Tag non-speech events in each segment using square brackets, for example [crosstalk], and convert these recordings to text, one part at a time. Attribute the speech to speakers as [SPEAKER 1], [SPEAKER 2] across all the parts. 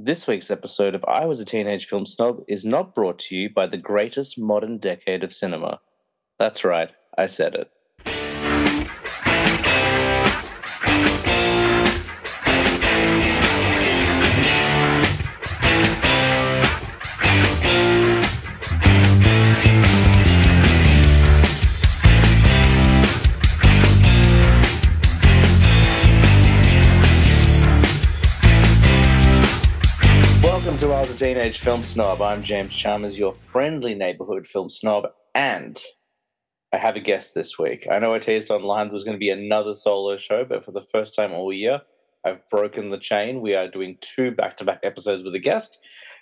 [SPEAKER 1] This week's episode of I Was a Teenage Film Snob is not brought to you by the greatest modern decade of cinema. That's right, I said it. Teenage Film Snob. I'm James Chalmers, your friendly neighborhood film snob, and I have a guest this week. I know I teased online there was going to be another solo show, but for the first time all year, I've broken the chain. We are doing two back to back episodes with a guest,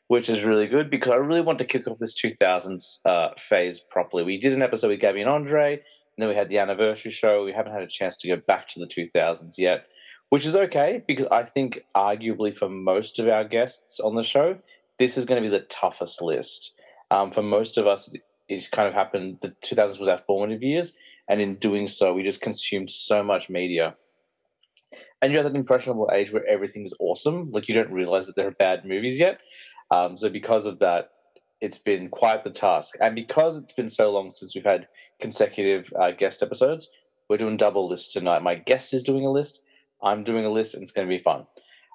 [SPEAKER 1] which is really good because I really want to kick off this 2000s uh, phase properly. We did an episode with Gabby and Andre, and then we had the anniversary show. We haven't had a chance to go back to the 2000s yet which is okay because I think, arguably, for most of our guests on the show, this is going to be the toughest list. Um, for most of us, it kind of happened. The 2000s was our formative years, and in doing so, we just consumed so much media. And you're at that impressionable age where everything's awesome. Like you don't realize that there are bad movies yet. Um, so because of that, it's been quite the task. And because it's been so long since we've had consecutive uh, guest episodes, we're doing double lists tonight. My guest is doing a list. I'm doing a list and it's going to be fun.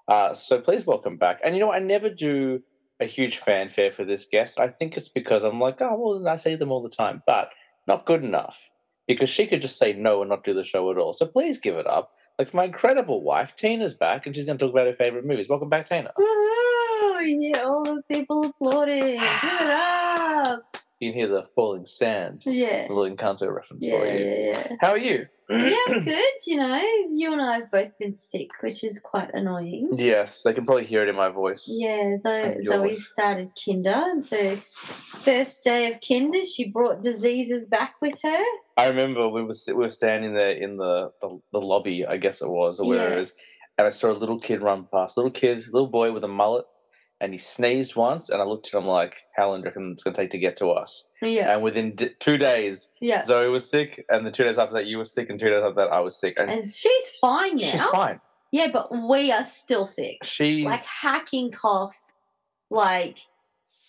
[SPEAKER 1] Uh, so please welcome back. And you know, I never do a huge fanfare for this guest. I think it's because I'm like, oh, well, I see them all the time, but not good enough because she could just say no and not do the show at all. So please give it up. Like my incredible wife, Tina's back and she's going to talk about her favorite movies. Welcome back, Tina.
[SPEAKER 2] Woohoo! Yeah, all the people applauding. Give it up.
[SPEAKER 1] You can hear the falling sand.
[SPEAKER 2] Yeah.
[SPEAKER 1] A little Encanto reference
[SPEAKER 2] Yeah,
[SPEAKER 1] for you.
[SPEAKER 2] yeah, yeah.
[SPEAKER 1] How are you?
[SPEAKER 2] Yeah, I'm [clears throat] good. You know, you and I have both been sick, which is quite annoying.
[SPEAKER 1] yes, they can probably hear it in my voice.
[SPEAKER 2] Yeah, so so we started kinder, and so first day of kinder, she brought diseases back with her.
[SPEAKER 1] I remember we were we were standing there in the, the, the lobby, I guess it was, or whatever
[SPEAKER 2] Yeah.
[SPEAKER 1] it is, and I saw a little kid run past, little kid, little boy with a mullet, and he sneezed once, and I looked at him like, "How long do you reckon it's going to take to get to us?"
[SPEAKER 2] Yeah,
[SPEAKER 1] And within d- two days,
[SPEAKER 2] yeah,
[SPEAKER 1] Zoe was sick, and the two days after that, you were sick, and two days after that, I was sick, and,
[SPEAKER 2] and she's fine now.
[SPEAKER 1] she's fine.
[SPEAKER 2] Yeah, but we are still sick.
[SPEAKER 1] She's
[SPEAKER 2] Like hacking cough, like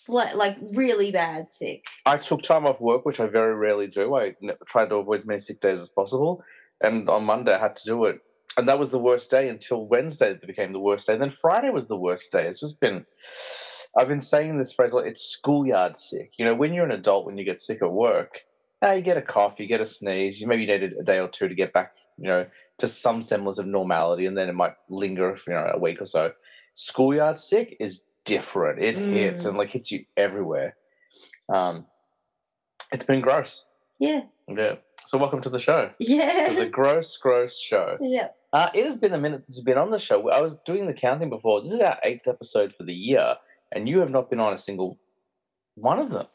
[SPEAKER 2] like really bad sick.
[SPEAKER 1] I took time off work, which I very rarely do. I n- tried to avoid as many sick days as possible. And on Monday, I had to do it. And that was the worst day until Wednesday, that became the worst day. And then Friday was the worst day. It's just been, I've been saying this phrase like, it's schoolyard sick. You know, when you're an adult, when you get sick at work, uh, you get a cough, you get a sneeze, you maybe need a, day or two to get back, you know, to some semblance of normality. And then it might linger for, you know, a week or so. Schoolyard sick is different. It hits
[SPEAKER 2] Mm.
[SPEAKER 1] and like hits you everywhere. Um, it's been gross.
[SPEAKER 2] Yeah,
[SPEAKER 1] Yeah. So welcome to the show. Yeah. To the gross, gross show. [laughs]
[SPEAKER 2] yeah.
[SPEAKER 1] Uh, it has been a minute since you've been on the show. I was doing the counting before. This is our eighth episode for the year, and you have not been on a single one of them.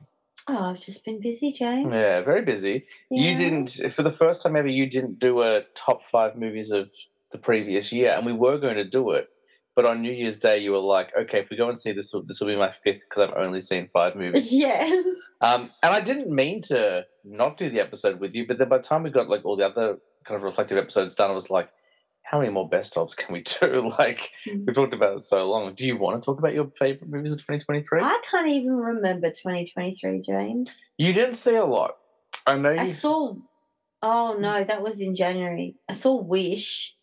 [SPEAKER 2] Oh, I've just been busy, James.
[SPEAKER 1] Yeah, very busy. You didn't, for the first time ever, you didn't do a top five movies of the previous year, and we were going to do it. But on New Year's Day, you were like, "Okay, if we go and see this, this will be my fifth because I've only seen five movies." [laughs]
[SPEAKER 2] Yeah.
[SPEAKER 1] Um, and I didn't mean to not do the episode with you, but then by the time we got like all the other kind of reflective episodes done, I was like, how many more best ofs can we [laughs] do? like
[SPEAKER 2] Mm.
[SPEAKER 1] we've talked about it so long. Do you want to talk about your favorite movies of 2023?
[SPEAKER 2] I can't even remember 2023, James.
[SPEAKER 1] You didn't see a lot. I know you.
[SPEAKER 2] I saw. Oh no, that was in January. I saw Wish.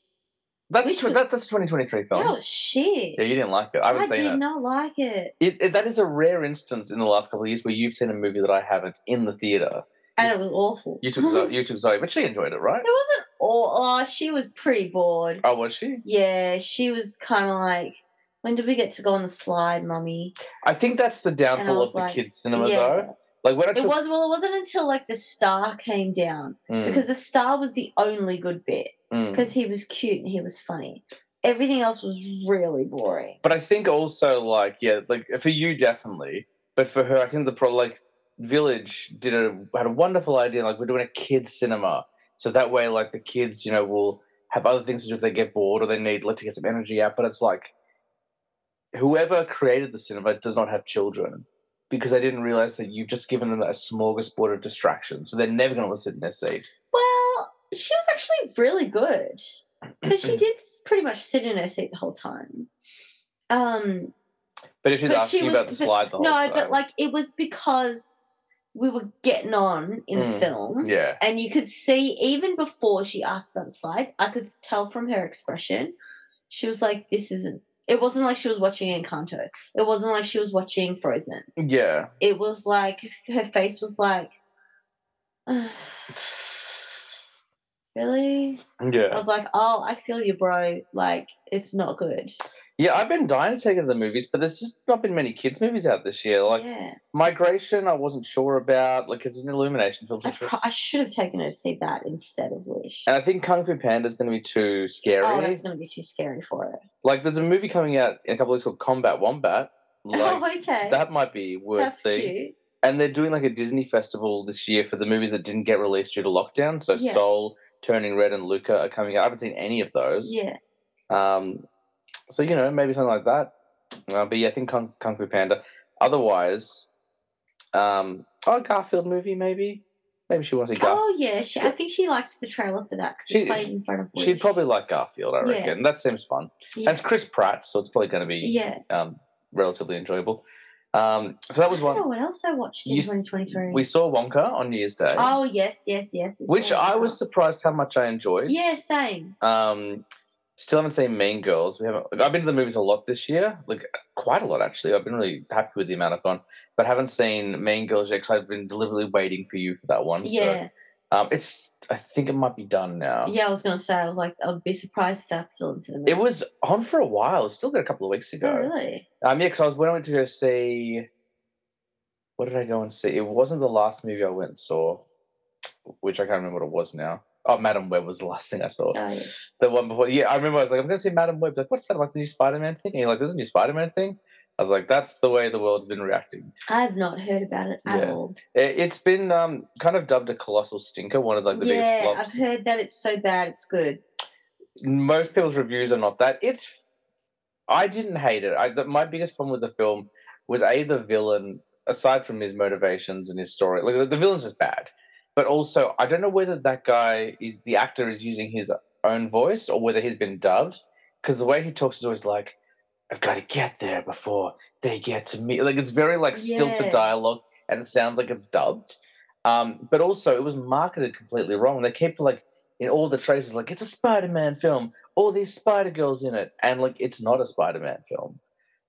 [SPEAKER 1] that's
[SPEAKER 2] which
[SPEAKER 1] tw-
[SPEAKER 2] was-
[SPEAKER 1] that, that's a 2023 film.
[SPEAKER 2] Oh shit.
[SPEAKER 1] yeah, you didn't like it. I
[SPEAKER 2] I,
[SPEAKER 1] haven't
[SPEAKER 2] did
[SPEAKER 1] it.
[SPEAKER 2] not like it,
[SPEAKER 1] It, it. That is a rare instance in the last couple of years where you've seen a movie that I haven't in the theater.
[SPEAKER 2] And it was awful.
[SPEAKER 1] You took Zo- [laughs] you took Zoe, but she enjoyed it, right?
[SPEAKER 2] It wasn't all. Oh, she was pretty bored.
[SPEAKER 1] Oh, was she?
[SPEAKER 2] Yeah, she was kind of like, "When did we get to go on the slide, mummy?"
[SPEAKER 1] I think that's the downfall of the kids' cinema,
[SPEAKER 2] yeah.
[SPEAKER 1] though. Like when I
[SPEAKER 2] It was well. It wasn't until like the star came down
[SPEAKER 1] Mm,
[SPEAKER 2] because the star was the only good bit
[SPEAKER 1] mm.
[SPEAKER 2] because he was cute and he was funny. Everything else was really boring.
[SPEAKER 1] But I think also like yeah, like for you definitely, but for her, I think the pro like Village did a had a wonderful idea. Like we're doing a kids cinema, so that way like the kids you know will have other things to do if they get bored or they need like to get some energy out. But it's like whoever created the cinema does not have children because they didn't realize that you've just given them a smorgasbord of distractions, so they're never going to sit in their seat.
[SPEAKER 2] Well, she was actually really good because she [clears throat] did pretty much sit in her seat the whole time. Um,
[SPEAKER 1] But if she's
[SPEAKER 2] But
[SPEAKER 1] asking
[SPEAKER 2] she
[SPEAKER 1] you
[SPEAKER 2] was-
[SPEAKER 1] about the slide the whole
[SPEAKER 2] no,
[SPEAKER 1] time.
[SPEAKER 2] but like it was because we were getting on in the
[SPEAKER 1] Mm.
[SPEAKER 2] film.
[SPEAKER 1] yeah,
[SPEAKER 2] And you could see even before she asked that slide, I could tell from her expression, she was like, "This isn't." It wasn't like she was watching Encanto. It wasn't like she was watching Frozen.
[SPEAKER 1] yeah.
[SPEAKER 2] It was like her face was like, [sighs] [sighs] "Really?"
[SPEAKER 1] Yeah.
[SPEAKER 2] I was like, "Oh, I feel you, bro. Like it's not good."
[SPEAKER 1] Yeah, I've been dying to take it to the movies, but there's just not been many kids' movies out this year. Like
[SPEAKER 2] yeah,
[SPEAKER 1] Migration, I wasn't sure about. Like it's an Illumination film.
[SPEAKER 2] I, pro- I should have taken her to see that instead of Wish.
[SPEAKER 1] And I think Kung Fu Panda is going to be too scary.
[SPEAKER 2] Oh, that's going to be too scary for her.
[SPEAKER 1] Like there's a movie coming out in a couple of weeks called Combat Wombat. [laughs] Like
[SPEAKER 2] oh, okay.
[SPEAKER 1] that might be worth
[SPEAKER 2] That's
[SPEAKER 1] seeing.
[SPEAKER 2] cute.
[SPEAKER 1] And they're doing like a Disney festival this year for the movies that didn't get released due to lockdown. So
[SPEAKER 2] Yeah.
[SPEAKER 1] Soul, Turning Red, and Luca are coming out. I haven't seen any of those.
[SPEAKER 2] Yeah.
[SPEAKER 1] Um, so you know, maybe something like that. Uh, but yeah, I think Kung, Kung Fu Panda. Otherwise, um, oh, Garfield movie maybe. Maybe she wants to Gar.
[SPEAKER 2] Oh yeah, she, I think she liked the trailer for that because
[SPEAKER 1] She-
[SPEAKER 2] played in front of.
[SPEAKER 1] She'd probably like Garfield, I
[SPEAKER 2] Yeah.
[SPEAKER 1] reckon. That seems fun.
[SPEAKER 2] Yeah.
[SPEAKER 1] And it's Chris Pratt, so it's probably going to be
[SPEAKER 2] yeah.
[SPEAKER 1] um, relatively enjoyable. Um, so that was
[SPEAKER 2] I don't know
[SPEAKER 1] one.
[SPEAKER 2] what else I watched in
[SPEAKER 1] You-
[SPEAKER 2] 2023.
[SPEAKER 1] We saw Wonka on New Year's Day,
[SPEAKER 2] oh yes, yes, yes.
[SPEAKER 1] which I was surprised how much I enjoyed.
[SPEAKER 2] Yeah, same.
[SPEAKER 1] Um, still haven't seen Mean Girls. We haven't. I've been to the movies a lot this year, like quite a lot actually. I've been really happy with the amount I've gone, but haven't seen Mean Girls yet because I've been deliberately waiting for you for that one.
[SPEAKER 2] Yeah,
[SPEAKER 1] So, um, it's. I think it might be done now.
[SPEAKER 2] yeah. I was gonna say I was like I'd be surprised if that's still in cinemas.
[SPEAKER 1] It was on for a while. It was still there a couple of weeks ago.
[SPEAKER 2] Oh really?
[SPEAKER 1] Um, yeah, because I was when I went to go see. What did I go and see? It wasn't the last movie I went and saw, which I can't remember what it was now. Oh, Madame Web was the last thing I saw.
[SPEAKER 2] Oh yeah.
[SPEAKER 1] The one before, yeah, I remember I was like, I'm going to see Madame Web. Like, what's that? Like the new Spider Man thing? And you're like, there's a new Spider Man thing. I was like, that's the way the world's been reacting.
[SPEAKER 2] I've not heard about it at
[SPEAKER 1] Yeah.
[SPEAKER 2] all.
[SPEAKER 1] It, it's been um, kind of dubbed a colossal stinker, one of like the biggest
[SPEAKER 2] yeah,
[SPEAKER 1] flops.
[SPEAKER 2] I've heard that it's so bad it's good.
[SPEAKER 1] most people's reviews are not that. It's I didn't hate it. I the, my biggest problem with the film was a the villain. Aside from his motivations and his story, like the, the villain's just bad. But also, I don't know whether that guy is the actor is using his own voice or whether he's been dubbed. Because the way he talks is always like, "I've got to get there before they get to me." Like it's very like stilted dialogue, and it sounds like it's dubbed. Um, but also, it was marketed completely wrong. They keep like in all the traces, like it's a Spider-Man film, all these Spider Girls in it, and like it's not a Spider-Man film.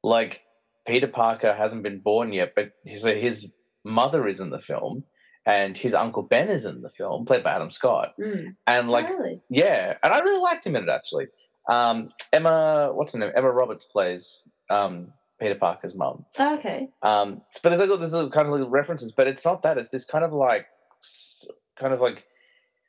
[SPEAKER 1] Like Peter Parker hasn't been born yet, but his, his mother is in the film, and his uncle Ben is in the film, played by Adam Scott,
[SPEAKER 2] Mm.
[SPEAKER 1] and like
[SPEAKER 2] really?
[SPEAKER 1] yeah, and I really liked him in it actually. Um, Emma, what's her name? Emma Roberts plays um, Peter Parker's mum.
[SPEAKER 2] Oh, okay.
[SPEAKER 1] Um, but there's like there's little kind of little references, but it's not that. It's this kind of like kind of like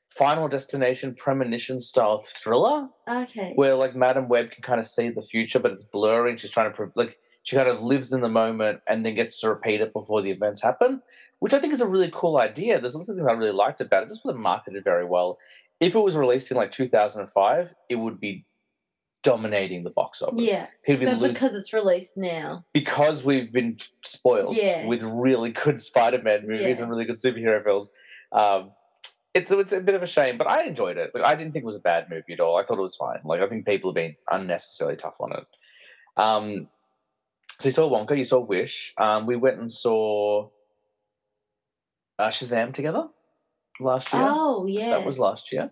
[SPEAKER 1] Final Destination premonition style thriller
[SPEAKER 2] Okay.
[SPEAKER 1] where like Madame Web can kind of see the future, but it's blurry. And she's trying to prove like she kind of lives in the moment and then gets to repeat it before the events happen, which I think is a really cool idea. There's of things I really liked about it. It just wasn't marketed very well. If it was released in like 2005, it would be dominating the box office.
[SPEAKER 2] yeah,
[SPEAKER 1] People
[SPEAKER 2] but
[SPEAKER 1] losing
[SPEAKER 2] because it's released now.
[SPEAKER 1] because we've been spoiled
[SPEAKER 2] Yeah.
[SPEAKER 1] with really good Spider-Man movies
[SPEAKER 2] Yeah.
[SPEAKER 1] and really good superhero films. Um, it's it's a bit of a shame, but I enjoyed it. Like, I didn't think it was a bad movie at all. I thought it was fine. Like I think people have been unnecessarily tough on it. Um, so you saw Wonka, you saw Wish. Um, we went and saw uh, Shazam together last year.
[SPEAKER 2] Oh yeah.
[SPEAKER 1] That was last year.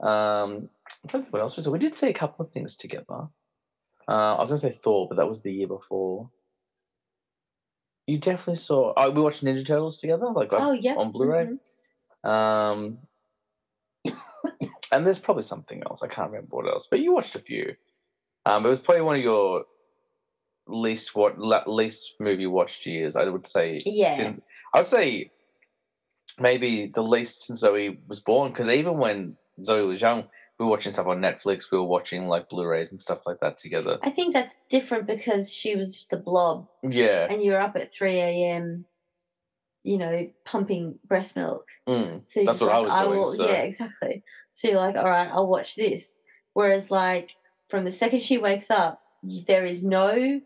[SPEAKER 1] Um, I'm trying to think what else we saw. We did see a couple of things together. Uh, I was going to say Thor, but that was the year before. You definitely saw. Oh, we watched Ninja Turtles together, like
[SPEAKER 2] Oh yeah.
[SPEAKER 1] on Blu-ray.
[SPEAKER 2] Mhm.
[SPEAKER 1] Um, [coughs] and there's probably something else. I can't remember what else, but you watched a few. Um, it was probably one of your least what least movie watched years. I would say.
[SPEAKER 2] Yeah.
[SPEAKER 1] since- I would say maybe the least since Zoe was born. Because even when Zoe was young, we were watching stuff on Netflix. We were watching like Blu-rays and stuff like that together.
[SPEAKER 2] I think that's different because she was just a blob,
[SPEAKER 1] Yeah.
[SPEAKER 2] and you're up at three a.m. You know, pumping breast milk.
[SPEAKER 1] Mm.
[SPEAKER 2] So
[SPEAKER 1] That's what I
[SPEAKER 2] like,
[SPEAKER 1] was doing,
[SPEAKER 2] will,
[SPEAKER 1] so-
[SPEAKER 2] yeah, exactly. So you're like, all right, I'll watch this. Whereas, like, from the second she wakes up, there is no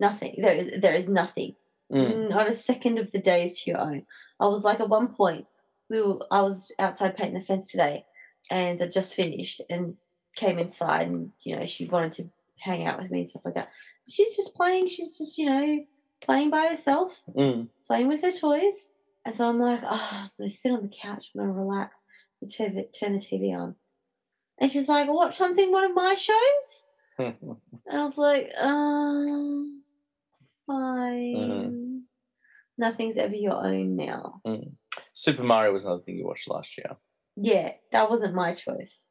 [SPEAKER 2] nothing. There is there is nothing.
[SPEAKER 1] Mm.
[SPEAKER 2] Not a second of the day is to your own. I was like, at one point, we were. I was outside painting the fence today, and I just finished and came inside, and you know, she wanted to hang out with me and stuff like that. She's just playing. She's just you know playing by herself,
[SPEAKER 1] Mm.
[SPEAKER 2] playing with her toys. And so I'm like, oh, I'm gonna sit on the couch. I'm gonna relax. The TV, turn the TV on. And she's like, watch something, one of my shows. [laughs] And I was like, um, fine.
[SPEAKER 1] Mm-hmm.
[SPEAKER 2] Nothing's ever your own now.
[SPEAKER 1] Super Mario was another thing you watched last year.
[SPEAKER 2] Yeah, that wasn't my choice.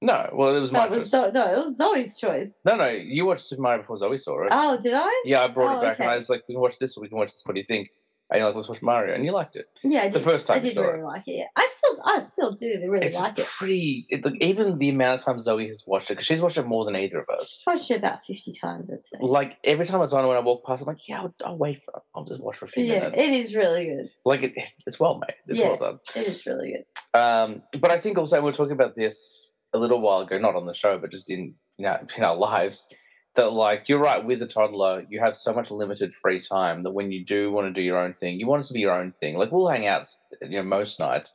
[SPEAKER 1] No, well, it was my
[SPEAKER 2] That was
[SPEAKER 1] choice.
[SPEAKER 2] Zo- no, it was Zoe's choice.
[SPEAKER 1] no, no, you watched Super Mario before Zoe saw it.
[SPEAKER 2] Oh, did I?
[SPEAKER 1] yeah, I brought
[SPEAKER 2] oh,
[SPEAKER 1] it back and I was like, we can watch this or we can watch this. What do you think? And you're like, let's watch Mario. And you liked it.
[SPEAKER 2] Yeah, I
[SPEAKER 1] The first time
[SPEAKER 2] I did really
[SPEAKER 1] it.
[SPEAKER 2] like it. Yeah. I still, I still do They really
[SPEAKER 1] It's
[SPEAKER 2] like it.
[SPEAKER 1] pretty, it, like, even the amount of times Zoe has watched it, because she's watched it more than either of us.
[SPEAKER 2] I've watched it about fifty times. I'd say.
[SPEAKER 1] Like, every time it's on when I walk past, I'm like, yeah, I'll, I'll wait for it. I'll just watch for a few
[SPEAKER 2] Yeah,
[SPEAKER 1] minutes.
[SPEAKER 2] it is really good.
[SPEAKER 1] like, it, it's well made. It's
[SPEAKER 2] Yeah.
[SPEAKER 1] well done.
[SPEAKER 2] It is really good.
[SPEAKER 1] Um, but I think also we're talking about this a little while ago, not on the show, but just in you know, in our lives. That like you're right with a toddler, you have so much limited free time that when you do want to do your own thing, you want it to be your own thing. Like we'll hang out, you know, most nights,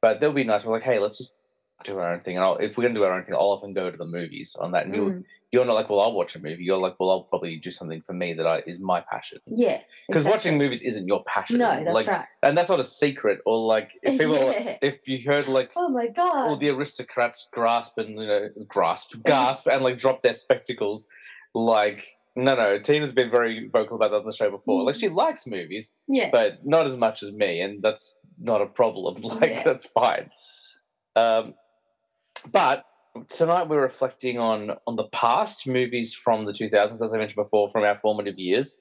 [SPEAKER 1] but there'll be nights we're like, hey, let's just do our own thing. And I'll, if we're gonna do our own thing, I'll often go to the movies on that. And you're,
[SPEAKER 2] Mm.
[SPEAKER 1] you're not like, well, I'll watch a movie. You're like, well, I'll probably do something for me that I is my passion.
[SPEAKER 2] Yeah,
[SPEAKER 1] Because
[SPEAKER 2] exactly.
[SPEAKER 1] watching movies isn't your passion.
[SPEAKER 2] No, that's
[SPEAKER 1] like,
[SPEAKER 2] right.
[SPEAKER 1] and that's not a secret. Or like [laughs] if people,
[SPEAKER 2] Yeah.
[SPEAKER 1] if you heard like
[SPEAKER 2] Oh my god.
[SPEAKER 1] all the aristocrats grasp and you know grasp gasp and like drop their spectacles like no no tina's been very vocal about that on the show before. Like she likes movies
[SPEAKER 2] yeah.
[SPEAKER 1] but not as much as me and that's not a problem. [laughs] Like
[SPEAKER 2] Yeah.
[SPEAKER 1] that's fine. Um but tonight we're reflecting on on the past movies from the 2000s as i mentioned before from our formative years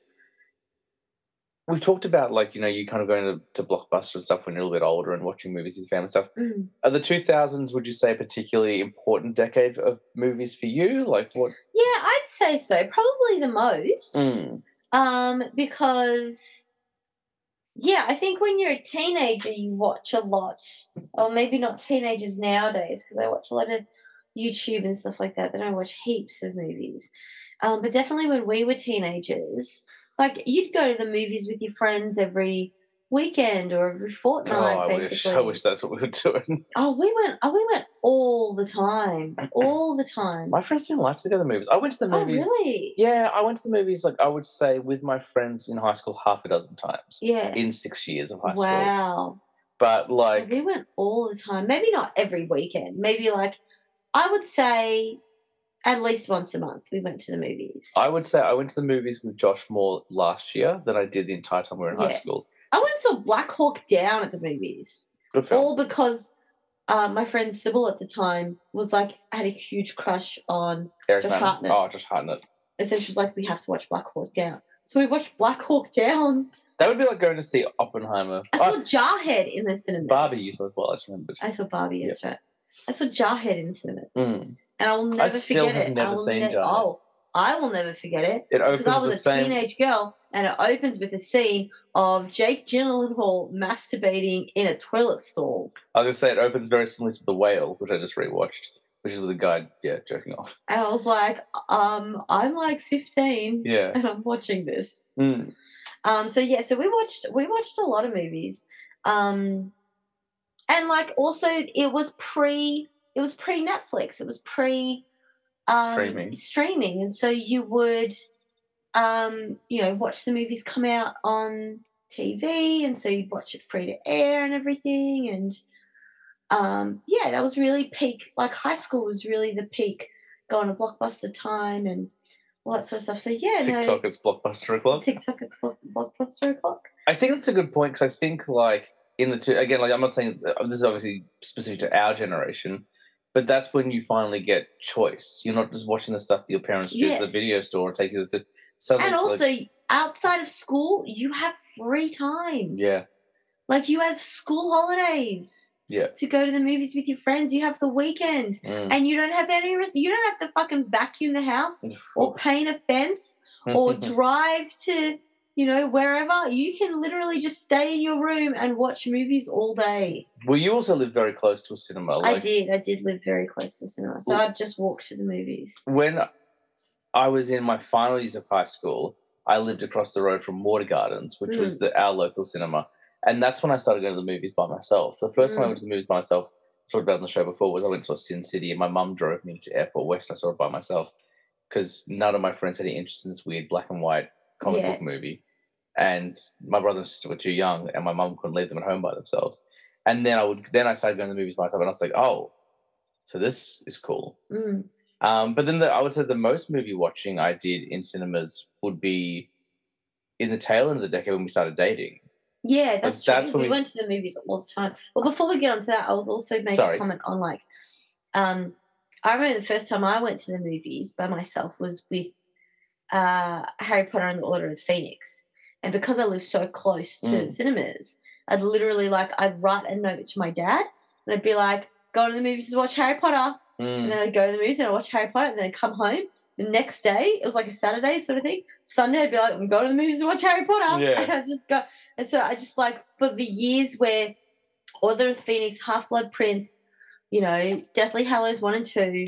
[SPEAKER 1] we've talked about like you know you kind of going to, to blockbuster and stuff when you're a little bit older and watching movies with family and stuff
[SPEAKER 2] Mm.
[SPEAKER 1] are the 2000s, would you say, a particularly important decade of movies for you? Like what?
[SPEAKER 2] Yeah, I'd say so. Probably the most.
[SPEAKER 1] Mm,
[SPEAKER 2] Um, because yeah, I think when you're a teenager, you watch a lot, or maybe not teenagers nowadays, because I watch a lot of YouTube and stuff like that. Then I watch heaps of movies. Um, but definitely when we were teenagers, like you'd go to the movies with your friends every weekend or every fortnight.
[SPEAKER 1] Oh, I wish. I wish that's what we were doing.
[SPEAKER 2] Oh, we went. Oh, we went all the time, [clears throat] all the time.
[SPEAKER 1] My friends didn't like to go to the movies. I went to the movies.
[SPEAKER 2] Oh,
[SPEAKER 1] movies.
[SPEAKER 2] really?
[SPEAKER 1] Yeah, I went to the movies, like, I would say, with my friends in high school half a dozen times
[SPEAKER 2] Yeah.
[SPEAKER 1] in six years of high school.
[SPEAKER 2] Wow.
[SPEAKER 1] But,
[SPEAKER 2] like, we went all the time. Maybe not every weekend. Maybe like I would say at least once a month we went to the movies.
[SPEAKER 1] I would say I went to the movies with Josh more last year than I did the entire time we were in high
[SPEAKER 2] Yeah.
[SPEAKER 1] school.
[SPEAKER 2] I went and saw Black Hawk Down at the movies.
[SPEAKER 1] Good film.
[SPEAKER 2] All because uh, my friend Sybil at the time was like had a huge crush on
[SPEAKER 1] Eric
[SPEAKER 2] Josh
[SPEAKER 1] Mann.
[SPEAKER 2] Hartnett.
[SPEAKER 1] Oh, Josh Hartnett.
[SPEAKER 2] and so she was like, We have to watch Black Hawk Down. So we watched Black Hawk Down.
[SPEAKER 1] That would be like going to see Oppenheimer.
[SPEAKER 2] I saw
[SPEAKER 1] Oh,
[SPEAKER 2] Jarhead in the cinemas.
[SPEAKER 1] Barbie you saw as well, I just remembered.
[SPEAKER 2] I saw Barbie, that's right. I saw Jarhead in the cinemas.
[SPEAKER 1] Mm.
[SPEAKER 2] And I will never
[SPEAKER 1] still
[SPEAKER 2] forget
[SPEAKER 1] have
[SPEAKER 2] it. I
[SPEAKER 1] never
[SPEAKER 2] will
[SPEAKER 1] seen
[SPEAKER 2] ne-
[SPEAKER 1] Jarhead.
[SPEAKER 2] Oh, I will never forget it.
[SPEAKER 1] It opens
[SPEAKER 2] Because I was a
[SPEAKER 1] same.
[SPEAKER 2] teenage girl, and it opens with a scene of Jake Gyllenhaal masturbating in a toilet stall.
[SPEAKER 1] I was gonna say it opens very similar to The Whale, which I just rewatched, which is with a guy, yeah, jerking off.
[SPEAKER 2] And I was like, um, I'm like 15
[SPEAKER 1] Yeah.
[SPEAKER 2] and I'm watching this.
[SPEAKER 1] Mm.
[SPEAKER 2] Um, so yeah, so we watched we watched a lot of movies. Um and like also it was pre it was pre Netflix. It was pre um
[SPEAKER 1] Streaming.
[SPEAKER 2] streaming. And so you would um, you know, watch the movies come out on TV and so you'd watch it free to air and everything and um yeah, that was really peak like high school was really the peak going to blockbuster time and all that sort of stuff. So yeah, no,
[SPEAKER 1] TikTok, it's blockbuster o'clock.
[SPEAKER 2] TikTok block- blockbuster o'clock.
[SPEAKER 1] I think that's a good point because I think like in the two again, like I'm not saying uh, this is obviously specific to our generation, but that's when you finally get choice. You're not just watching the stuff that your parents choose at the video store or take you to. Suddenly,
[SPEAKER 2] And also,
[SPEAKER 1] like,
[SPEAKER 2] outside of school, you have free time.
[SPEAKER 1] yeah,
[SPEAKER 2] Like you have school holidays
[SPEAKER 1] yeah,
[SPEAKER 2] to go to the movies with your friends. You have the weekend,
[SPEAKER 1] mm.
[SPEAKER 2] and you don't have any. res- You don't have to fucking vacuum the house or paint a fence or [laughs] drive to you know wherever. You can literally just stay in your room and watch movies all day.
[SPEAKER 1] well, you also live very close to a cinema.
[SPEAKER 2] I did. I did live very close to a cinema, so
[SPEAKER 1] Well-
[SPEAKER 2] I'd just walk to the movies.
[SPEAKER 1] when I was in my final years of high school, I lived across the road from Water Gardens, which was the, our local cinema. And that's when I started going to the movies by myself. The first time I
[SPEAKER 2] Mm.
[SPEAKER 1] went to the movies by myself, I talked about on the show before, was I went to Sin City and my mum drove me to Airport West and I saw it by myself. because none of my friends had any interest in this weird black and white comic
[SPEAKER 2] Yeah.
[SPEAKER 1] book movie, and my brother and sister were too young, and my mum couldn't leave them at home by themselves. And then I would then I started going to the movies by myself, and I was like, oh, so this is cool.
[SPEAKER 2] Mm.
[SPEAKER 1] Um, but then the, I would say the most movie watching I did in cinemas would be in the tail end of the decade when we started dating.
[SPEAKER 2] Yeah, that's,
[SPEAKER 1] that's
[SPEAKER 2] true.
[SPEAKER 1] when
[SPEAKER 2] We,
[SPEAKER 1] we-
[SPEAKER 2] went to the movies all the time. Well, before we get onto that, I was also make
[SPEAKER 1] Sorry.
[SPEAKER 2] a comment on like, um, I remember the first time I went to the movies by myself was with uh, Harry Potter and the Order of the Phoenix, and because I live so close to
[SPEAKER 1] Mm.
[SPEAKER 2] cinemas, I'd literally like I'd write a note to my dad, and I'd be like, "Go to the movies to watch Harry Potter,"
[SPEAKER 1] Mm.
[SPEAKER 2] and then I'd go to the movies and I'd watch Harry Potter, and then I'd come home. The next day, it was like a Saturday sort of thing. Sunday, I'd be like, I'm going to the movies to watch Harry Potter.
[SPEAKER 1] Yeah. [laughs]
[SPEAKER 2] And I just go. And so I just like, for the years where Order of Phoenix, Half Blood Prince, you know, Deathly Hallows 1 and 2,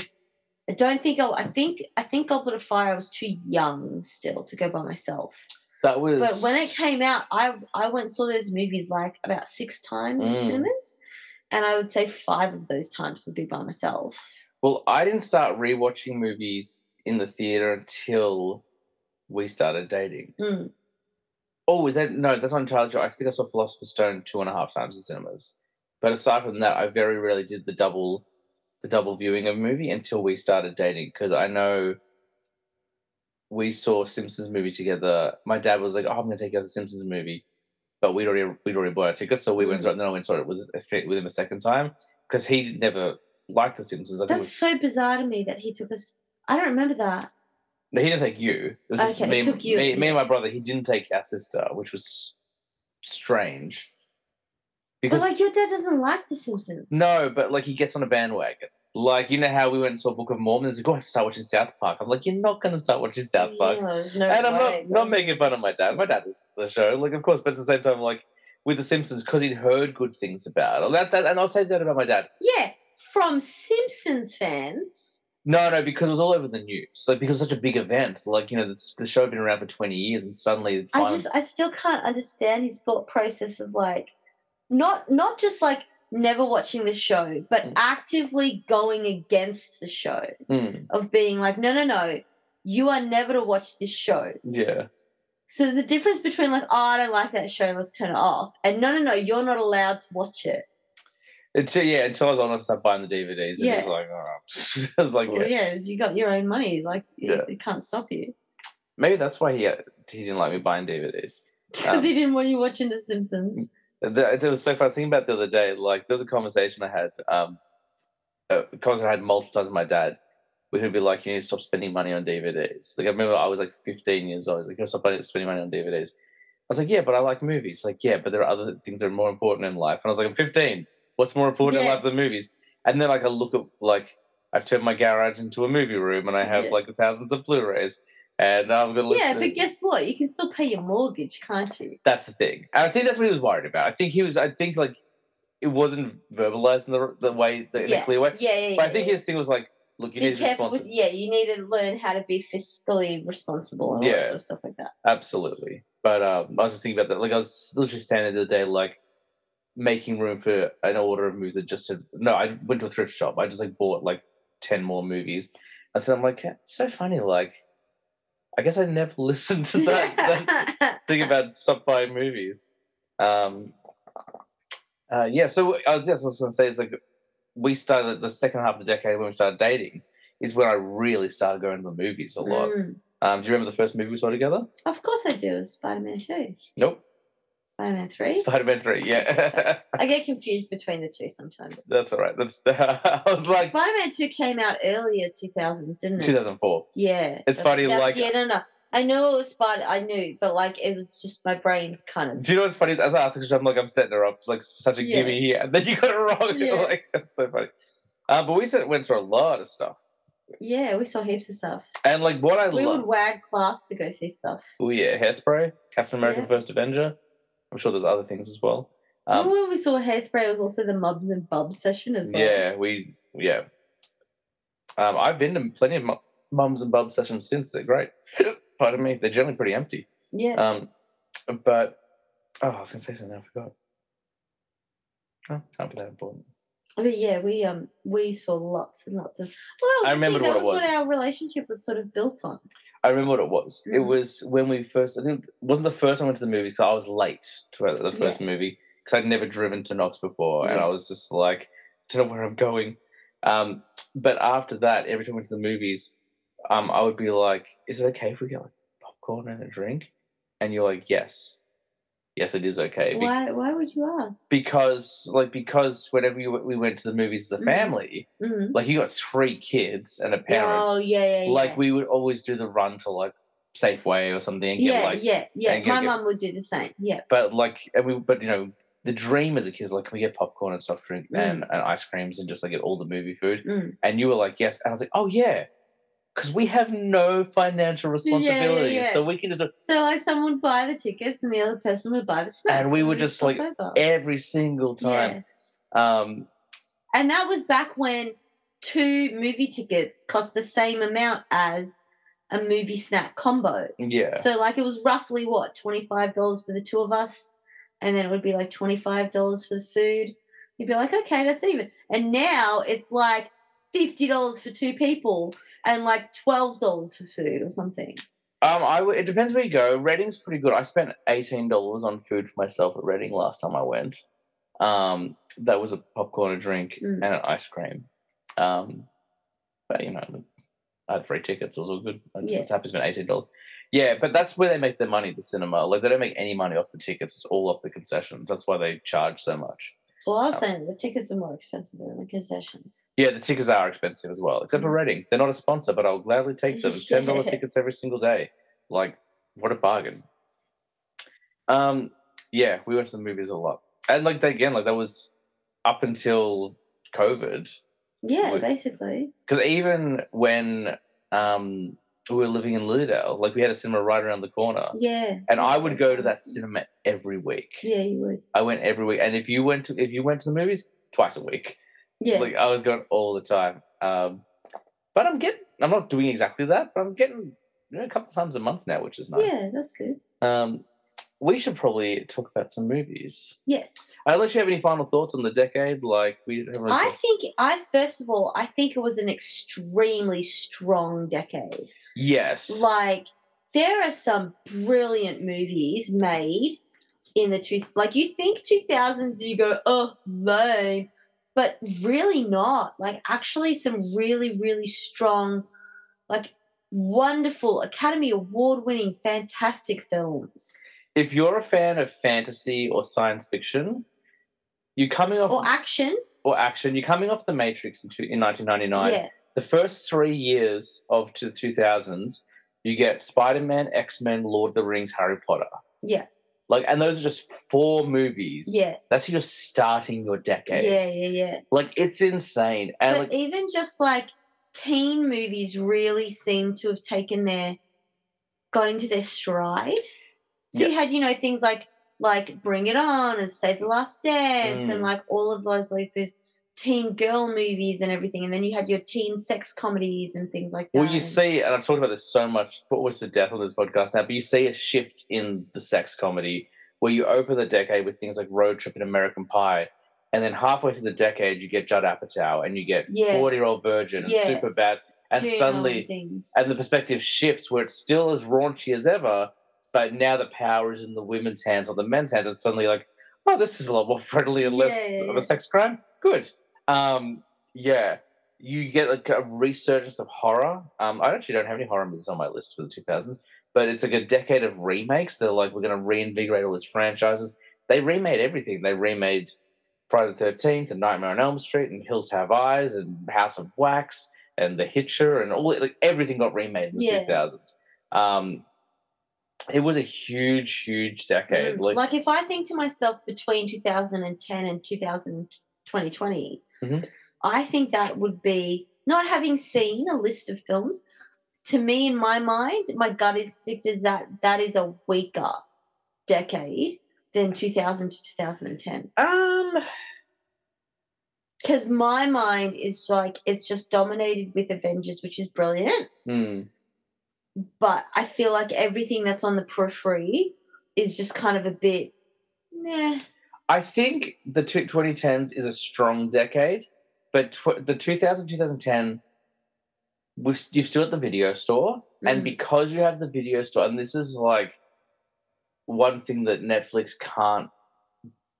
[SPEAKER 2] I don't think I'll, I think, I think Goblet of Fire, I was too young still to go by myself.
[SPEAKER 1] That was.
[SPEAKER 2] But when it came out, I, I went and saw those movies like about six times in
[SPEAKER 1] Mm.
[SPEAKER 2] cinemas. And I would say five of those times would be by myself.
[SPEAKER 1] Well, I didn't start rewatching movies in the theater until we started dating.
[SPEAKER 2] Mm.
[SPEAKER 1] Oh, is that no? That's not entirely true. I think I saw Philosopher's Stone two and a half times in cinemas. But aside from that, I very rarely did the double, the double viewing of a movie until we started dating. Because I know we saw Simpsons movie together. My dad was like, "Oh, I'm going to take you to the Simpsons movie," but we'd already we'd already bought our tickets, so we went.
[SPEAKER 2] Mm.
[SPEAKER 1] Then I went and saw it with with him a second time because he never liked the Simpsons. I it
[SPEAKER 2] That's
[SPEAKER 1] was,
[SPEAKER 2] so bizarre to me that he took us. I don't remember that.
[SPEAKER 1] no, he didn't take you. It was just
[SPEAKER 2] Okay,
[SPEAKER 1] me,
[SPEAKER 2] he took you,
[SPEAKER 1] me, me and my brother. He didn't take our sister, which was strange.
[SPEAKER 2] But
[SPEAKER 1] Because
[SPEAKER 2] like your dad doesn't like The Simpsons.
[SPEAKER 1] no, but like he gets on a bandwagon. Like you know how we went and saw Book of Mormon. He's like, "Oh, I have to start watching South Park." I'm like, "You're not going to start watching South Park."
[SPEAKER 2] Yeah, no
[SPEAKER 1] and I'm
[SPEAKER 2] way.
[SPEAKER 1] not not making fun of my dad. My dad is the show, like of course, but at the same time, like with The Simpsons, because he'd heard good things about it. That, that, and I'll say that about my dad.
[SPEAKER 2] Yeah, from Simpsons fans.
[SPEAKER 1] No, no, because it was all over the news. Like because it was such a big event. Like you know, the, the show had been around for twenty years, and suddenly,
[SPEAKER 2] I just I still can't understand his thought process of like not not just like never watching the show, but
[SPEAKER 1] Mm.
[SPEAKER 2] actively going against the show
[SPEAKER 1] Mm,
[SPEAKER 2] of being like, no, no, no, you are never to watch this show.
[SPEAKER 1] yeah,
[SPEAKER 2] So the difference between like, oh, I don't like that show, let's turn it off, and no, no, no, you're not allowed to watch it.
[SPEAKER 1] until yeah, until I was to start buying the DVDs, and it
[SPEAKER 2] Yeah. [laughs]
[SPEAKER 1] was like, oh. I was like, yeah.
[SPEAKER 2] yeah, you got your own money, like
[SPEAKER 1] Yeah.
[SPEAKER 2] it, it can't stop you
[SPEAKER 1] maybe that's why he he didn't like me buying DVDs.
[SPEAKER 2] because [laughs]
[SPEAKER 1] Um,
[SPEAKER 2] he didn't want you watching The Simpsons.
[SPEAKER 1] It was so fun. I was thinking about the other day. Like, there was a conversation I had. Um, a conversation I had multiple times with my dad. We would be like, "You need to stop spending money on DVDs." Like, I remember I was like 15 years old. He's like, "You stop spending money on DVDs." I was like, "Yeah, but I like movies." Like, "Yeah, but there are other things that are more important in life." And I was like, "I'm 15. What's more important in
[SPEAKER 2] Yeah.
[SPEAKER 1] life than movies?" And then like I look at like I've turned my garage into a movie room, and I have
[SPEAKER 2] Yeah.
[SPEAKER 1] like thousands of Blu-rays, and I'm gonna listen.
[SPEAKER 2] Yeah, but guess what? You can still pay your mortgage, can't you?
[SPEAKER 1] That's the thing. And I think that's what he was worried about. I think he was. I think like it wasn't verbalized in the the way the, in a clear way.
[SPEAKER 2] Yeah, yeah, yeah.
[SPEAKER 1] But I think
[SPEAKER 2] yeah.
[SPEAKER 1] his thing was like, look, you
[SPEAKER 2] be
[SPEAKER 1] need to be
[SPEAKER 2] careful with
[SPEAKER 1] responsible.
[SPEAKER 2] yeah. You need to learn how to be fiscally responsible and all
[SPEAKER 1] Yeah.
[SPEAKER 2] that sort of stuff like that.
[SPEAKER 1] Absolutely. But um, I was just thinking about that. Like I was literally standing the day, like making room for an order of movies that just had no. I went to a thrift shop. I just like bought like ten more movies. I said, I'm like, it's so funny. Like, I guess I never [laughs] listened to that. that thing about stop buying movies. Um, uh, yeah, so I was just was going to say is like we started the second half of the decade when we started dating is when I really started going to the movies a lot.
[SPEAKER 2] Mm.
[SPEAKER 1] Um, do you remember the first movie we saw together?
[SPEAKER 2] Of course I do. Spider Man 2.
[SPEAKER 1] Nope,
[SPEAKER 2] Spider Man 3.
[SPEAKER 1] Spider Man Three. Yeah, [laughs]
[SPEAKER 2] I get confused between the two sometimes.
[SPEAKER 1] that's all right. That's [laughs] I was like
[SPEAKER 2] Spider Man 2 came out earlier 2000s, didn't it?
[SPEAKER 1] 2004.
[SPEAKER 2] Yeah.
[SPEAKER 1] It's funny, like-
[SPEAKER 2] Yeah, no, no. I know it was Spider. I knew, but like it was just my brain kind of.
[SPEAKER 1] Do you know what's funny? Is as I asked, I'm like I'm setting her up. It's like such a
[SPEAKER 2] Yeah.
[SPEAKER 1] gimme here, and then you got it wrong. [laughs]
[SPEAKER 2] Yeah.
[SPEAKER 1] like that's so funny. Uh, but we said went through a lot of stuff,
[SPEAKER 2] Yeah, we saw heaps of stuff.
[SPEAKER 1] and like what I
[SPEAKER 2] We
[SPEAKER 1] love.
[SPEAKER 2] would wag class to go see stuff.
[SPEAKER 1] Oh yeah, Hairspray, Captain America:
[SPEAKER 2] Yeah.
[SPEAKER 1] First Avenger. I'm sure there's other things as well. Um,
[SPEAKER 2] when we saw Hairspray? It was also the Mubs and Bubs session as well.
[SPEAKER 1] yeah, we yeah. Um, I've been to plenty of mu- mums and bubs sessions since. They're great. [laughs] Pardon me. They're generally pretty empty.
[SPEAKER 2] Yeah.
[SPEAKER 1] Um, but oh, I was gonna say something. I forgot. Oh, can't be that important.
[SPEAKER 2] But yeah, we um we saw lots and lots of. Well, was
[SPEAKER 1] I
[SPEAKER 2] the
[SPEAKER 1] remembered
[SPEAKER 2] thing, that
[SPEAKER 1] what it
[SPEAKER 2] was
[SPEAKER 1] was.
[SPEAKER 2] what our relationship was sort of built on.
[SPEAKER 1] I remember what it was. It
[SPEAKER 2] Mm.
[SPEAKER 1] was when we first. I think it wasn't the first time I went to the movies because I was late to the first movie because I'd never driven to Knox before, and I was just like, I don't know where I'm going. Um, but after that, every time I went to the movies, um, I would be like, "Is it okay if we get like popcorn and a drink?" And you're like, "Yes, yes, it is okay."
[SPEAKER 2] Why? Why would you ask?
[SPEAKER 1] because like because whenever you, we went to the movies as a
[SPEAKER 2] Mhm.
[SPEAKER 1] family,
[SPEAKER 2] Mhm.
[SPEAKER 1] like you got three kids and a parent,
[SPEAKER 2] Oh yeah, yeah, yeah.
[SPEAKER 1] like we would always do the run to like Safeway or something and get
[SPEAKER 2] yeah,
[SPEAKER 1] like
[SPEAKER 2] yeah, yeah. My mum would do the same. Yeah.
[SPEAKER 1] but like and we but you know the dream as a kid is like can we get popcorn and soft drink
[SPEAKER 2] Mm.
[SPEAKER 1] and, and ice creams and just like get all the movie food
[SPEAKER 2] Mm.
[SPEAKER 1] and you were like yes and I was like oh yeah because we have no financial responsibility.
[SPEAKER 2] yeah.
[SPEAKER 1] so we can just
[SPEAKER 2] So like someone would buy the tickets and the other person would buy the snacks.
[SPEAKER 1] And we would just, like,
[SPEAKER 2] over.
[SPEAKER 1] every single time um
[SPEAKER 2] And that was back when two movie tickets cost the same amount as a movie snack combo.
[SPEAKER 1] yeah
[SPEAKER 2] So like it was roughly what twenty five dollars for the two of us, and then it would be like twenty five dollars for the food. You'd be like, okay, that's even. And now it's like fifty dollars for two people and like twelve dollars for food or something.
[SPEAKER 1] Um, I w- it depends where you go. Reading's pretty good. I spent eighteen dollars on food for myself at Reading last time I went. Um, that was a popcorn, a drink,
[SPEAKER 2] Mm.
[SPEAKER 1] and an ice cream. Um, but you know, I had free tickets. It was all good.
[SPEAKER 2] Yeah.
[SPEAKER 1] was happy to spend eighteen dollars. Yeah, but that's where they make their money. The cinema, like they don't make any money off the tickets. It's all off the concessions. That's why they charge so much.
[SPEAKER 2] Well, I was
[SPEAKER 1] Oh.
[SPEAKER 2] saying the tickets are more expensive than the concessions.
[SPEAKER 1] Yeah, the tickets are expensive as well, except for
[SPEAKER 2] Mm.
[SPEAKER 1] Reading. They're not a sponsor, but I'll gladly take them. [laughs] Ten dollar tickets every single day. Like, what a bargain. Um, yeah, we went to the movies a lot, and like again, like that was up until COVID.
[SPEAKER 2] Yeah,
[SPEAKER 1] Like-
[SPEAKER 2] basically.
[SPEAKER 1] Because even when um we were living in Lilydale, like we had a cinema right around the corner,
[SPEAKER 2] Yeah.
[SPEAKER 1] and I would go to that cinema every week.
[SPEAKER 2] Yeah, you would.
[SPEAKER 1] I went every week, and if you went to if you went to the movies twice a week,
[SPEAKER 2] Yeah.
[SPEAKER 1] like I was going all the time. Um, but I'm getting, I'm not doing exactly that, but I'm getting you know, a couple times a month now, which is nice.
[SPEAKER 2] Yeah, that's good.
[SPEAKER 1] Um, we should probably talk about some movies.
[SPEAKER 2] Yes.
[SPEAKER 1] Unless you have any final thoughts on the decade, like we
[SPEAKER 2] I think I first of all, I think it was an extremely strong decade.
[SPEAKER 1] Yes,
[SPEAKER 2] Like there are some brilliant movies made in the two like you think two thousands and you go, oh lame. But really not. Like actually some really, really strong, like wonderful Academy Award winning fantastic films.
[SPEAKER 1] if you're a fan of fantasy or science fiction, you're coming off
[SPEAKER 2] Or action.
[SPEAKER 1] or action. You're coming off the Matrix in, two, in 1999.
[SPEAKER 2] Yeah.
[SPEAKER 1] The first three years of to the 2000s, you get Spider-Man, X-Men, Lord of the Rings, Harry Potter.
[SPEAKER 2] Yeah.
[SPEAKER 1] Like, and those are just four movies.
[SPEAKER 2] Yeah.
[SPEAKER 1] That's you're starting your decade.
[SPEAKER 2] Yeah, yeah, yeah.
[SPEAKER 1] Like, it's insane. And
[SPEAKER 2] but
[SPEAKER 1] like,
[SPEAKER 2] even just like teen movies really seem to have taken their got into their stride. So you had, you know, things like like Bring It On and Save the Last Dance
[SPEAKER 1] Mm.
[SPEAKER 2] and like all of those like those teen girl movies and everything. And then you had your teen sex comedies and things like that.
[SPEAKER 1] well, you see, and I've talked about this so much, but always to death on this podcast now, but you see a shift in the sex comedy where you open the decade with things like Road Trip and American Pie. And then halfway through the decade, you get Judd Apatow and you get
[SPEAKER 2] Yeah.
[SPEAKER 1] 40 Year Old Virgin and
[SPEAKER 2] Yeah.
[SPEAKER 1] Superbad. And
[SPEAKER 2] Juno
[SPEAKER 1] suddenly, and the perspective shifts where it's still as raunchy as ever, but now the power is in the women's hands or the men's hands. and suddenly like, oh, this is a lot more friendly and less
[SPEAKER 2] yeah,
[SPEAKER 1] of a sex crime. Good. Um, yeah, you get like a resurgence of horror. Um, I actually don't have any horror movies on my list for the 2000s, but it's like a decade of remakes. They're like, we're going to reinvigorate all these franchises. They remade everything. They remade Friday the 13th and Nightmare on Elm Street and Hills Have Eyes and House of Wax and The Hitcher and all like everything got remade in the
[SPEAKER 2] Yes.
[SPEAKER 1] 2000s. Um, it was a huge, huge decade.
[SPEAKER 2] Mm,
[SPEAKER 1] Like,
[SPEAKER 2] Like, if I think to myself between 2010 and 2000, 2020,
[SPEAKER 1] Mhm.
[SPEAKER 2] I think that would be not having seen a list of films. To me, in my mind, my gut instinct is that that is a weaker decade than 2000 to 2010.
[SPEAKER 1] um,
[SPEAKER 2] Because my mind is like it's just dominated with Avengers, which is brilliant.
[SPEAKER 1] hmm.
[SPEAKER 2] But I feel like everything that's on the periphery is just kind of a bit, nah.
[SPEAKER 1] I think the two, 2010s is a strong decade, but tw- the 2000 2010 we've, you're still at the video store, and
[SPEAKER 2] Mm.
[SPEAKER 1] because you have the video store, and this is like one thing that Netflix can't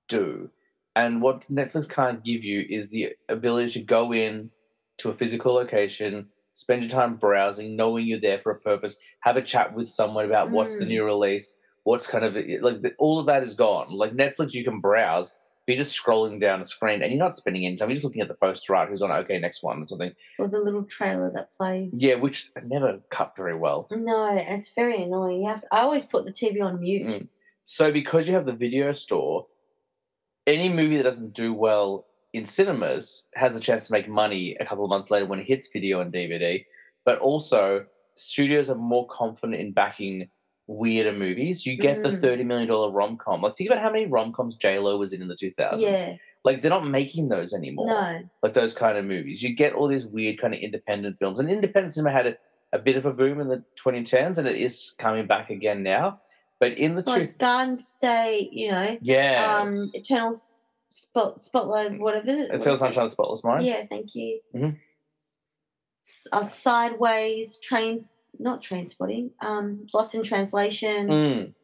[SPEAKER 1] do, and what Netflix can't give you is the ability to go in to a physical location, spend your time browsing, knowing you're there for a purpose, have a chat with someone about what's the
[SPEAKER 2] Mm.
[SPEAKER 1] new release, what's kind of like the- all of that is gone. Like Netflix, you can browse, but you're just scrolling down a screen and you're not spending any time. You're just looking at the poster art, who's on okay next one or something.
[SPEAKER 2] Or the little trailer that plays.
[SPEAKER 1] Yeah, which never cut very well.
[SPEAKER 2] No, it's very annoying. You have to, I always put the TV on mute.
[SPEAKER 1] Mm. So because you have the video store, any movie that doesn't do well in cinemas has a chance to make money a couple of months later when it hits video and DVD. But also, studios are more confident in backing weirder movies. You get the
[SPEAKER 2] Mm.
[SPEAKER 1] thirty million dollar rom com. Like think about how many rom coms J Lo was in in the two thousands.
[SPEAKER 2] Yeah.
[SPEAKER 1] Like they're not making those anymore.
[SPEAKER 2] No.
[SPEAKER 1] Like those kind of movies. You get all these weird kind of independent films, and independent cinema had a, a bit of a boom in the twenty tens, and it is coming back again now. But in the
[SPEAKER 2] Like Garden State, you know.
[SPEAKER 1] yeah,
[SPEAKER 2] Um, Eternal Spot Spotlight, whatever. what
[SPEAKER 1] Eternal
[SPEAKER 2] it?
[SPEAKER 1] Sunshine of the Spotless Mind.
[SPEAKER 2] Yeah, thank you.
[SPEAKER 1] Mhm.
[SPEAKER 2] S- Uh, sideways, trains, not train spotting. Um, Lost in Translation.
[SPEAKER 1] Mm.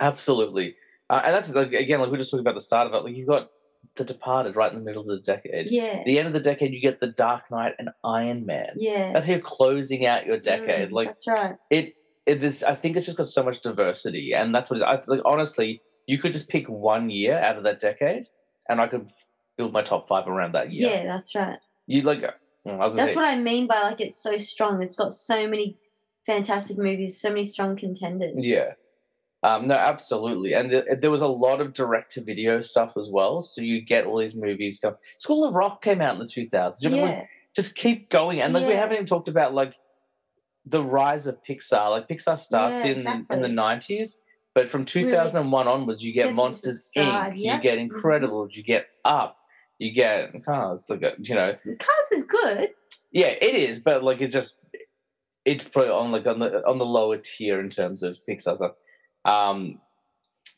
[SPEAKER 1] Absolutely. Uh, and that's like, again, like we are just talking about the start of it. Like you've got The Departed right in the middle of the decade.
[SPEAKER 2] Yeah,
[SPEAKER 1] The end of the decade, you get The Dark Knight and Iron Man.
[SPEAKER 2] yeah.
[SPEAKER 1] That's how you're closing out your decade.
[SPEAKER 2] Mm,
[SPEAKER 1] like
[SPEAKER 2] that's right.
[SPEAKER 1] it, it this I think it's just got so much diversity, and that's what it is. I, like honestly, you could just pick one year out of that decade, and I could build my top five around that year.
[SPEAKER 2] Yeah, that's right.
[SPEAKER 1] You like, mm, I was gonna
[SPEAKER 2] That's
[SPEAKER 1] say,
[SPEAKER 2] what I mean by like it's so strong. It's got so many fantastic movies, so many strong contenders.
[SPEAKER 1] Yeah. Um, no, absolutely. And th- there was a lot of direct to video stuff as well. So you get all these movies. School of Rock came out in the 2000s. You know, like,
[SPEAKER 2] Yeah,
[SPEAKER 1] just keep going. And like we haven't even talked about like the rise of Pixar. Like Pixar starts
[SPEAKER 2] Yeah,
[SPEAKER 1] in, in the 90s, but from 2001 onwards, you get Monsters Inc.,
[SPEAKER 2] yeah.
[SPEAKER 1] you get
[SPEAKER 2] Mhm.
[SPEAKER 1] Incredibles, you get Up, you get Cars. Like, uh, you know,
[SPEAKER 2] Cars is good.
[SPEAKER 1] yeah, it is, but like it just it's probably on like on the on the lower tier in terms of Pixar stuff. Um,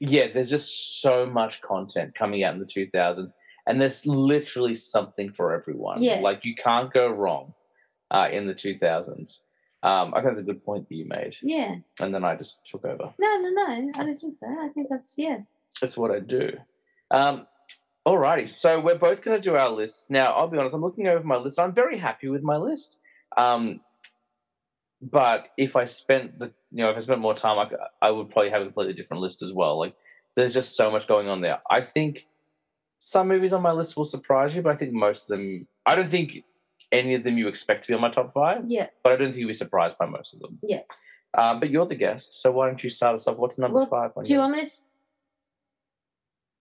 [SPEAKER 1] yeah, there's just so much content coming out in the 2000s, and there's literally something for everyone.
[SPEAKER 2] Yeah.
[SPEAKER 1] like you can't go wrong uh, in the 2000s. Um, I think that's a good point that you made,
[SPEAKER 2] Yeah.
[SPEAKER 1] and then I just took over.
[SPEAKER 2] No, no, no. I don't think so. I think that's yeah.
[SPEAKER 1] That's what I do. Um, alrighty, so we're both going to do our lists now. I'll be honest, I'm looking over my list. I'm very happy with my list. Um, but if I spent the, you know, if I spent more time, I would probably have a completely different list as well. Like, there's just so much going on there. I think some movies on my list will surprise you, but I think most of them, I don't think any of them you expect to be on my top five,
[SPEAKER 2] Yeah.
[SPEAKER 1] but I don't think you'll be surprised by most of them.
[SPEAKER 2] Yeah.
[SPEAKER 1] Um, but you're the guest, so why don't you start us off? What's number
[SPEAKER 2] Well,
[SPEAKER 1] five? On
[SPEAKER 2] Do you want me to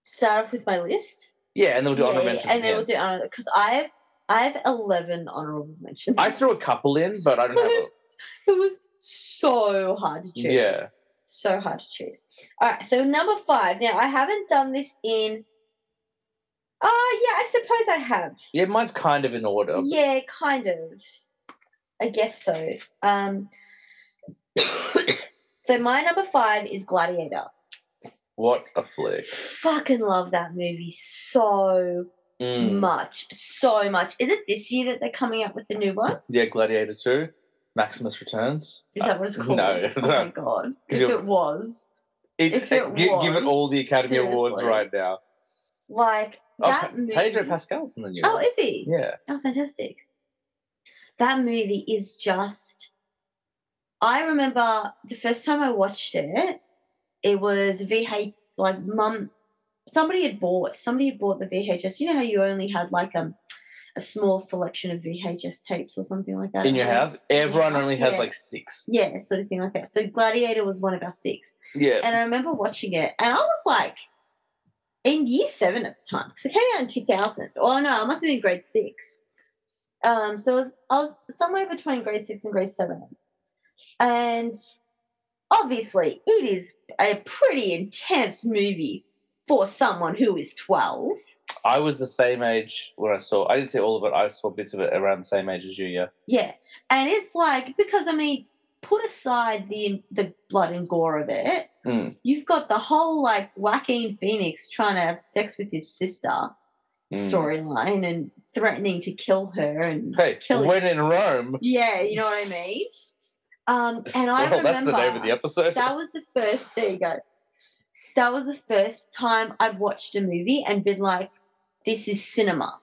[SPEAKER 2] start off with my list?
[SPEAKER 1] Yeah, and then we'll do
[SPEAKER 2] yeah,
[SPEAKER 1] honorable
[SPEAKER 2] yeah,
[SPEAKER 1] mentions.
[SPEAKER 2] and then we'll do honor because I have I have eleven honorable mentions.
[SPEAKER 1] I threw a couple in, but I don't have a. [laughs]
[SPEAKER 2] it was so hard to choose.
[SPEAKER 1] Yeah.
[SPEAKER 2] So hard to choose. All right, so number five. Now I haven't done this in. Oh yeah, I suppose I have.
[SPEAKER 1] Yeah, mine's kind of in order.
[SPEAKER 2] Yeah, kind of. I guess so. Um. [coughs] so my number five is Gladiator.
[SPEAKER 1] What a flick.
[SPEAKER 2] Fucking love that movie so
[SPEAKER 1] Mm.
[SPEAKER 2] much, so much. Is it this year that they're coming out with the new one?
[SPEAKER 1] Yeah, Gladiator 2, Maximus Returns.
[SPEAKER 2] Is that what it's
[SPEAKER 1] Uh,
[SPEAKER 2] called?
[SPEAKER 1] no.
[SPEAKER 2] Oh my [laughs] god! If it was,
[SPEAKER 1] It,
[SPEAKER 2] If it
[SPEAKER 1] gi- give it all the Academy Awards right now.
[SPEAKER 2] like
[SPEAKER 1] Oh,
[SPEAKER 2] that
[SPEAKER 1] Pe-
[SPEAKER 2] movie.
[SPEAKER 1] Pedro Pascal's in the new
[SPEAKER 2] Oh,
[SPEAKER 1] one.
[SPEAKER 2] is he?
[SPEAKER 1] Yeah.
[SPEAKER 2] Oh, fantastic! That movie is just. I remember the first time I watched it. It was VH like mum. Somebody had bought. Somebody had bought the VHS. You know how you only had like um, a small selection of VHS tapes or something like that
[SPEAKER 1] In your
[SPEAKER 2] home?
[SPEAKER 1] house, everyone
[SPEAKER 2] house,
[SPEAKER 1] only has
[SPEAKER 2] yeah.
[SPEAKER 1] like six.
[SPEAKER 2] Yeah, sort of thing like that. So Gladiator was one of our six.
[SPEAKER 1] Yeah.
[SPEAKER 2] And I remember watching it, and I was like in year seven at the time because it came out in 2000. Oh no, I must have been grade six. Um, so it was, I was somewhere between grade six and grade seven. And obviously, it is a pretty intense movie for someone who is 12.
[SPEAKER 1] I was the same age when I saw. I didn't see all of it. I saw bits of it around the same age as you. Yeah.
[SPEAKER 2] Yeah. And it's like, because I mean, put aside the the blood and gore of it,
[SPEAKER 1] Mm.
[SPEAKER 2] You've got the whole like Joaquin Phoenix trying to have sex with his sister
[SPEAKER 1] Mm.
[SPEAKER 2] storyline and threatening to kill her and
[SPEAKER 1] Hey,
[SPEAKER 2] kill
[SPEAKER 1] when
[SPEAKER 2] his-
[SPEAKER 1] in Rome.
[SPEAKER 2] yeah, you know what I mean. [laughs] Um, and I
[SPEAKER 1] well, [laughs]
[SPEAKER 2] remember
[SPEAKER 1] that's the name of the episode.
[SPEAKER 2] that was the first. There you go. That was the first time I'd watched a movie and been like, "This is cinema.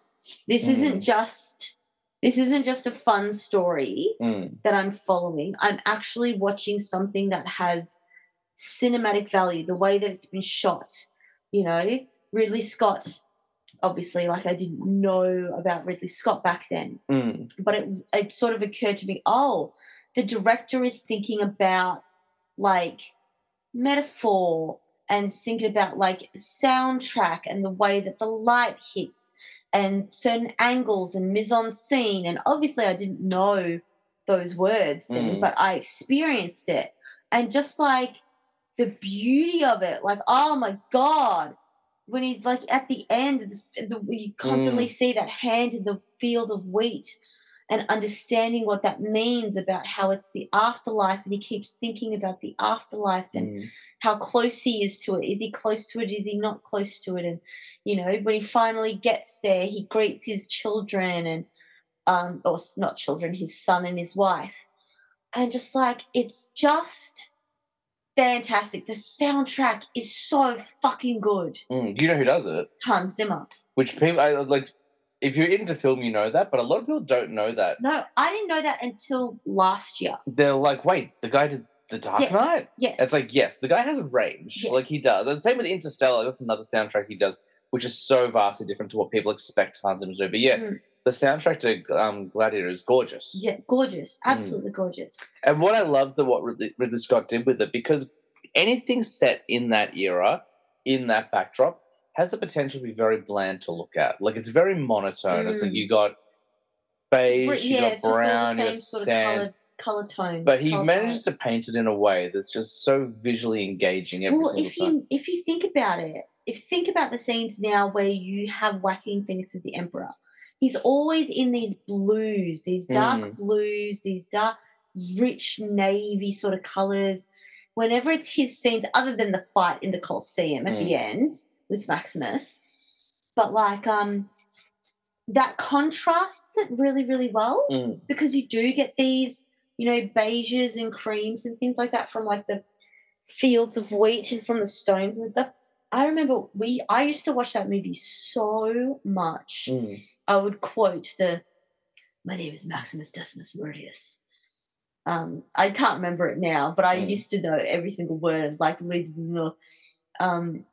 [SPEAKER 2] This
[SPEAKER 1] Mm.
[SPEAKER 2] isn't just. This isn't just a fun story
[SPEAKER 1] Mm,
[SPEAKER 2] that I'm following. I'm actually watching something that has cinematic value. The way that it's been shot, you know, Ridley Scott. Obviously, like I didn't know about Ridley Scott back then
[SPEAKER 1] mm,
[SPEAKER 2] but it, it sort of occurred to me oh the director is thinking about like metaphor and thinking about like soundtrack and the way that the light hits and certain angles and mise en scene. And obviously i didn't know those words then
[SPEAKER 1] Mm.
[SPEAKER 2] but i experienced it. And just like the beauty of it like oh my god when he's like at the end the, the, you constantly see that hand in the field of wheat and understanding what that means about how it's the afterlife and he keeps thinking about the afterlife and
[SPEAKER 1] mm,
[SPEAKER 2] how close he is to it is he close to it is he not close to it and you know when he finally gets there he greets his children and um or not children his son and his wife and just like it's just fantastic the soundtrack is so fucking good
[SPEAKER 1] mm. You know who does it?
[SPEAKER 2] hans zimmer
[SPEAKER 1] Which people I like. If you're into film, you know that, but a lot of people don't know that.
[SPEAKER 2] no i didn't know that until last year
[SPEAKER 1] They're like, wait, the guy did the Dark
[SPEAKER 2] yes
[SPEAKER 1] Knight.
[SPEAKER 2] yes
[SPEAKER 1] It's like, yes, the guy has a range,
[SPEAKER 2] Yes.
[SPEAKER 1] like he does. And same with Interstellar. That's another soundtrack he does, which is so vastly different to what people expect Hans Zimmer to do. But yeah,
[SPEAKER 2] Mm.
[SPEAKER 1] the soundtrack to um, Gladiator is gorgeous.
[SPEAKER 2] yeah gorgeous
[SPEAKER 1] Mm.
[SPEAKER 2] absolutely gorgeous
[SPEAKER 1] And what I love that what Ridley, Ridley Scott did with it, because anything set in that era, in that backdrop, has the potential to be very bland to look at. Like it's very monotone. It's like
[SPEAKER 2] Mm.
[SPEAKER 1] you got beige,
[SPEAKER 2] Br-
[SPEAKER 1] you got
[SPEAKER 2] it's just all
[SPEAKER 1] brown, you got
[SPEAKER 2] sort of
[SPEAKER 1] sand.
[SPEAKER 2] color, tone.
[SPEAKER 1] But he manages
[SPEAKER 2] palette.
[SPEAKER 1] to paint it in a way that's just so visually engaging every
[SPEAKER 2] Well,
[SPEAKER 1] single
[SPEAKER 2] if
[SPEAKER 1] time.
[SPEAKER 2] you if you think about it, if you think about the scenes now where you have Joaquin Phoenix as the Emperor, he's always in these blues, these dark
[SPEAKER 1] Mm.
[SPEAKER 2] blues, these dark, rich navy sort of colors. Whenever it's his scenes, other than the fight in the Colosseum at the end with Maximus, but like um, that contrasts it really, really well
[SPEAKER 1] Mm,
[SPEAKER 2] because you do get these, you know, beiges and creams and things like that from like the fields of wheat and from the stones and stuff. I remember we I used to watch that movie so much.
[SPEAKER 1] mm.
[SPEAKER 2] I would quote the My name is Maximus Decimus Meridius. Um, I can't remember it now, but I
[SPEAKER 1] Mm.
[SPEAKER 2] used to know every single word of like Legions of North. Um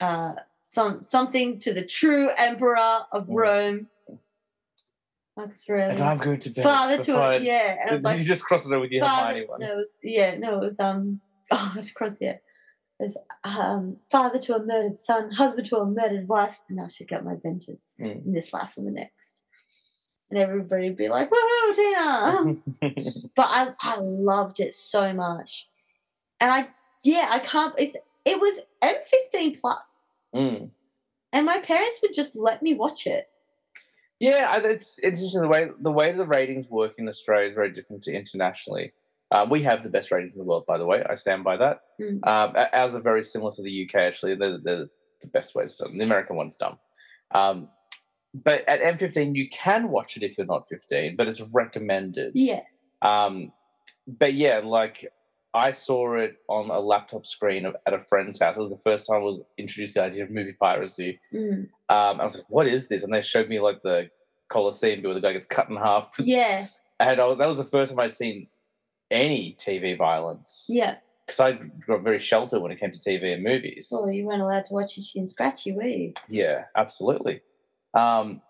[SPEAKER 2] uh some something to the true emperor of
[SPEAKER 1] Mm.
[SPEAKER 2] Rome.
[SPEAKER 1] And I'm going to bed.
[SPEAKER 2] Father to it, yeah. And I was [laughs]
[SPEAKER 1] you just crossed it over with your
[SPEAKER 2] father,
[SPEAKER 1] Hermione one.
[SPEAKER 2] no, it was, yeah, no, it was um, [laughs] oh, I cross yeah. There's um, father to a murdered son, husband to a murdered wife, and I should get my vengeance
[SPEAKER 1] Mm.
[SPEAKER 2] in this life and the next. And everybody would be like, "Woohoo, Tina!" [laughs] but I, I loved it so much, and I, yeah, I can't. It's it was M fifteen plus,
[SPEAKER 1] Mm.
[SPEAKER 2] and my parents would just let me watch it.
[SPEAKER 1] Yeah, it's it's interesting the way the way the ratings work in Australia is very different to internationally. Um, we have the best ratings in the world, by the way. I stand by that.
[SPEAKER 2] Mm.
[SPEAKER 1] Um, ours are very similar to the UK. Actually, they're, they're the best ways done. The American one's dumb. Um, but at M15, you can watch it if you're not 15, but it's recommended.
[SPEAKER 2] Yeah,
[SPEAKER 1] Um, but yeah, like I saw it on a laptop screen of- at a friend's house. It was the first time I was introduced to the idea of movie piracy.
[SPEAKER 2] Mm.
[SPEAKER 1] Um, I was like, "What is this?" And they showed me like the Colosseum where the guy gets cut in half.
[SPEAKER 2] yeah, [laughs]
[SPEAKER 1] And I was that was the first time I'd seen any TV violence
[SPEAKER 2] yeah.
[SPEAKER 1] because I got very sheltered when it came to TV and movies.
[SPEAKER 2] Well, you weren't allowed to watch Itchy and Scratchy, were you?
[SPEAKER 1] Yeah, absolutely. Um,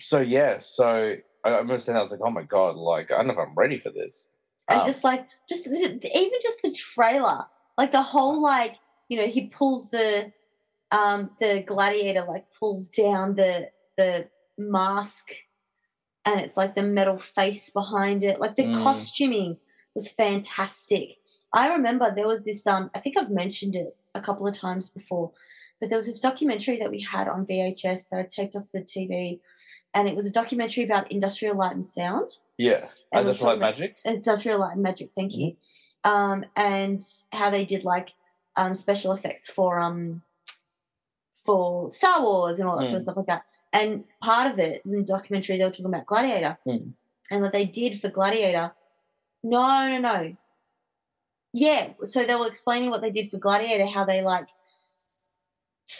[SPEAKER 1] so yeah, so I, I remember saying that I was like, "Oh my god!" Like I don't know if I'm ready for this.
[SPEAKER 2] And
[SPEAKER 1] Um,
[SPEAKER 2] just like just even just the trailer like the whole like you know he pulls the um the gladiator like pulls down the the mask and it's like the metal face behind it. Like the
[SPEAKER 1] Mm.
[SPEAKER 2] costuming was fantastic. I remember there was this um i think i've mentioned it a couple of times before but there was this documentary that we had on vhs that i taped off the tv and it was a documentary about industrial light and sound
[SPEAKER 1] yeah,
[SPEAKER 2] And
[SPEAKER 1] that's like magic.
[SPEAKER 2] Industrial Light and Magic, thank you. um, and how they did like um, special effects for um for Star Wars and all that sort of
[SPEAKER 1] Mm.
[SPEAKER 2] stuff like that. And part of it in the documentary they were talking about Gladiator
[SPEAKER 1] Mm.
[SPEAKER 2] and what they did for Gladiator. No, no, no. Yeah, so they were explaining what they did for Gladiator, how they like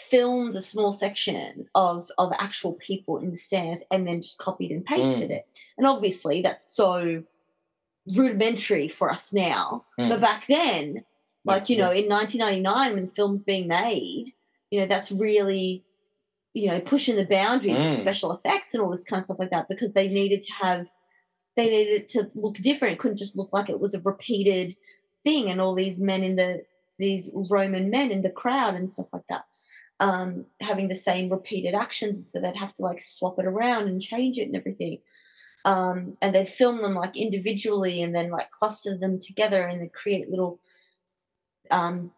[SPEAKER 2] filmed a small section of of actual people in the stands and then just copied and pasted it. And obviously that's so rudimentary for us now.
[SPEAKER 1] Mm.
[SPEAKER 2] But back then, like, you
[SPEAKER 1] Yeah.
[SPEAKER 2] know, in 1999 when the film's being made, you know, that's really, you know, pushing the boundaries
[SPEAKER 1] Mm.
[SPEAKER 2] of special effects and all this kind of stuff like that because they needed to have, they needed it to look different. It couldn't just look like it was a repeated thing and all these men in the, these Roman men in the crowd and stuff like that. Um, having the same repeated actions, so they'd have to like swap it around and change it and everything um, and they'd film them like individually and then like cluster them together and then create little um,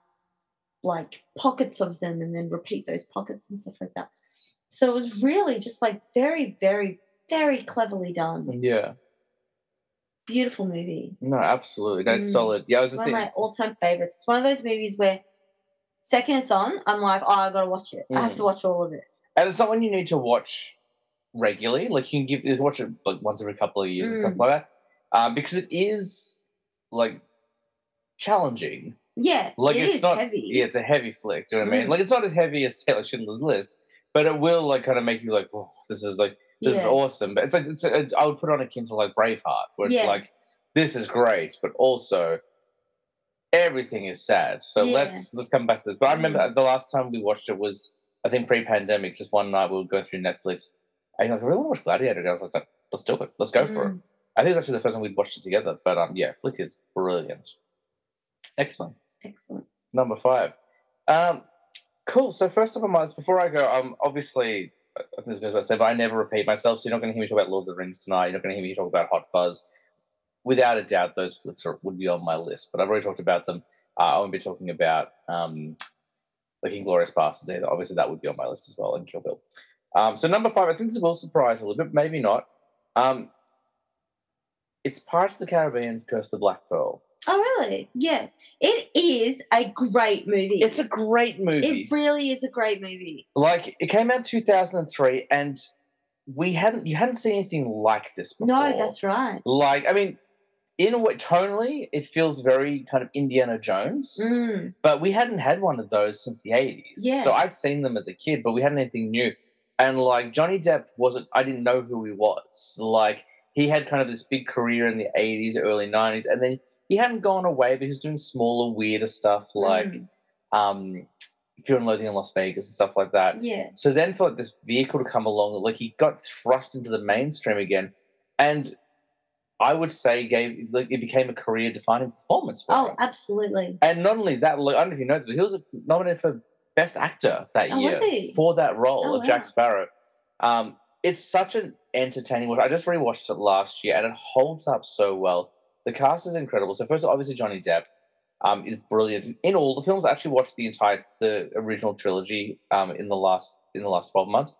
[SPEAKER 2] like pockets of them and then repeat those pockets and stuff like that. So it was really just like very, very, very cleverly done.
[SPEAKER 1] Yeah.
[SPEAKER 2] Beautiful movie.
[SPEAKER 1] No, absolutely. That's
[SPEAKER 2] Mm.
[SPEAKER 1] solid. Yeah, I was just
[SPEAKER 2] One of
[SPEAKER 1] thinking.
[SPEAKER 2] my all-time favorites. It's one of those movies where second it's on, I'm like, oh, I gotta watch it. I have
[SPEAKER 1] Mm.
[SPEAKER 2] to watch all of it.
[SPEAKER 1] And it's not one you need to watch regularly. Like you can give you can watch it like once every couple of years and stuff
[SPEAKER 2] Mm.
[SPEAKER 1] like that. Um, because it is like challenging.
[SPEAKER 2] Yeah,
[SPEAKER 1] Like
[SPEAKER 2] it
[SPEAKER 1] it's
[SPEAKER 2] is
[SPEAKER 1] not
[SPEAKER 2] heavy.
[SPEAKER 1] Yeah, it's a heavy flick. Do you know what I mean?
[SPEAKER 2] Mm.
[SPEAKER 1] Like it's not as heavy as say like Schindler's List, but it will like kind of make you like, oh, this is like this is awesome. But it's like it's a, I would put on akin to like Braveheart, where it's
[SPEAKER 2] Yeah.
[SPEAKER 1] like this is great, but also everything is sad. So
[SPEAKER 2] Yeah.
[SPEAKER 1] let's let's come back to this. But I remember
[SPEAKER 2] Mm.
[SPEAKER 1] the last time we watched it was I think pre-pandemic. Just one night we would go through Netflix. And you're like, I really want to watch Gladiator. And I was like, let's do it. Let's go for it.
[SPEAKER 2] Mm.
[SPEAKER 1] I think it's actually the first time we'd watched it together. But um, yeah, Flick is brilliant. Excellent
[SPEAKER 2] Excellent.
[SPEAKER 1] number five. Um, cool. So first up on my list, before I go, um, obviously, I think this goes without saying, but I never repeat myself. So you're not going to hear me talk about Lord of the Rings tonight. You're not going to hear me talk about Hot Fuzz. Without a doubt, those flicks are, would be on my list. But I've already talked about them. Uh, I won't be talking about um, like Inglourious Basterds either. Obviously, that would be on my list as well, and Kill Bill. Um, so number five, I think this will surprise a little bit, maybe not. Um, it's Pirates of the Caribbean: Curse of the Black Pearl.
[SPEAKER 2] Oh, really? Yeah. It is a great movie.
[SPEAKER 1] It's a great movie.
[SPEAKER 2] It really is a great movie.
[SPEAKER 1] like it came out in 2003 and we hadn't you hadn't seen anything like this before
[SPEAKER 2] No, that's right.
[SPEAKER 1] like i mean in a way tonally it feels very kind of indiana jones
[SPEAKER 2] Mm.
[SPEAKER 1] but we hadn't had one of those since the 80s
[SPEAKER 2] Yeah.
[SPEAKER 1] so i'd seen them as a kid but we hadn't anything new and like johnny depp wasn't i didn't know who he was like he had kind of this big career in the 80s early 90s and then he hadn't gone away but he was doing smaller weirder stuff like
[SPEAKER 2] Mm.
[SPEAKER 1] um fear and loathing in las vegas and stuff like that
[SPEAKER 2] Yeah.
[SPEAKER 1] so then for like this vehicle to come along, like he got thrust into the mainstream again, and I would say gave like it became a career defining performance for him.
[SPEAKER 2] Oh,
[SPEAKER 1] him.
[SPEAKER 2] absolutely.
[SPEAKER 1] And not only that, like, I don't know if you know this, but he was nominated for best actor that
[SPEAKER 2] Oh,
[SPEAKER 1] year for that role
[SPEAKER 2] Oh,
[SPEAKER 1] of Jack. Sparrow. Um, it's such an entertaining watch. I just rewatched it last year, and it holds up so well. The cast is incredible. So first, all, obviously Johnny Depp um, is brilliant in all the films. I actually watched the entire the original trilogy um, in the last in the last twelve months,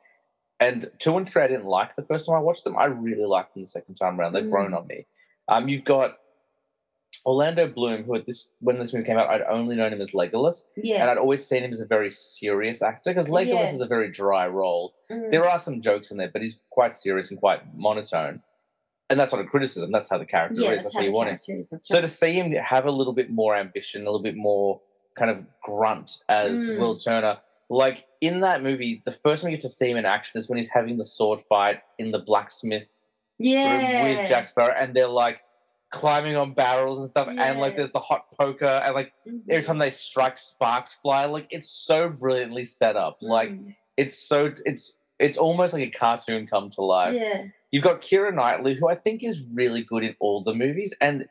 [SPEAKER 1] and two and three I didn't like the first time I watched them. I really liked them the second time around. They've
[SPEAKER 2] Mm.
[SPEAKER 1] grown on me. Um, you've got Orlando Bloom, who at this when this movie came out, I'd only known him as Legolas, and I'd always seen him as a very serious actor because Legolas
[SPEAKER 2] Yeah.
[SPEAKER 1] is a very dry role.
[SPEAKER 2] Mm.
[SPEAKER 1] There are some jokes in there, but he's quite serious and quite monotone. And that's not a criticism. That's how the character
[SPEAKER 2] yeah,
[SPEAKER 1] is. That's how
[SPEAKER 2] how
[SPEAKER 1] you want him.
[SPEAKER 2] is,
[SPEAKER 1] So
[SPEAKER 2] right.
[SPEAKER 1] to see him have a little bit more ambition, a little bit more kind of grunt as
[SPEAKER 2] Mm.
[SPEAKER 1] Will Turner, like in that movie, the first time we get to see him in action is when he's having the sword fight in the blacksmith
[SPEAKER 2] yeah.
[SPEAKER 1] room with Jack Sparrow, and they're like climbing on barrels and stuff, and like there's the hot poker, and like
[SPEAKER 2] Mhm.
[SPEAKER 1] every time they strike, sparks fly. Like it's so brilliantly set up. Like
[SPEAKER 2] Mm.
[SPEAKER 1] it's so it's it's almost like a cartoon come to life.
[SPEAKER 2] yeah.
[SPEAKER 1] You've got Keira Knightley, who I think is really good in all the movies, and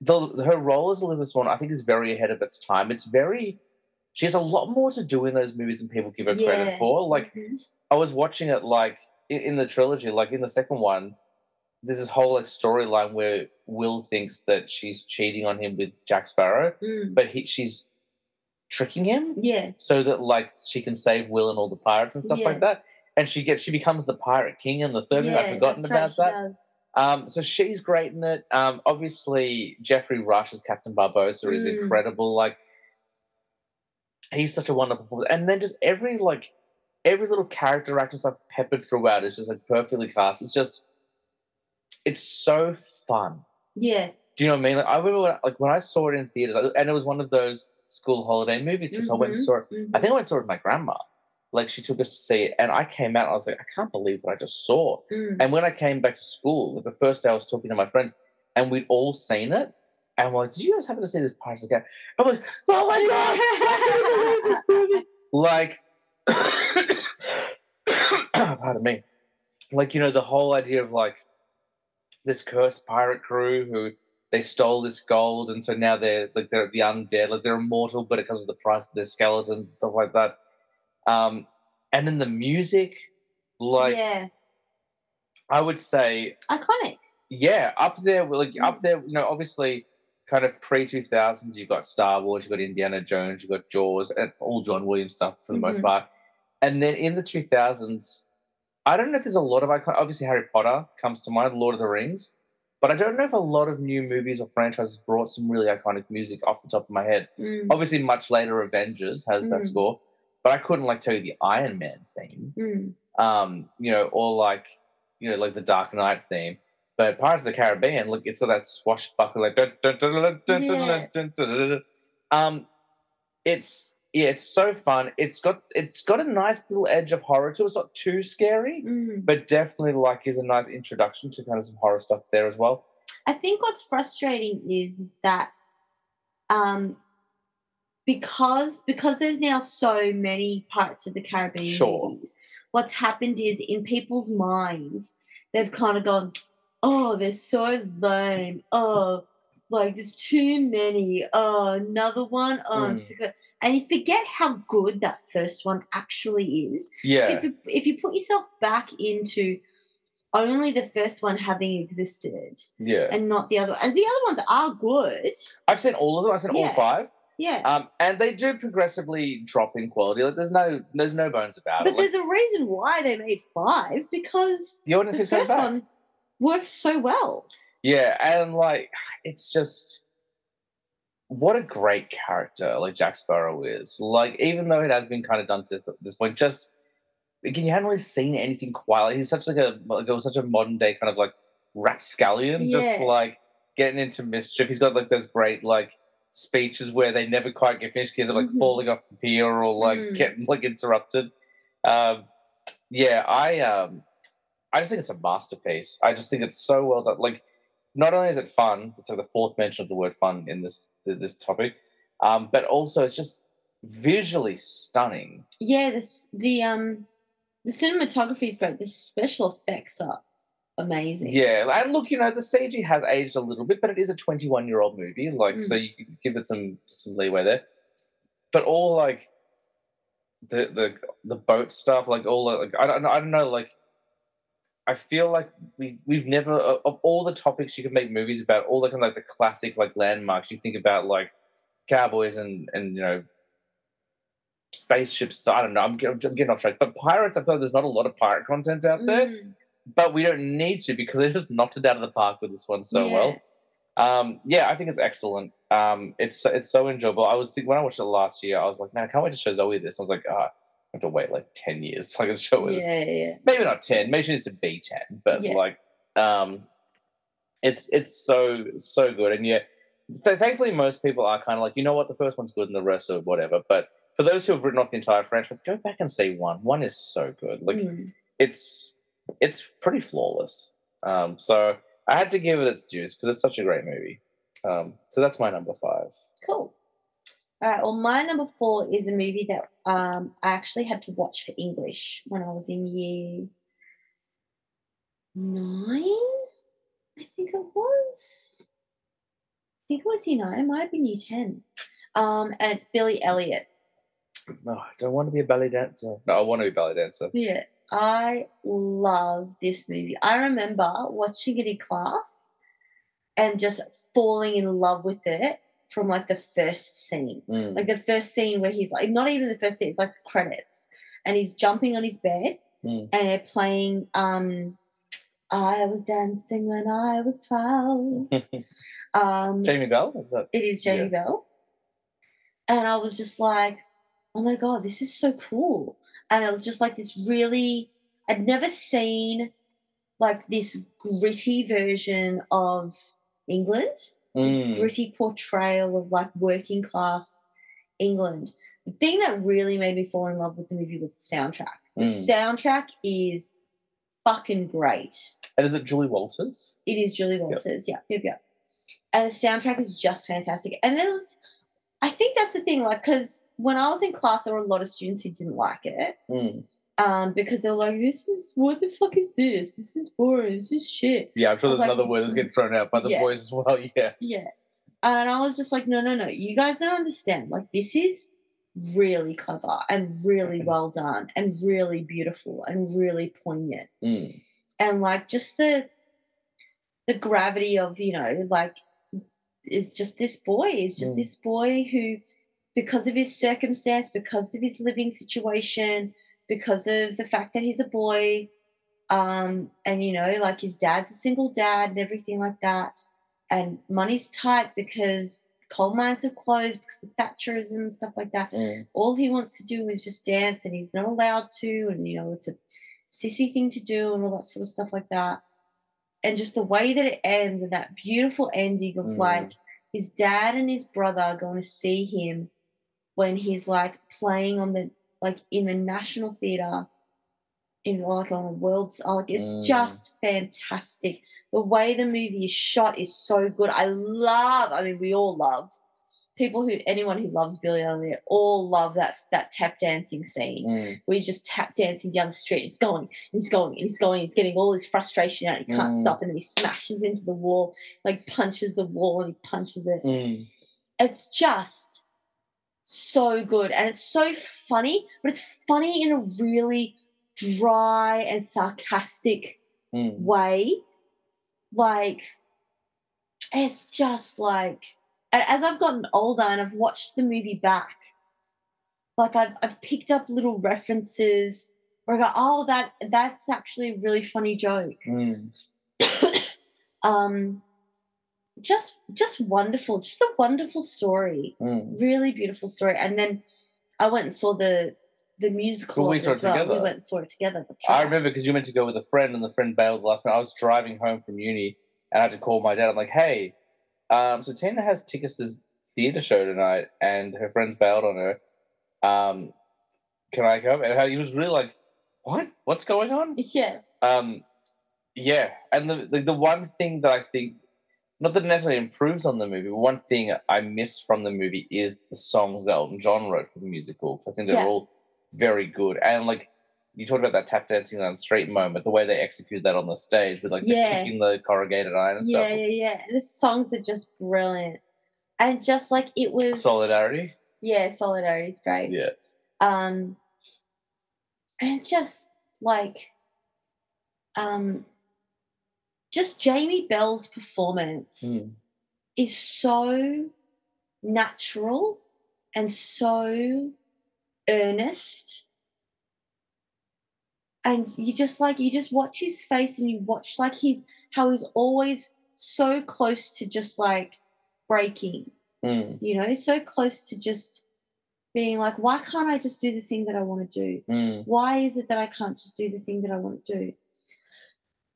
[SPEAKER 1] the her role as Elizabeth Swann, I think, is very ahead of its time. It's very she has a lot more to do in those movies than people give her credit for. Like
[SPEAKER 2] Mhm.
[SPEAKER 1] I was watching it, like in, in the trilogy, like in the second one, there's this whole like storyline where Will thinks that she's cheating on him with Jack Sparrow,
[SPEAKER 2] Mm.
[SPEAKER 1] but he she's tricking him
[SPEAKER 2] Yeah.
[SPEAKER 1] so that like she can save Will and all the pirates and stuff
[SPEAKER 2] Yeah.
[SPEAKER 1] like that. And she gets she becomes the pirate king in the third movie. I've forgotten about
[SPEAKER 2] right, she
[SPEAKER 1] that.
[SPEAKER 2] does.
[SPEAKER 1] Um, so she's great in it. Um, obviously, Geoffrey Rush as Captain Barbossa is
[SPEAKER 2] Mm.
[SPEAKER 1] incredible. Like, he's such a wonderful performance. And then just every like every little character actor stuff peppered throughout is just like perfectly cast. It's just it's so fun.
[SPEAKER 2] Yeah.
[SPEAKER 1] Do you know what I mean? Like, I remember when, like when I saw it in theaters, and it was one of those school holiday movie trips. I went and
[SPEAKER 2] Mhm.
[SPEAKER 1] saw it.
[SPEAKER 2] Mhm.
[SPEAKER 1] I think I went and saw it with my grandma. Like she took us to see it, and I came out. and I was like, I can't believe what I just saw.
[SPEAKER 2] Mm.
[SPEAKER 1] And when I came back to school, the first day I was talking to my friends, and we'd all seen it. And we're like, did you guys happen to see this Pirates of the Caribbean? I'm like, oh my god, I can't believe this movie. Like, [coughs] pardon me. Like, you know, the whole idea of like this cursed pirate crew who they stole this gold, and so now they're like they're the undead, like they're immortal, but it comes with the price of their skeletons and stuff like that. Um, and then the music, like
[SPEAKER 2] yeah.
[SPEAKER 1] I would say,
[SPEAKER 2] Iconic.
[SPEAKER 1] yeah, up there, like up there, you know, obviously, kind of pre two thousands, you've got Star Wars, you've got Indiana Jones, you've got Jaws, and all John Williams stuff for the most
[SPEAKER 2] Mhm.
[SPEAKER 1] part. And then in the two thousands, I don't know if there's a lot of icon. Obviously, Harry Potter comes to mind, Lord of the Rings, but I don't know if a lot of new movies or franchises brought some really iconic music off the top of my head.
[SPEAKER 2] Mm.
[SPEAKER 1] Obviously, much later, Avengers has that
[SPEAKER 2] Mm.
[SPEAKER 1] score, but I couldn't like tell you the Iron Man theme
[SPEAKER 2] Mm.
[SPEAKER 1] um, you know, or like, you know, like the Dark Knight theme. But Pirates of the Caribbean, look, it's got that swashbuckle, like, dun, dun, dun, um, it's yeah, it's so fun. It's got it's got a nice little edge of horror to it. It's not too scary,
[SPEAKER 2] Mm.
[SPEAKER 1] but definitely like is a nice introduction to kind of some horror stuff there as well.
[SPEAKER 2] I think what's frustrating is, is that um because because there's now so many parts of the Caribbean
[SPEAKER 1] Sure.
[SPEAKER 2] movies, what's happened is in people's minds they've kind of gone, oh, they're so lame. Oh, like there's too many. Oh, another one. Oh, I'm
[SPEAKER 1] Mm.
[SPEAKER 2] sick of and you forget how good that first one actually is.
[SPEAKER 1] Yeah,
[SPEAKER 2] If you, if you put yourself back into only the first one having existed,
[SPEAKER 1] yeah.
[SPEAKER 2] and not the other. And the other ones are good.
[SPEAKER 1] I've seen all of them. I've seen all five,
[SPEAKER 2] Yeah.
[SPEAKER 1] um, and they do progressively drop in quality. Like, there's no there's no bones about
[SPEAKER 2] but
[SPEAKER 1] it. Like,
[SPEAKER 2] there's a reason why they made five because
[SPEAKER 1] the audience
[SPEAKER 2] the first
[SPEAKER 1] back.
[SPEAKER 2] one works so well.
[SPEAKER 1] Yeah, and like it's just what a great character like Jack Sparrow is. Like even though it has been kind of done to this, this point, just again you hadn't really seen anything quite. Like, he's such like a like it was such a modern day kind of like rapscallion, just like getting into mischief. He's got like those great like speeches where they never quite get finished because of like
[SPEAKER 2] Mhm.
[SPEAKER 1] falling off the pier or like
[SPEAKER 2] Mhm.
[SPEAKER 1] getting like interrupted. Um, yeah, I um, I just think it's a masterpiece. I just think it's so well done. Like, not only is it fun, it's like the fourth mention of the word fun in this this topic, um, but also it's just visually stunning.
[SPEAKER 2] Yeah, this the um the cinematography is great. The special effects are amazing.
[SPEAKER 1] Yeah, and look, you know, the CG has aged a little bit, but it is a 21 year old movie, like, so you can give it some some leeway there. But all like the the the boat stuff, like all the, like I don't I don't know, like I feel like we we've never of all the topics you can make movies about, all the kind of like the classic like landmarks. You think about like cowboys and and you know spaceships. I don't know. I'm, I'm getting off track, but pirates. I feel like there's not a lot of pirate content out there
[SPEAKER 2] Mm,
[SPEAKER 1] but we don't need to because they just knocked it out of the park with this one so
[SPEAKER 2] yeah.
[SPEAKER 1] well. Um, yeah, I think it's excellent. Um, it's so- it's so enjoyable. I was think when I watched it last year, I was like, man, I can't wait to show Zoe this. I was like, ah, I have to wait like ten years so I can show this.
[SPEAKER 2] Yeah, yeah.
[SPEAKER 1] Maybe not ten. Maybe she needs to be ten, but
[SPEAKER 2] Yeah.
[SPEAKER 1] like, um, it's it's so so good. And yeah, so thankfully most people are kind of like, you know what, the first one's good and the rest are whatever. But for those who have written off the entire franchise, go back and see one. One is so good. Like
[SPEAKER 2] Mm.
[SPEAKER 1] it's it's pretty flawless. Um, so I had to give it its dues because it's such a great movie. Um, so that's my number five.
[SPEAKER 2] Cool. All right. Well, my number four is a movie that um, I actually had to watch for English when I was in year nine. I think it was. I think it was year nine. It might have been year ten. Um, and it's Billy Elliot.
[SPEAKER 1] Oh, I don't want to be a ballet dancer. No, I want to be a ballet dancer.
[SPEAKER 2] Yeah, I love this movie. I remember watching it in class and just falling in love with it from like the first scene.
[SPEAKER 1] Mm.
[SPEAKER 2] Like the first scene where he's like, not even the first scene, it's like the credits. And he's jumping on his bed
[SPEAKER 1] Mm.
[SPEAKER 2] and they're playing um I was dancing when I was 12. [laughs] Um,
[SPEAKER 1] Jamie Bell? Is that?
[SPEAKER 2] it is Jamie Bell. And I was just like, oh my God, this is so cool. And it was just like this really, I'd never seen like this gritty version of England, this
[SPEAKER 1] Mm.
[SPEAKER 2] gritty portrayal of like working class England. The thing that really made me fall in love with the movie was the soundtrack. The
[SPEAKER 1] Mm.
[SPEAKER 2] soundtrack is fucking great.
[SPEAKER 1] And is it Julie Walters?
[SPEAKER 2] It is Julie Walters. Yeah, yep, yep. And the soundtrack is just fantastic. And there was, I think that's the thing, like, because when I was in class, there were a lot of students who didn't like it
[SPEAKER 1] Mm.
[SPEAKER 2] Um, because they're like, this is, what the fuck is this? This is boring. This is shit.
[SPEAKER 1] Yeah, I'm sure there's
[SPEAKER 2] like,
[SPEAKER 1] another word that's getting thrown out by the
[SPEAKER 2] Yeah.
[SPEAKER 1] boys as well. [laughs] Yeah.
[SPEAKER 2] Yeah. And I was just like, no, no, no. You guys don't understand. Like, this is really clever and really well done and really beautiful and really poignant.
[SPEAKER 1] Mm.
[SPEAKER 2] and like just the the gravity of you know like is just this boy is just
[SPEAKER 1] Mm.
[SPEAKER 2] this boy who because of his circumstance because of his living situation because of the fact that he's a boy um and you know like his dad's a single dad and everything like that and money's tight because coal mines are closed because of thatcherism and stuff like that
[SPEAKER 1] Mm.
[SPEAKER 2] all he wants to do is just dance and he's not allowed to and you know it's a sissy thing to do and all that sort of stuff like that and just the way that it ends and that beautiful ending of
[SPEAKER 1] Mm.
[SPEAKER 2] like his dad and his brother going to see him when he's like playing on the like in the national theater in like on a world like it's
[SPEAKER 1] Mm.
[SPEAKER 2] just fantastic the way the movie is shot is so good i love i mean we all love people who anyone who loves Billy Elliot all love that that tap dancing scene
[SPEAKER 1] Mm.
[SPEAKER 2] where he's just tap dancing down the street. He's going, he's going, he's going. He's getting all his frustration out. He can't
[SPEAKER 1] Mm.
[SPEAKER 2] stop, and then he smashes into the wall, like punches the wall, and he punches it.
[SPEAKER 1] Mm.
[SPEAKER 2] It's just so good, and it's so funny, but it's funny in a really dry and sarcastic
[SPEAKER 1] Mm.
[SPEAKER 2] way. Like, it's just like, as I've gotten older and I've watched the movie back, like I've I've picked up little references where I go, oh, that that's actually a really funny joke.
[SPEAKER 1] Mm. [coughs]
[SPEAKER 2] um, just just wonderful, just a wonderful story,
[SPEAKER 1] Mm.
[SPEAKER 2] really beautiful story. And then I went and saw the the musical.
[SPEAKER 1] Well, we
[SPEAKER 2] of
[SPEAKER 1] saw it
[SPEAKER 2] well.
[SPEAKER 1] together.
[SPEAKER 2] We went and saw it together.
[SPEAKER 1] I remember because you meant to go with a friend and the friend bailed last minute. I was driving home from uni and I had to call my dad. I'm like, hey, um, so Tina has tickets to this theatre show tonight and her friends bailed on her. Um, can I come? And he was really like, what? What's going on?
[SPEAKER 2] Yeah.
[SPEAKER 1] Um, yeah, and the, the the one thing that I think, not that it necessarily improves on the movie, but one thing I miss from the movie is the songs that Elton John wrote for the musical. I think they're
[SPEAKER 2] Yeah.
[SPEAKER 1] all very good, and like you talked about that tap dancing on the street moment, the way they executed that on the stage with like the kicking the corrugated iron and
[SPEAKER 2] Yeah,
[SPEAKER 1] stuff.
[SPEAKER 2] yeah, yeah. The songs are just brilliant. And just like it was
[SPEAKER 1] Solidarity,
[SPEAKER 2] Yeah, solidarity is great.
[SPEAKER 1] yeah,
[SPEAKER 2] Um and just like um just Jamie Bell's performance
[SPEAKER 1] Mm.
[SPEAKER 2] is so natural and so earnest. And you just like you just watch his face and you watch like he's how he's always so close to just like breaking
[SPEAKER 1] Mm,
[SPEAKER 2] you know, so close to just being like, why can't I just do the thing that I want to do?
[SPEAKER 1] mm.
[SPEAKER 2] Why is it that I can't just do the thing that I want to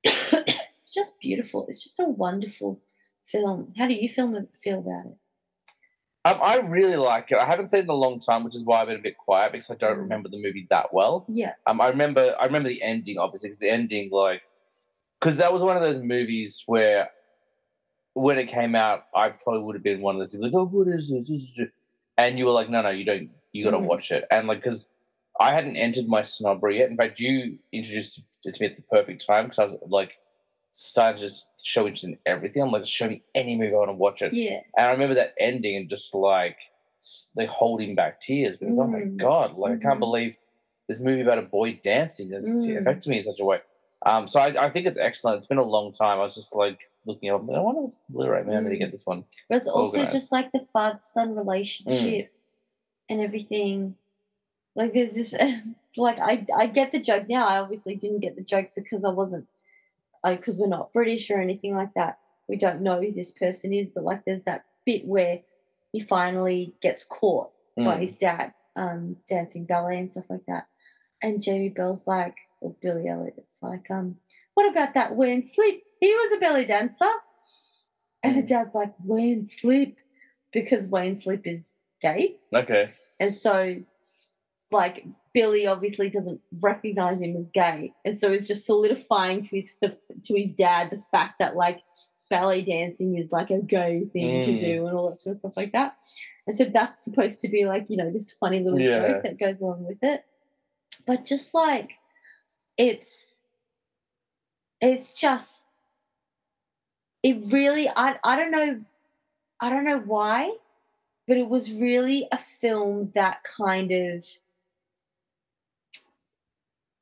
[SPEAKER 2] do? [coughs] just beautiful. It's just a wonderful film. How do you feel feel about it?
[SPEAKER 1] Um, I really like it. I haven't seen it in a long time, which is why I've been a bit quiet because I don't
[SPEAKER 2] Mm.
[SPEAKER 1] remember the movie that well.
[SPEAKER 2] Yeah,
[SPEAKER 1] Um, I remember, I remember the ending, obviously, because the ending, like, because that was one of those movies where, when it came out, I probably would have been one of those people like, "Oh, what is this?" This is And you were like, "No, no, you don't. You got to
[SPEAKER 2] Mhm.
[SPEAKER 1] watch it." And like, because I hadn't entered my snobbery yet. In fact, you introduced it to me at the perfect time because I was like, starting to just show interest in everything. I'm like, just show me any movie I want to watch it.
[SPEAKER 2] yeah,
[SPEAKER 1] And I remember that ending and just like like holding back tears because oh my
[SPEAKER 2] Mm.
[SPEAKER 1] god, like I
[SPEAKER 2] Mhm.
[SPEAKER 1] can't believe this movie about a boy dancing has
[SPEAKER 2] Mm.
[SPEAKER 1] affected me in such a way. Um, so I, I think it's excellent. It's been a long time. I was just like looking up. I wonder this Blu-ray. Maybe I'm gonna
[SPEAKER 2] Mm.
[SPEAKER 1] get this one.
[SPEAKER 2] but it's also just like the father son relationship and everything. Like there's this, [laughs] like I I get the joke now. I obviously didn't get the joke because I wasn't because we're not British or anything like that. We don't know who this person is, but like there's that bit where he finally gets caught by
[SPEAKER 1] Mm.
[SPEAKER 2] his dad um, dancing ballet and stuff like that. And Jamie Bell's like, or Billy Elliot, it's like, um, what about that Wayne Sleep? He was a belly dancer. And the
[SPEAKER 1] Mm.
[SPEAKER 2] dad's like, Wayne Sleep, because Wayne Sleep is gay.
[SPEAKER 1] Okay.
[SPEAKER 2] And so, like, Billy obviously doesn't recognize him as gay. And so he's just solidifying to his to his dad the fact that like ballet dancing is like a gay thing to
[SPEAKER 1] Mm.
[SPEAKER 2] do and all that sort of stuff like that. And so that's supposed to be like, you know, this funny little
[SPEAKER 1] Yeah.
[SPEAKER 2] joke that goes along with it. But just like it's it's just it really I I don't know I don't know why, but it was really a film that kind of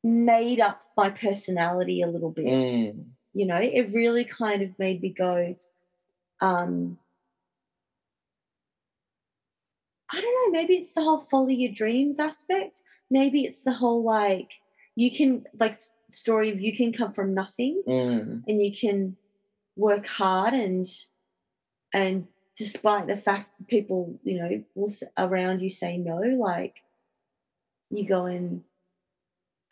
[SPEAKER 2] made up my personality a little bit.
[SPEAKER 1] Mm.
[SPEAKER 2] You know, it really kind of made me go, um, I don't know, maybe it's the whole follow your dreams aspect. Maybe it's the whole like, you can, like, story of you can come from nothing
[SPEAKER 1] Mm.
[SPEAKER 2] and you can work hard and, and despite the fact that people, you know, will around you say no, like, you go and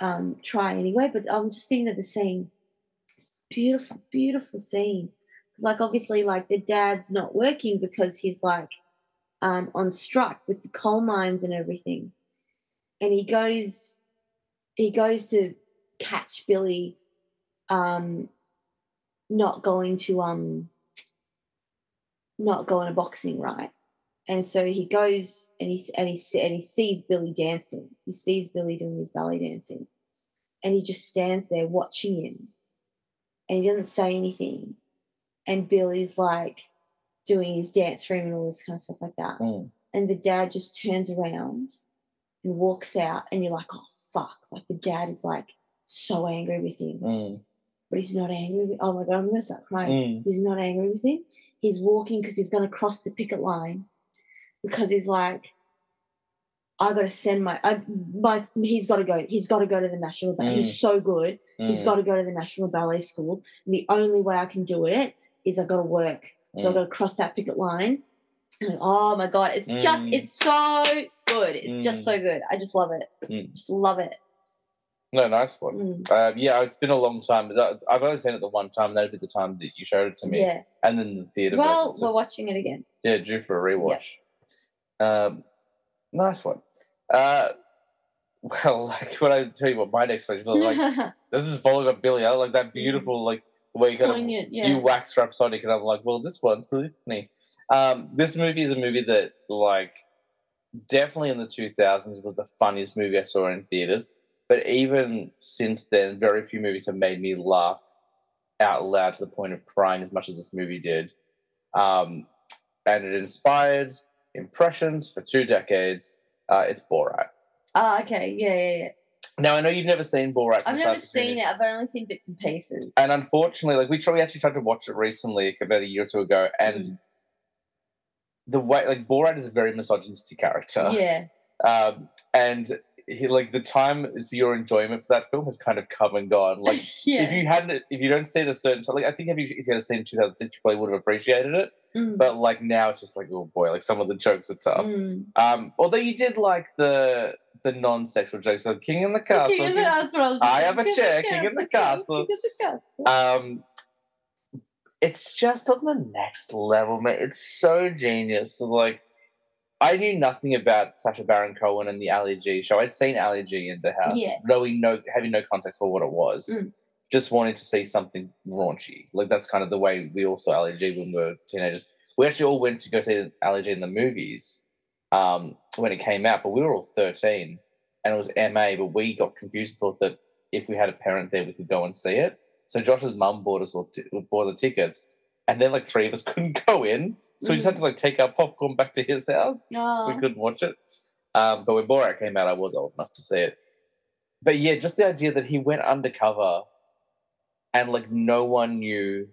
[SPEAKER 2] um, try anyway. But I'm just thinking of the scene. It's beautiful, beautiful scene. Because like obviously, like the dad's not working because he's like um, on strike with the coal mines and everything, and he goes, he goes to catch Billy, um, not going to um, not going to boxing, right? And so he goes and he and he and he sees Billy dancing. He sees Billy doing his ballet dancing, and he just stands there watching him, and he doesn't say anything. And Billy's like doing his dance for him and all this kind of stuff like that.
[SPEAKER 1] Mm.
[SPEAKER 2] And the dad just turns around and walks out, and you're like, oh fuck! Like the dad is like so angry with him,
[SPEAKER 1] Mm.
[SPEAKER 2] but he's not angry. With, oh my god, I'm gonna start crying.
[SPEAKER 1] Mm.
[SPEAKER 2] He's not angry with him. He's walking because he's going to cross the picket line because he's like, I got to send my, I, my, he's got to go. He's got to go to the national ballet.
[SPEAKER 1] Mm.
[SPEAKER 2] He's so good. He's got to go to the national ballet school. And the only way I can do it is I got to work. So I
[SPEAKER 1] Mm.
[SPEAKER 2] got to cross that picket line. And oh my god, it's just,
[SPEAKER 1] Mm.
[SPEAKER 2] it's so good. It's just
[SPEAKER 1] Mm.
[SPEAKER 2] so good. I just love it.
[SPEAKER 1] Mm.
[SPEAKER 2] Just love it.
[SPEAKER 1] No, nice one.
[SPEAKER 2] Mm.
[SPEAKER 1] Uh, yeah, it's been a long time. but that- I've only seen it the one time. That'd be the time that you showed it to me,
[SPEAKER 2] Yeah.
[SPEAKER 1] and then the theater
[SPEAKER 2] Well,
[SPEAKER 1] version. So,
[SPEAKER 2] we're watching it again.
[SPEAKER 1] yeah, due for a rewatch. Um, nice one. Uh, well, [laughs] like when I tell you what my next question, was, like [laughs] this is following up Billy. I like that beautiful, like the way you kind of
[SPEAKER 2] yeah.
[SPEAKER 1] you wax rhapsodic, and I'm like, well, this one's really funny. Um, this movie is a movie that, like, definitely in the 2000s was the funniest movie I saw in theaters. But even since then, very few movies have made me laugh out loud to the point of crying as much as this movie did. Um, and it inspired impressions for two decades. Uh, it's Borat.
[SPEAKER 2] Oh, okay. Yeah, yeah, yeah.
[SPEAKER 1] Now I know you've never seen Borat.
[SPEAKER 2] I've never seen
[SPEAKER 1] finish.
[SPEAKER 2] it. I've only seen bits and pieces.
[SPEAKER 1] And unfortunately, like we tried, we actually tried to watch it recently, like, about a year or two ago, and
[SPEAKER 2] Mm.
[SPEAKER 1] the way like Borat is a very misogynistic character,
[SPEAKER 2] yeah.
[SPEAKER 1] um, and he like the time for your enjoyment for that film has kind of come and gone. Like [laughs]
[SPEAKER 2] yeah.
[SPEAKER 1] if you hadn't, if you don't see it a certain time, like I think if you if you had seen 2006, you probably would have appreciated it.
[SPEAKER 2] Mm,
[SPEAKER 1] But like now, it's just like oh boy, like some of the jokes are tough.
[SPEAKER 2] mm.
[SPEAKER 1] Um, although you did like the the non-sexual jokes, like King in the Castle.
[SPEAKER 2] King of the Castle.
[SPEAKER 1] I have a chair, King of the Castle.
[SPEAKER 2] King of the Castle.
[SPEAKER 1] um it's just on the next level man it's so genius So, like i knew nothing about Sacha baron cohen and the ali g show i'd seen ali g in the house
[SPEAKER 2] Yeah.
[SPEAKER 1] knowing no having no context for what it was
[SPEAKER 2] Mm.
[SPEAKER 1] Just wanting to see something raunchy like that's kind of the way we all saw when we were teenagers we actually all went to go see ali g in the movies um, when it came out but we were all 13 and it was ma but we got confused and thought that if we had a parent there we could go and see it so Josh's mum bought us all t- bought the tickets, and then like three of us [laughs] couldn't go in, so we just had to like take our popcorn back to his house.
[SPEAKER 2] Oh.
[SPEAKER 1] We couldn't watch it. Um, but when Borat came out, I was old enough to see it. But yeah, just the idea that he went undercover, and like no one knew,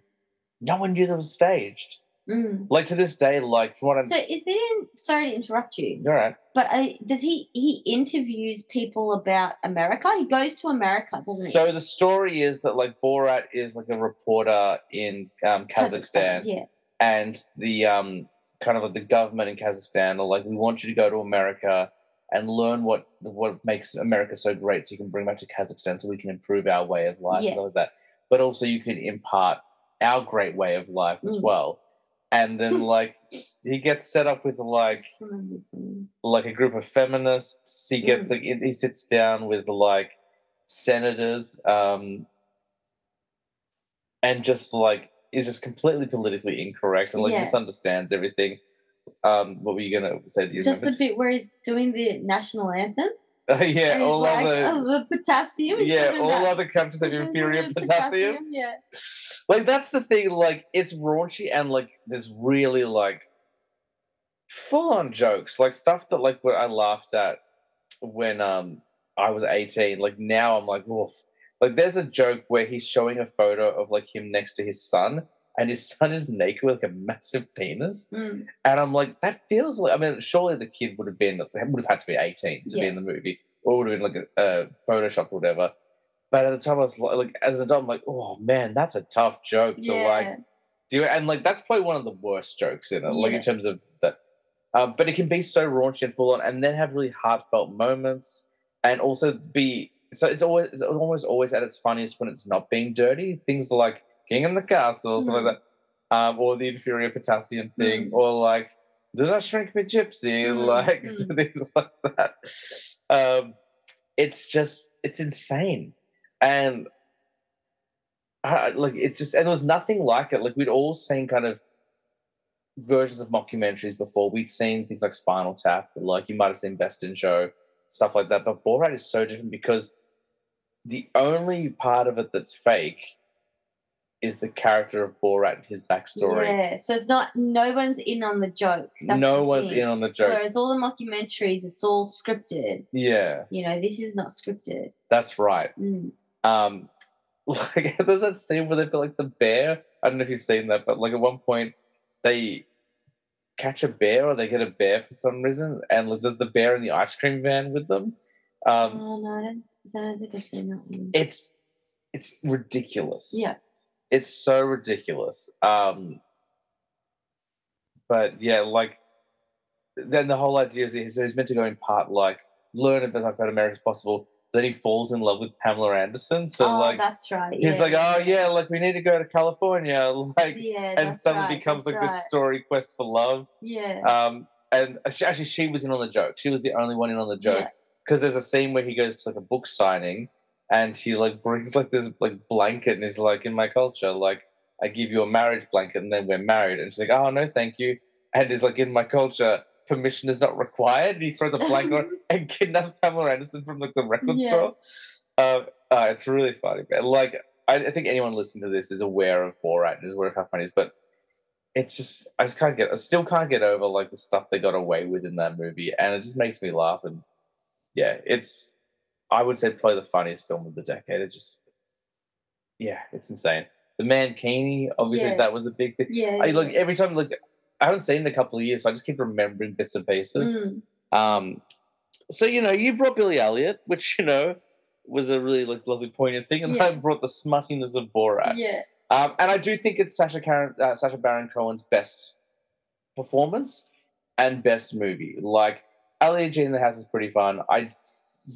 [SPEAKER 1] no one knew that was staged.
[SPEAKER 2] Mm.
[SPEAKER 1] Like to this day, like from what I'm.
[SPEAKER 2] So is it in? Sorry to interrupt you,
[SPEAKER 1] All right.
[SPEAKER 2] but uh, does he he interviews people about America? He goes to America, doesn't
[SPEAKER 1] So the story is that like Borat is like a reporter in um,
[SPEAKER 2] he?
[SPEAKER 1] Kazakhstan,
[SPEAKER 2] Yeah.
[SPEAKER 1] and the um kind of like the government in Kazakhstan are like, we want you to go to America and learn what what makes America so great, so you can bring back to Kazakhstan, so we can improve our way of life
[SPEAKER 2] Yeah.
[SPEAKER 1] and stuff like that. But also you can impart our great way of life as
[SPEAKER 2] Mm.
[SPEAKER 1] well. And then like he gets set up with like like a group of feminists. He gets
[SPEAKER 2] Mm.
[SPEAKER 1] like he sits down with like senators, um, and just like is just completely politically incorrect and like
[SPEAKER 2] Yeah.
[SPEAKER 1] misunderstands everything. Um, what were you gonna say? Do you
[SPEAKER 2] Just the bit where he's doing the national anthem. [laughs]
[SPEAKER 1] yeah, all
[SPEAKER 2] like,
[SPEAKER 1] other
[SPEAKER 2] oh, potassium.
[SPEAKER 1] Yeah, all other countries have inferior
[SPEAKER 2] about
[SPEAKER 1] potassium.
[SPEAKER 2] Yeah. [sighs]
[SPEAKER 1] Like that's the thing. Like it's raunchy and like there's really like full on jokes, like stuff that like what I laughed at when um I was 18. Like now I'm like, oof. Like there's a joke where he's showing a photo of like him next to his son, and his son is naked with like a massive penis.
[SPEAKER 2] Mm.
[SPEAKER 1] And I'm like, that feels like I mean, surely the kid would have been would have had to be 18 to be in the movie, or would have been like a, a Photoshop or whatever. But at the time, I was like, like as an adult, I'm like, oh man, that's a tough joke to like do. And like that's probably one of the worst jokes in it, like in terms of that. Um, but it can be so raunchy and full on, and then have really heartfelt moments, and also be so it's always it's almost always at its funniest when it's not being dirty. Things like King in the Castle, stuff like that, um, or the inferior potassium thing,
[SPEAKER 2] Mm.
[SPEAKER 1] or like Do Not Shrink Me Gypsy,
[SPEAKER 2] Mm,
[SPEAKER 1] like [laughs]
[SPEAKER 2] mm.
[SPEAKER 1] things like that. Um, it's just it's insane, and I, like it's just and there was nothing like it. Like we'd all seen kind of versions of mockumentaries before. We'd seen things like Spinal Tap, like you might have seen Best in Show, stuff like that. But Borat is so different because the only part of it that's fake is the character of Borat and his backstory.
[SPEAKER 2] Yeah, so it's not no one's in on the joke. That's
[SPEAKER 1] no
[SPEAKER 2] the
[SPEAKER 1] one's
[SPEAKER 2] thing.
[SPEAKER 1] in on the joke.
[SPEAKER 2] Whereas all the mockumentaries, it's all scripted.
[SPEAKER 1] yeah,
[SPEAKER 2] You know, this is not scripted.
[SPEAKER 1] that's right.
[SPEAKER 2] Mm.
[SPEAKER 1] Um, [laughs] like there's that scene where they've got like the bear. I don't know if you've seen that, but like at one point they catch a bear or they get a bear for some reason, and like, there's the bear in the ice cream van with them. Um,
[SPEAKER 2] oh no, I don't, I don't think I've seen that one.
[SPEAKER 1] it's it's ridiculous.
[SPEAKER 2] yeah,
[SPEAKER 1] it's so ridiculous. Um, but yeah, like then the whole idea is he's, he's meant to go in part like learn as much about America as possible. Then he falls in love with Pamela Anderson. So
[SPEAKER 2] oh,
[SPEAKER 1] like
[SPEAKER 2] that's right.
[SPEAKER 1] he's
[SPEAKER 2] yeah,
[SPEAKER 1] like, oh yeah, like we need to go to California, [laughs] like,
[SPEAKER 2] yeah,
[SPEAKER 1] and suddenly
[SPEAKER 2] right,
[SPEAKER 1] becomes like this story quest for love.
[SPEAKER 2] Yeah,
[SPEAKER 1] Um, and she, actually, she was in on the joke. She was the only one in on the joke
[SPEAKER 2] Yeah.
[SPEAKER 1] because there's a scene where he goes to like a book signing and he like brings like this like blanket and he's like, in my culture, like I give you a marriage blanket and then we're married. And she's like, oh no, thank you. And he's like, in my culture, permission is not required. And he throws a blanket on [laughs] and kidnaps Pamela Anderson from like the record
[SPEAKER 2] Yeah.
[SPEAKER 1] store. Um, uh, it's really funny, man. Like I, I think anyone listening to this is aware of Borat and is aware of how funny it is, but it's just I just can't get I still can't get over like the stuff they got away with in that movie, and it just makes me laugh. And yeah, it's I would say probably the funniest film of the decade. It just yeah, it's insane. The Mankini, obviously
[SPEAKER 2] Yeah.
[SPEAKER 1] that was a big thing.
[SPEAKER 2] yeah.
[SPEAKER 1] I like every time like I haven't seen it in a couple of years, so I just keep remembering bits and pieces.
[SPEAKER 2] Mm,
[SPEAKER 1] Um, so you know, you brought Billy Elliot, which you know was a really like lovely poignant thing, and I brought the smuttiness of Borat.
[SPEAKER 2] yeah,
[SPEAKER 1] Um, and I do think it's Sasha Karen, uh, Sacha Baron Cohen's best performance and best movie. Like Ali G in the House is pretty fun. I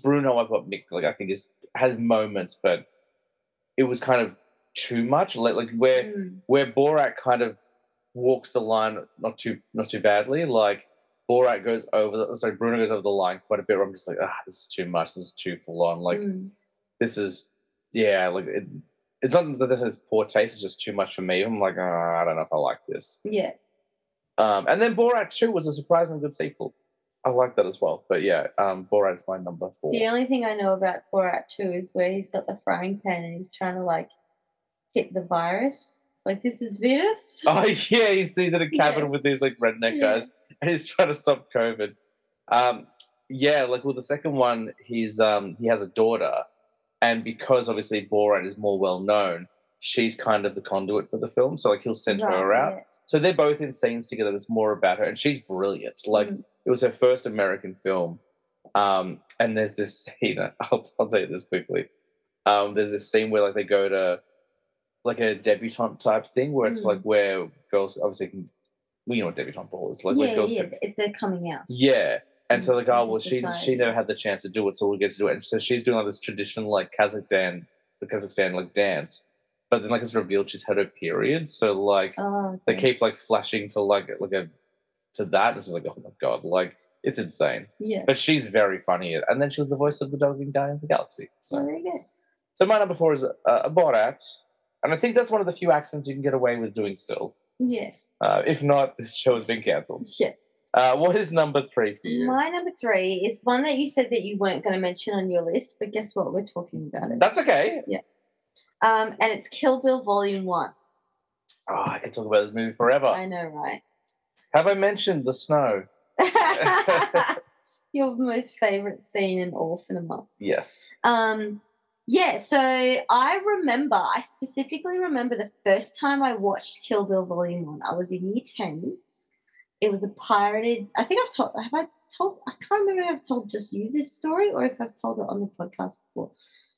[SPEAKER 1] Bruno, I've got Mick. Like I think is has moments, but it was kind of too much. Like like where
[SPEAKER 2] mm,
[SPEAKER 1] where Borat kind of walks the line not too not too badly. Like Borat goes over the sorry, Bruno goes over the line quite a bit. Where I'm just like, ah, this is too much. This is too full on. Like
[SPEAKER 2] mm.
[SPEAKER 1] this is yeah, like it, it's not that this is poor taste. It's just too much for me. I'm like, oh, I don't know if I like this.
[SPEAKER 2] yeah.
[SPEAKER 1] Um, and then Borat Two was a surprisingly good sequel. I like that as well. But yeah, um, Borat's my number four.
[SPEAKER 2] The only thing I know about Borat 2 is where he's got the frying pan and he's trying to like hit the virus. It's like, this is Venus. [laughs]
[SPEAKER 1] Oh yeah, he sees it in a cabin
[SPEAKER 2] Yeah.
[SPEAKER 1] with these like redneck
[SPEAKER 2] Yeah.
[SPEAKER 1] guys, and he's trying to stop COVID. Um, yeah, like with the second one, he's um he has a daughter, and because obviously Borat is more well known, she's kind of the conduit for the film. So like he'll send her out.
[SPEAKER 2] yeah.
[SPEAKER 1] so they're both in scenes together. That's more about her, and she's brilliant. Like
[SPEAKER 2] Mm.
[SPEAKER 1] it was her first American film, um, and there's this scene. [laughs] I'll, I'll tell you this quickly. Um, there's this scene where like they go to like a debutante type thing, where it's
[SPEAKER 2] Mm.
[SPEAKER 1] like where girls obviously can, well, you know what debutante ball is like. where
[SPEAKER 2] yeah,
[SPEAKER 1] girls
[SPEAKER 2] yeah.
[SPEAKER 1] can-
[SPEAKER 2] It's their coming out.
[SPEAKER 1] yeah. And so
[SPEAKER 2] Mm,
[SPEAKER 1] like, oh well, she she never had the chance to do it, so we get to do it. And so she's doing like this traditional like Kazakhstan, the Kazakhstan like dance, but then like it's revealed she's had her period. So like
[SPEAKER 2] Oh,
[SPEAKER 1] they keep like flashing to like like a to that. And it's just like oh my god, like it's insane.
[SPEAKER 2] yeah.
[SPEAKER 1] But she's very funny, and then she was the voice of the dog in Guardians of the Galaxy.
[SPEAKER 2] So
[SPEAKER 1] So
[SPEAKER 2] there you go.
[SPEAKER 1] so my number four is uh, Borat, and I think that's one of the few accents you can get away with doing still.
[SPEAKER 2] Yeah.
[SPEAKER 1] Uh, if not, this show has been cancelled.
[SPEAKER 2] Shit.
[SPEAKER 1] Uh, what is number three for you?
[SPEAKER 2] My number three is one that you said that you weren't going to mention on your list, but guess what? We're talking about it.
[SPEAKER 1] That's okay. Yeah.
[SPEAKER 2] Um, and it's Kill Bill Volume One.
[SPEAKER 1] Oh, I could talk about this movie forever.
[SPEAKER 2] I know, right?
[SPEAKER 1] Have I mentioned the snow? [laughs]
[SPEAKER 2] Your most favorite scene in all cinema.
[SPEAKER 1] Yes.
[SPEAKER 2] Um, yeah, so I remember, I specifically remember the first time I watched Kill Bill Volume 1. I was in year 10. It was a pirated, I think I've told, have I told, I can't remember if I've told just you this story or if I've told it on the podcast before.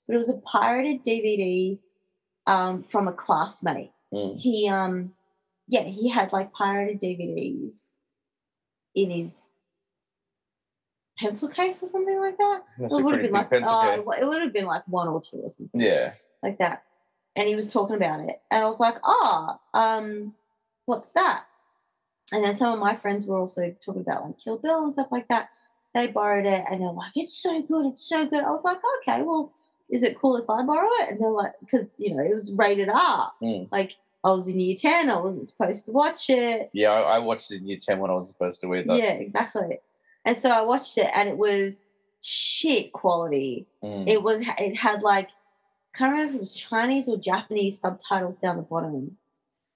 [SPEAKER 2] But it was a pirated DVD um, from a classmate.
[SPEAKER 1] Mm.
[SPEAKER 2] He, um, yeah, he had like pirated DVDs in his pencil case or something like that.
[SPEAKER 1] That's
[SPEAKER 2] it would have been like oh, it would have been like one or two or something
[SPEAKER 1] Yeah.
[SPEAKER 2] like that. And he was talking about it, and I was like, "Oh, um, what's that?" And then some of my friends were also talking about like Kill Bill and stuff like that. They borrowed it, and they're like, "It's so good, it's so good." I was like, "Okay, well, is it cool if I borrow it?" And they're like, "Because you know it was rated R.
[SPEAKER 1] Mm.
[SPEAKER 2] Like I was in year ten, I wasn't supposed to watch it.
[SPEAKER 1] Yeah, I, I watched it in year 10 when I was supposed to either.
[SPEAKER 2] Yeah, exactly. And so I watched it, and it was shit quality.
[SPEAKER 1] Mm.
[SPEAKER 2] It was it had like I can't remember if it was Chinese or Japanese subtitles down the bottom.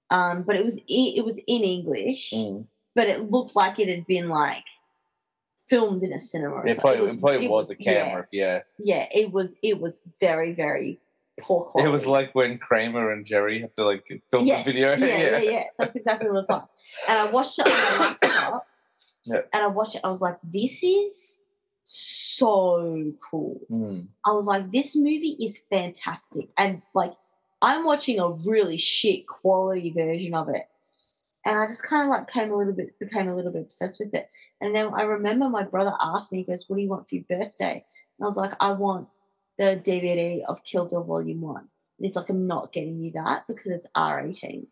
[SPEAKER 2] Um, but it was it was in English,
[SPEAKER 1] Mm.
[SPEAKER 2] but it looked like it had been like filmed in a cinema. Or
[SPEAKER 1] It probably, it probably was, a camera. Yeah.
[SPEAKER 2] Yeah, yeah, it was it was very very poor quality.
[SPEAKER 1] It was like when Kramer and Jerry have to like film
[SPEAKER 2] yes,
[SPEAKER 1] the video. [laughs]
[SPEAKER 2] Yeah, yeah, yeah, That's exactly what it's like. And I watched it on my laptop.
[SPEAKER 1] Yeah.
[SPEAKER 2] And I watched it. I was like, this is so cool.
[SPEAKER 1] Mm.
[SPEAKER 2] I was like, this movie is fantastic. And like, I'm watching a really shit quality version of it. And I just kind of like came a little bit, became a little bit obsessed with it. And then I remember my brother asked me, he goes, What do you want for your birthday? And I was like, I want the DVD of Kill Bill Volume 1. And he's like, I'm not getting you that because it's R18.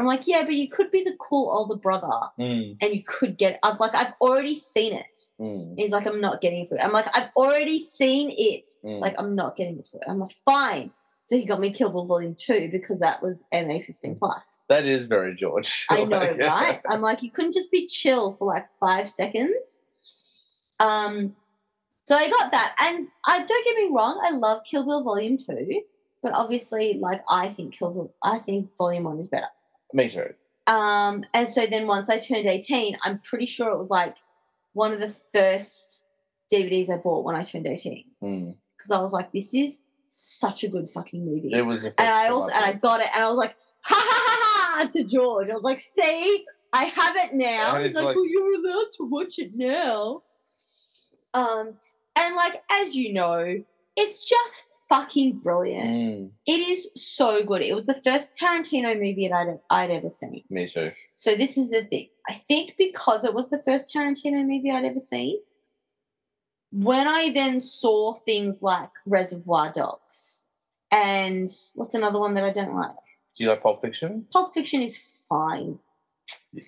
[SPEAKER 2] I'm like, Yeah, but you could be the cool older brother
[SPEAKER 1] Mm.
[SPEAKER 2] and you could get I've like, I've already seen it.
[SPEAKER 1] Mm.
[SPEAKER 2] He's like, I'm not getting it for. I'm like, I've already seen it.
[SPEAKER 1] Mm.
[SPEAKER 2] Like, I'm not getting it for it. I'm like, fine. So he got me Kill Bill Volume 2 because that was MA 15 plus.
[SPEAKER 1] that is very George.
[SPEAKER 2] I know, [laughs] right? I'm like, you couldn't just be chill for like five seconds. Um, so I got that. And I don't get me wrong, I love Kill Bill Volume 2, but obviously, like, I think Kill Bill, I think Volume 1 is better.
[SPEAKER 1] Me too.
[SPEAKER 2] Um, and so then once I turned 18, I'm pretty sure it was like one of the first DVDs I bought when I turned 18.
[SPEAKER 1] Mm.
[SPEAKER 2] Because I was like, this is such a good fucking movie.
[SPEAKER 1] It was
[SPEAKER 2] and I also and I got it and I was like, ha ha ha ha to George. I was like, see, I have it now.
[SPEAKER 1] And
[SPEAKER 2] He's like,
[SPEAKER 1] like-
[SPEAKER 2] well, you're allowed to watch it now. Um, and like, as you know, it's just fucking brilliant.
[SPEAKER 1] Mm.
[SPEAKER 2] It is so good. It was the first Tarantino movie that I'd, I'd ever seen.
[SPEAKER 1] Me too.
[SPEAKER 2] So this is the thing. I think because it was the first Tarantino movie I'd ever seen, when I then saw things like Reservoir Dogs and what's another one that I don't like?
[SPEAKER 1] Do you like Pulp Fiction?
[SPEAKER 2] Pulp Fiction is fine.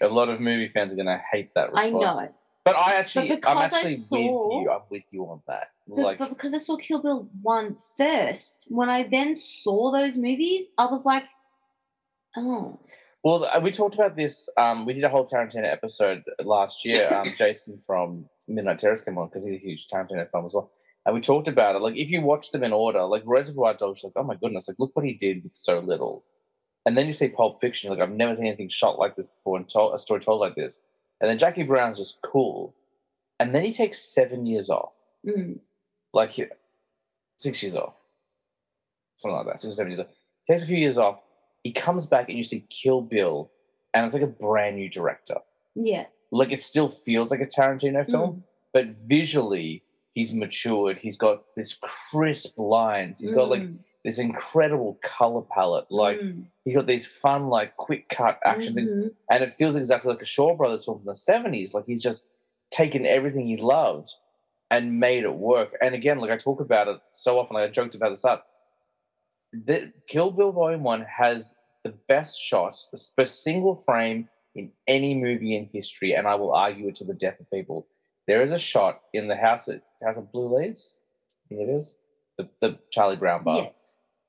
[SPEAKER 1] A lot of movie fans are going to hate that
[SPEAKER 2] I
[SPEAKER 1] response.
[SPEAKER 2] know.
[SPEAKER 1] But I actually,
[SPEAKER 2] But
[SPEAKER 1] I'm actually
[SPEAKER 2] saw-
[SPEAKER 1] with you. I'm with you on that.
[SPEAKER 2] But,
[SPEAKER 1] Like,
[SPEAKER 2] but because I saw Kill Bill 1 first, when I then saw those movies, I was like, oh.
[SPEAKER 1] well, uh, we talked about this. Um, we did a whole Tarantino episode last year. [laughs] Um, Jason from Midnight Terrace came on because he's a huge Tarantino fan as well. And we talked about it. Like, if you watch them in order, like Reservoir Dogs, like, oh my goodness, like look what he did with so little. And then you see Pulp Fiction, you're like, I've never seen anything shot like this before and told, a story told like this. And then Jackie Brown's just cool. And then he takes seven years off.
[SPEAKER 2] Mm.
[SPEAKER 1] like six years off, something like that, six or seven years off. He Takes a few years off. He comes back and you see Kill Bill and it's like a brand new director.
[SPEAKER 2] Yeah.
[SPEAKER 1] Like it still feels like a Tarantino film,
[SPEAKER 2] Mm.
[SPEAKER 1] but visually he's matured. He's got this crisp lines. He's got like
[SPEAKER 2] Mm.
[SPEAKER 1] This incredible color palette. Like
[SPEAKER 2] Mm.
[SPEAKER 1] he's got these fun, like quick cut action things,
[SPEAKER 2] Mhm.
[SPEAKER 1] and it feels exactly like a Shaw Brothers film from the seventies. Like he's just taken everything he loved and made it work. And again, like I talk about it so often, like I joked about this up. The Kill Bill Volume One has the best shot, the single frame in any movie in history, and I will argue it to the death of people. There is a shot in the house at House of Blue Leaves, I think it is, the, the Charlie Brown bar
[SPEAKER 2] Yeah.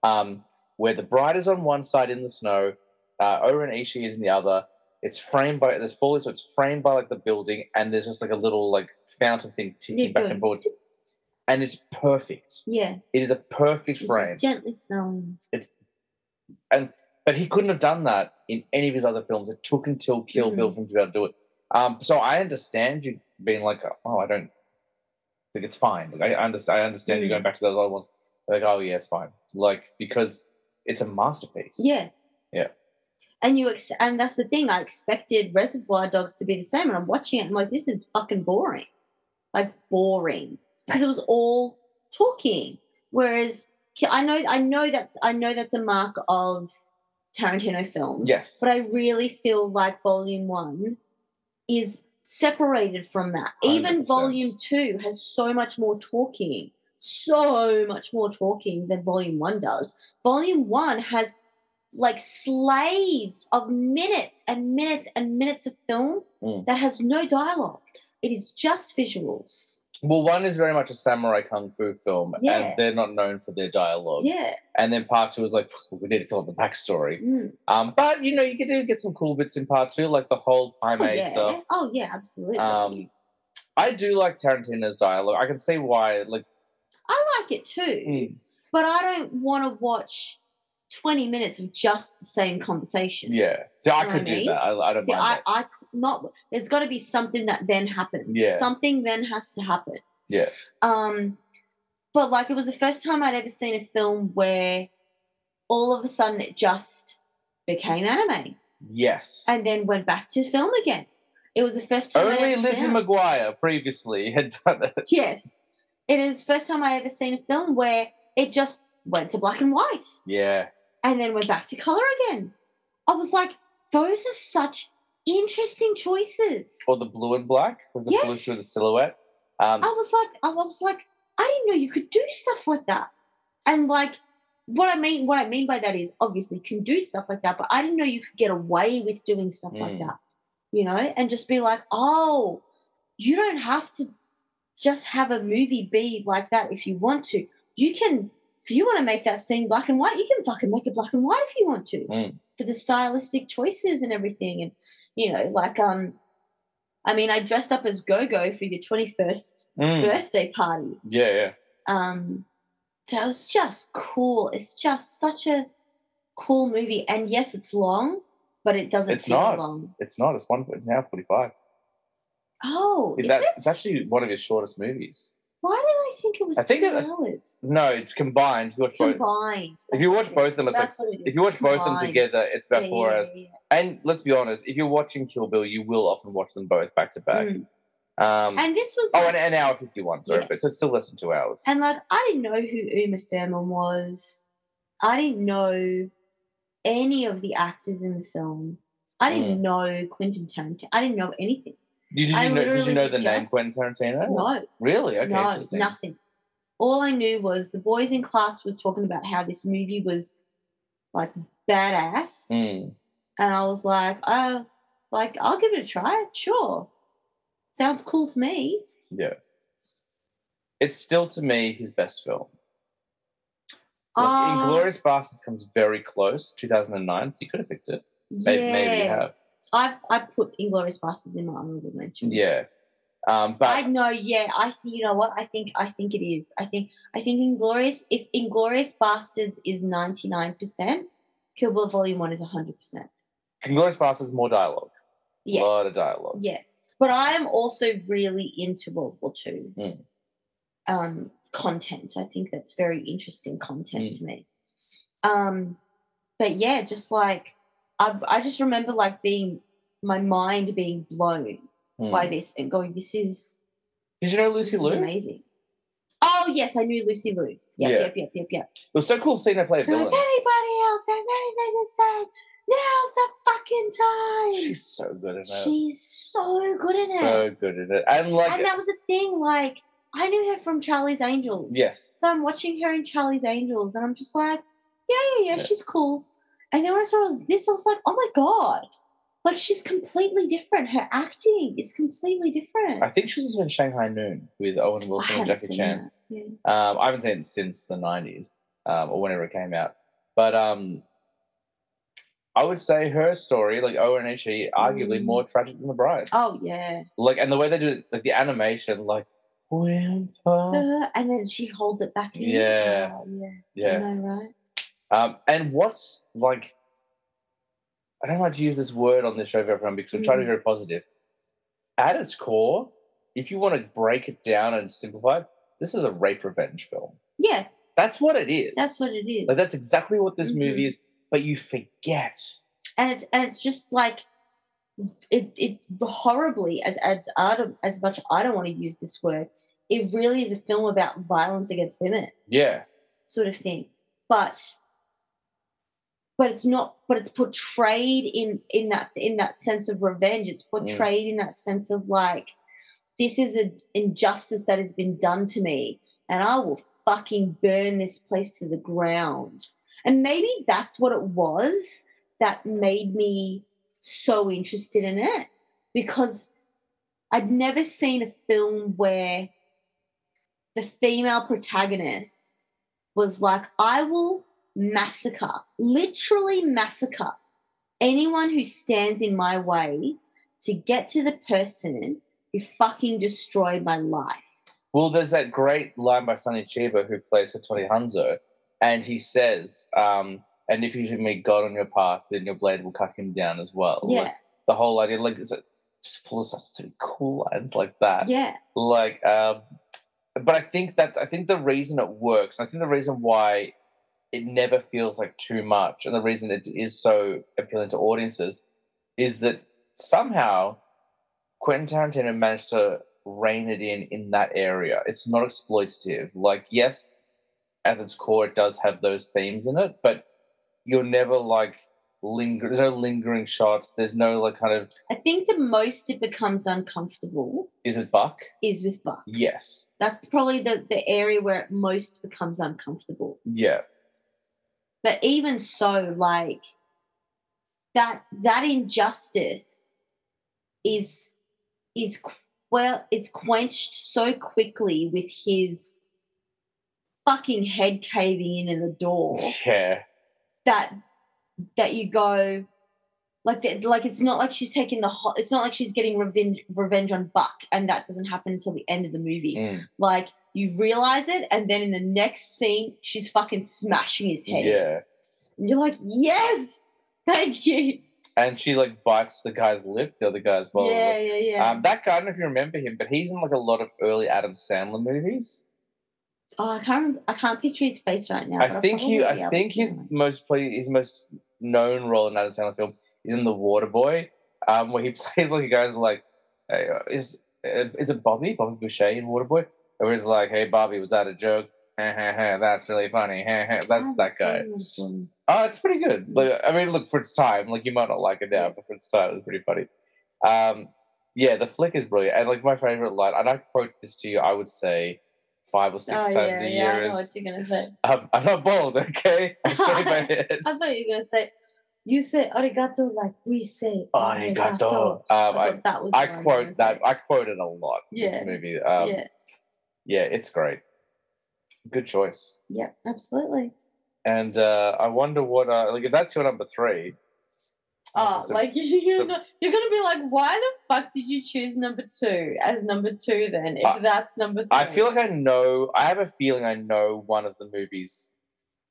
[SPEAKER 1] um, where the bride is on one side in the snow, uh, O-Ren Ishii is in the other. It's framed by there's foliage, so it's framed by like the building, and there's just like a little like fountain thing ticking
[SPEAKER 2] Yeah,
[SPEAKER 1] back
[SPEAKER 2] good.
[SPEAKER 1] and forth, and it's perfect.
[SPEAKER 2] Yeah.
[SPEAKER 1] It is a perfect
[SPEAKER 2] It's
[SPEAKER 1] frame,
[SPEAKER 2] gently snowing.
[SPEAKER 1] but he couldn't have done that in any of his other films. It took until Kill Bill
[SPEAKER 2] Mm.
[SPEAKER 1] for him to be able to do it. Um, so I understand you being like, oh, I don't think it's fine. Like I understand, I understand you
[SPEAKER 2] Mm.
[SPEAKER 1] going back to those old ones. Like, oh yeah, it's fine. Like because it's a masterpiece.
[SPEAKER 2] Yeah.
[SPEAKER 1] Yeah.
[SPEAKER 2] And you ex- and that's the thing. I expected Reservoir Dogs to be the same, and I'm watching it. I'm like, this is fucking boring, like boring, because it was all talking. Whereas I know, I know that's I know that's a mark of Tarantino films.
[SPEAKER 1] Yes.
[SPEAKER 2] But I really feel like Volume One is separated from that. Even
[SPEAKER 1] 100%.
[SPEAKER 2] Volume Two has so much more talking, so much more talking than Volume One does. Volume One has like slades of minutes and minutes and minutes of film
[SPEAKER 1] Mm.
[SPEAKER 2] that has no dialogue. It is just visuals.
[SPEAKER 1] Well, one is very much a samurai kung fu film,
[SPEAKER 2] Yeah.
[SPEAKER 1] and they're not known for their dialogue.
[SPEAKER 2] Yeah.
[SPEAKER 1] And then part two was like, we need to out the backstory.
[SPEAKER 2] Mm.
[SPEAKER 1] Um, but you know, you can do get some cool bits in part two, like the whole
[SPEAKER 2] Oh, yeah.
[SPEAKER 1] stuff.
[SPEAKER 2] Oh yeah, absolutely.
[SPEAKER 1] Um, I do like Tarantino's dialogue. I can see why. Like,
[SPEAKER 2] I like it too.
[SPEAKER 1] mm,
[SPEAKER 2] but I don't want to watch 20 minutes of just the same conversation.
[SPEAKER 1] yeah. See, I
[SPEAKER 2] know
[SPEAKER 1] could do
[SPEAKER 2] mean?
[SPEAKER 1] that. I, I don't
[SPEAKER 2] See,
[SPEAKER 1] mind
[SPEAKER 2] I,
[SPEAKER 1] that.
[SPEAKER 2] I not, there's got to be something that then happens.
[SPEAKER 1] Yeah.
[SPEAKER 2] Something then has to happen.
[SPEAKER 1] Yeah.
[SPEAKER 2] Um, but like it was the first time I'd ever seen a film where all of a sudden it just became anime
[SPEAKER 1] Yes.
[SPEAKER 2] and then went back to film again. It was the first time I'd
[SPEAKER 1] Only Lizzie. McGuire previously [laughs] had done it.
[SPEAKER 2] Yes. It is the first time I ever seen a film where it just went to black and white.
[SPEAKER 1] Yeah.
[SPEAKER 2] And then went back to color again. I was like, those are such interesting choices.
[SPEAKER 1] Or the blue and black with the blue
[SPEAKER 2] Yes.
[SPEAKER 1] through the silhouette. Um,
[SPEAKER 2] I was like, I was like, I didn't know you could do stuff like that. And like, what I mean, what I mean by that is obviously can do stuff like that, but I didn't know you could get away with doing stuff like
[SPEAKER 1] Mm.
[SPEAKER 2] that. You know, and just be like, oh, you don't have to just have a movie be like that if you want to. You can, if you want to make that scene black and white, you can fucking make it black and white if you want to.
[SPEAKER 1] Mm.
[SPEAKER 2] For the stylistic choices and everything. And, you know, like, um, I mean, I dressed up as Gogo for your 21st
[SPEAKER 1] mm,
[SPEAKER 2] birthday party.
[SPEAKER 1] yeah, yeah.
[SPEAKER 2] Um, so it was just cool. It's just such a cool movie. And yes, it's long, but it doesn't
[SPEAKER 1] It's not.
[SPEAKER 2] long.
[SPEAKER 1] It's not. It's one. It's now forty-five.
[SPEAKER 2] Oh,
[SPEAKER 1] It's,
[SPEAKER 2] is
[SPEAKER 1] that,
[SPEAKER 2] it?
[SPEAKER 1] it's actually one of his shortest movies.
[SPEAKER 2] Why did I think it was
[SPEAKER 1] I think
[SPEAKER 2] two
[SPEAKER 1] it-
[SPEAKER 2] hours?
[SPEAKER 1] No, it's combined. If you watch both,
[SPEAKER 2] Combined.
[SPEAKER 1] If you watch
[SPEAKER 2] That's what it
[SPEAKER 1] both of them, it's like-
[SPEAKER 2] it
[SPEAKER 1] if you watch both of them together, it's about
[SPEAKER 2] Yeah,
[SPEAKER 1] four
[SPEAKER 2] yeah,
[SPEAKER 1] hours.
[SPEAKER 2] yeah,
[SPEAKER 1] And let's be honest, if you're watching Kill Bill, you will often watch them both back to back.
[SPEAKER 2] Mm.
[SPEAKER 1] Um,
[SPEAKER 2] And this was
[SPEAKER 1] oh,
[SPEAKER 2] like-
[SPEAKER 1] and an hour fifty-one. Sorry,
[SPEAKER 2] Yeah.
[SPEAKER 1] but so it's still less than two hours.
[SPEAKER 2] And like, I didn't know who Uma Thurman was. I didn't know any of the actors in the film. I didn't know Quentin Tarantino. I didn't know anything.
[SPEAKER 1] You, did
[SPEAKER 2] I
[SPEAKER 1] you know? Did you know the name Quentin Tarantino?
[SPEAKER 2] No,
[SPEAKER 1] Really? Okay,
[SPEAKER 2] no, nothing. All I knew was the boys in class was talking about how this movie was like badass,
[SPEAKER 1] Mm.
[SPEAKER 2] and I was like, oh, like I'll give it a try. Sure, sounds cool to me.
[SPEAKER 1] Yeah. It's still to me his best film. Like,
[SPEAKER 2] Um,
[SPEAKER 1] Inglourious Basterds comes very close, 2009, so you could have picked it. Maybe, maybe you have.
[SPEAKER 2] I I put Inglourious Basterds in my honorable mentions.
[SPEAKER 1] Yeah. Um, but
[SPEAKER 2] I know, yeah. I th- you know what? I think I think it is. I think I think Inglourious if Inglourious Basterds is ninety nine percent, Kill Bill Volume One is hundred percent.
[SPEAKER 1] Inglourious Basterds more dialogue.
[SPEAKER 2] Yeah,
[SPEAKER 1] A lot of dialogue.
[SPEAKER 2] yeah. But I am also really into World War Two
[SPEAKER 1] Mm.
[SPEAKER 2] um, content. I think that's very interesting content
[SPEAKER 1] Mm.
[SPEAKER 2] to me. Um, but yeah, just like I, I just remember like being my mind being blown
[SPEAKER 1] Hmm.
[SPEAKER 2] by this and going, "This is
[SPEAKER 1] Did you know Lucy Liu?
[SPEAKER 2] Amazing." Oh yes, I knew Lucy Liu. Yep,
[SPEAKER 1] Yeah.
[SPEAKER 2] yep, yep, yep, yep.
[SPEAKER 1] was so cool seeing her play a
[SPEAKER 2] So if anybody else has anything to say, now's the fucking time.
[SPEAKER 1] She's so good in it.
[SPEAKER 2] She's so good in it.
[SPEAKER 1] so good in it. And like,
[SPEAKER 2] and that was the thing, like, I knew her from Charlie's Angels.
[SPEAKER 1] yes.
[SPEAKER 2] So I'm watching her in Charlie's Angels, and I'm just like, yeah, yeah, yeah,
[SPEAKER 1] Yeah.
[SPEAKER 2] she's cool. And then when I saw this, I was like, oh my god, like she's completely different. Her acting is completely different.
[SPEAKER 1] I think she was in Shanghai Noon with Owen Wilson and Jackie Chan.
[SPEAKER 2] Yeah.
[SPEAKER 1] Um, I haven't seen it since the 90s um, or whenever it came out. But um, I would say her story, like Owen and she, arguably
[SPEAKER 2] Mm.
[SPEAKER 1] more tragic than the bride.
[SPEAKER 2] Oh yeah.
[SPEAKER 1] Like, and the way they do it, like the animation, like, Whimper.
[SPEAKER 2] Uh, and then she holds it back in.
[SPEAKER 1] Yeah.
[SPEAKER 2] Oh, yeah.
[SPEAKER 1] Yeah.
[SPEAKER 2] I know, right?
[SPEAKER 1] Um, and what's like, I don't like to use this word on this show for everyone because I'm trying to be
[SPEAKER 2] Mm.
[SPEAKER 1] very positive. At its core, if you want to break it down and simplify it, this is a rape revenge film.
[SPEAKER 2] Yeah,
[SPEAKER 1] That's what it is.
[SPEAKER 2] that's what it is.
[SPEAKER 1] Like that's exactly what this
[SPEAKER 2] Mhm.
[SPEAKER 1] movie is. But you forget.
[SPEAKER 2] and it's and it's just like it it horribly as as as much I don't want to use this word. It really is a film about violence against women,
[SPEAKER 1] Yeah,
[SPEAKER 2] sort of thing. But but it's not. But it's portrayed in in that in that sense of revenge. It's mm. portrayed in that sense of like this is an injustice that has been done to me, and I will fucking burn this place to the ground. And maybe that's what it was that made me so interested in it because I'd never seen a film where the female protagonist was like, I will massacre, literally massacre anyone who stands in my way to get to the person who fucking destroyed my life.
[SPEAKER 1] Well, there's that great line by Sonny Chiba who plays for Hattori Hanzo, and he says, um, "And if you should meet God on your path, then your blade will cut him down as well." Like,
[SPEAKER 2] Yeah,
[SPEAKER 1] the whole idea, like, is it just full of such of cool lines like that.
[SPEAKER 2] yeah,
[SPEAKER 1] Like, um, but I think that I think the reason it works, I think the reason why it never feels like too much, and the reason it is so appealing to audiences, is that somehow Quentin Tarantino managed to rein it in in that area. It's not exploitative. Like, yes, at its core, it does have those themes in it, but you're never like linger. There's no lingering shots. There's no like kind of
[SPEAKER 2] I think the most it becomes uncomfortable
[SPEAKER 1] is it Buck?
[SPEAKER 2] is with Buck.
[SPEAKER 1] Yes.
[SPEAKER 2] That's probably the, the area where it most becomes uncomfortable.
[SPEAKER 1] Yeah.
[SPEAKER 2] But even so, like that that injustice is is well is quenched so quickly with his fucking head caving in in the door
[SPEAKER 1] Yeah.
[SPEAKER 2] that that you go like that like it's not like she's taking the hot it's not like she's getting revenge revenge on buck and that doesn't happen until the end of the movie
[SPEAKER 1] Mm.
[SPEAKER 2] like you realize it and then in the next scene she's fucking smashing his head.
[SPEAKER 1] Yeah.
[SPEAKER 2] and you're like yes thank you
[SPEAKER 1] And she like bites the guy's lip, the other guy as well.
[SPEAKER 2] yeah yeah yeah
[SPEAKER 1] Um, that guy, I don't know if you remember him, but he's in like a lot of early Adam Sandler movies.
[SPEAKER 2] oh i can't remember, i can't picture his face right now
[SPEAKER 1] I think he, I think his most play, his most known role in Adam Sandler film is in The Waterboy, um, where he [laughs] plays like a guy's like, hey, uh, is uh, is it Bobby Bobby Boucher in Water Boy? Where he's like, hey Bobby, was that a joke? [laughs] That's really funny. [laughs] That's that guy. Oh, it's pretty good. Like, I mean, look for its time. Like you might not like it now, but for its time, it was pretty funny. Um, yeah, the flick is brilliant, and like my favorite line, and I quote this to you, I would say five or six
[SPEAKER 2] oh,
[SPEAKER 1] times
[SPEAKER 2] yeah,
[SPEAKER 1] a
[SPEAKER 2] yeah,
[SPEAKER 1] year
[SPEAKER 2] I know
[SPEAKER 1] is,
[SPEAKER 2] what you're gonna say. [laughs]
[SPEAKER 1] um, "I'm not bald, okay? [laughs] [laughs] I'm straight my head."
[SPEAKER 2] I thought you were gonna say, you say arigato like we say
[SPEAKER 1] Arigato. Um,
[SPEAKER 2] I
[SPEAKER 1] I,
[SPEAKER 2] that was
[SPEAKER 1] I
[SPEAKER 2] what you were
[SPEAKER 1] quote that. I quote it a lot.
[SPEAKER 2] Yeah.
[SPEAKER 1] This movie. Um, yeah.
[SPEAKER 2] yeah,
[SPEAKER 1] it's great. Good choice.
[SPEAKER 2] yeah, absolutely.
[SPEAKER 1] And uh, I wonder what, uh, like, if that's your number three.
[SPEAKER 2] Oh, like [laughs] you're,
[SPEAKER 1] some-
[SPEAKER 2] not, you're gonna be like, why the fuck did you choose number two as number two then? If
[SPEAKER 1] I-
[SPEAKER 2] that's number three,
[SPEAKER 1] I feel like I know. I have a feeling I know one of the movies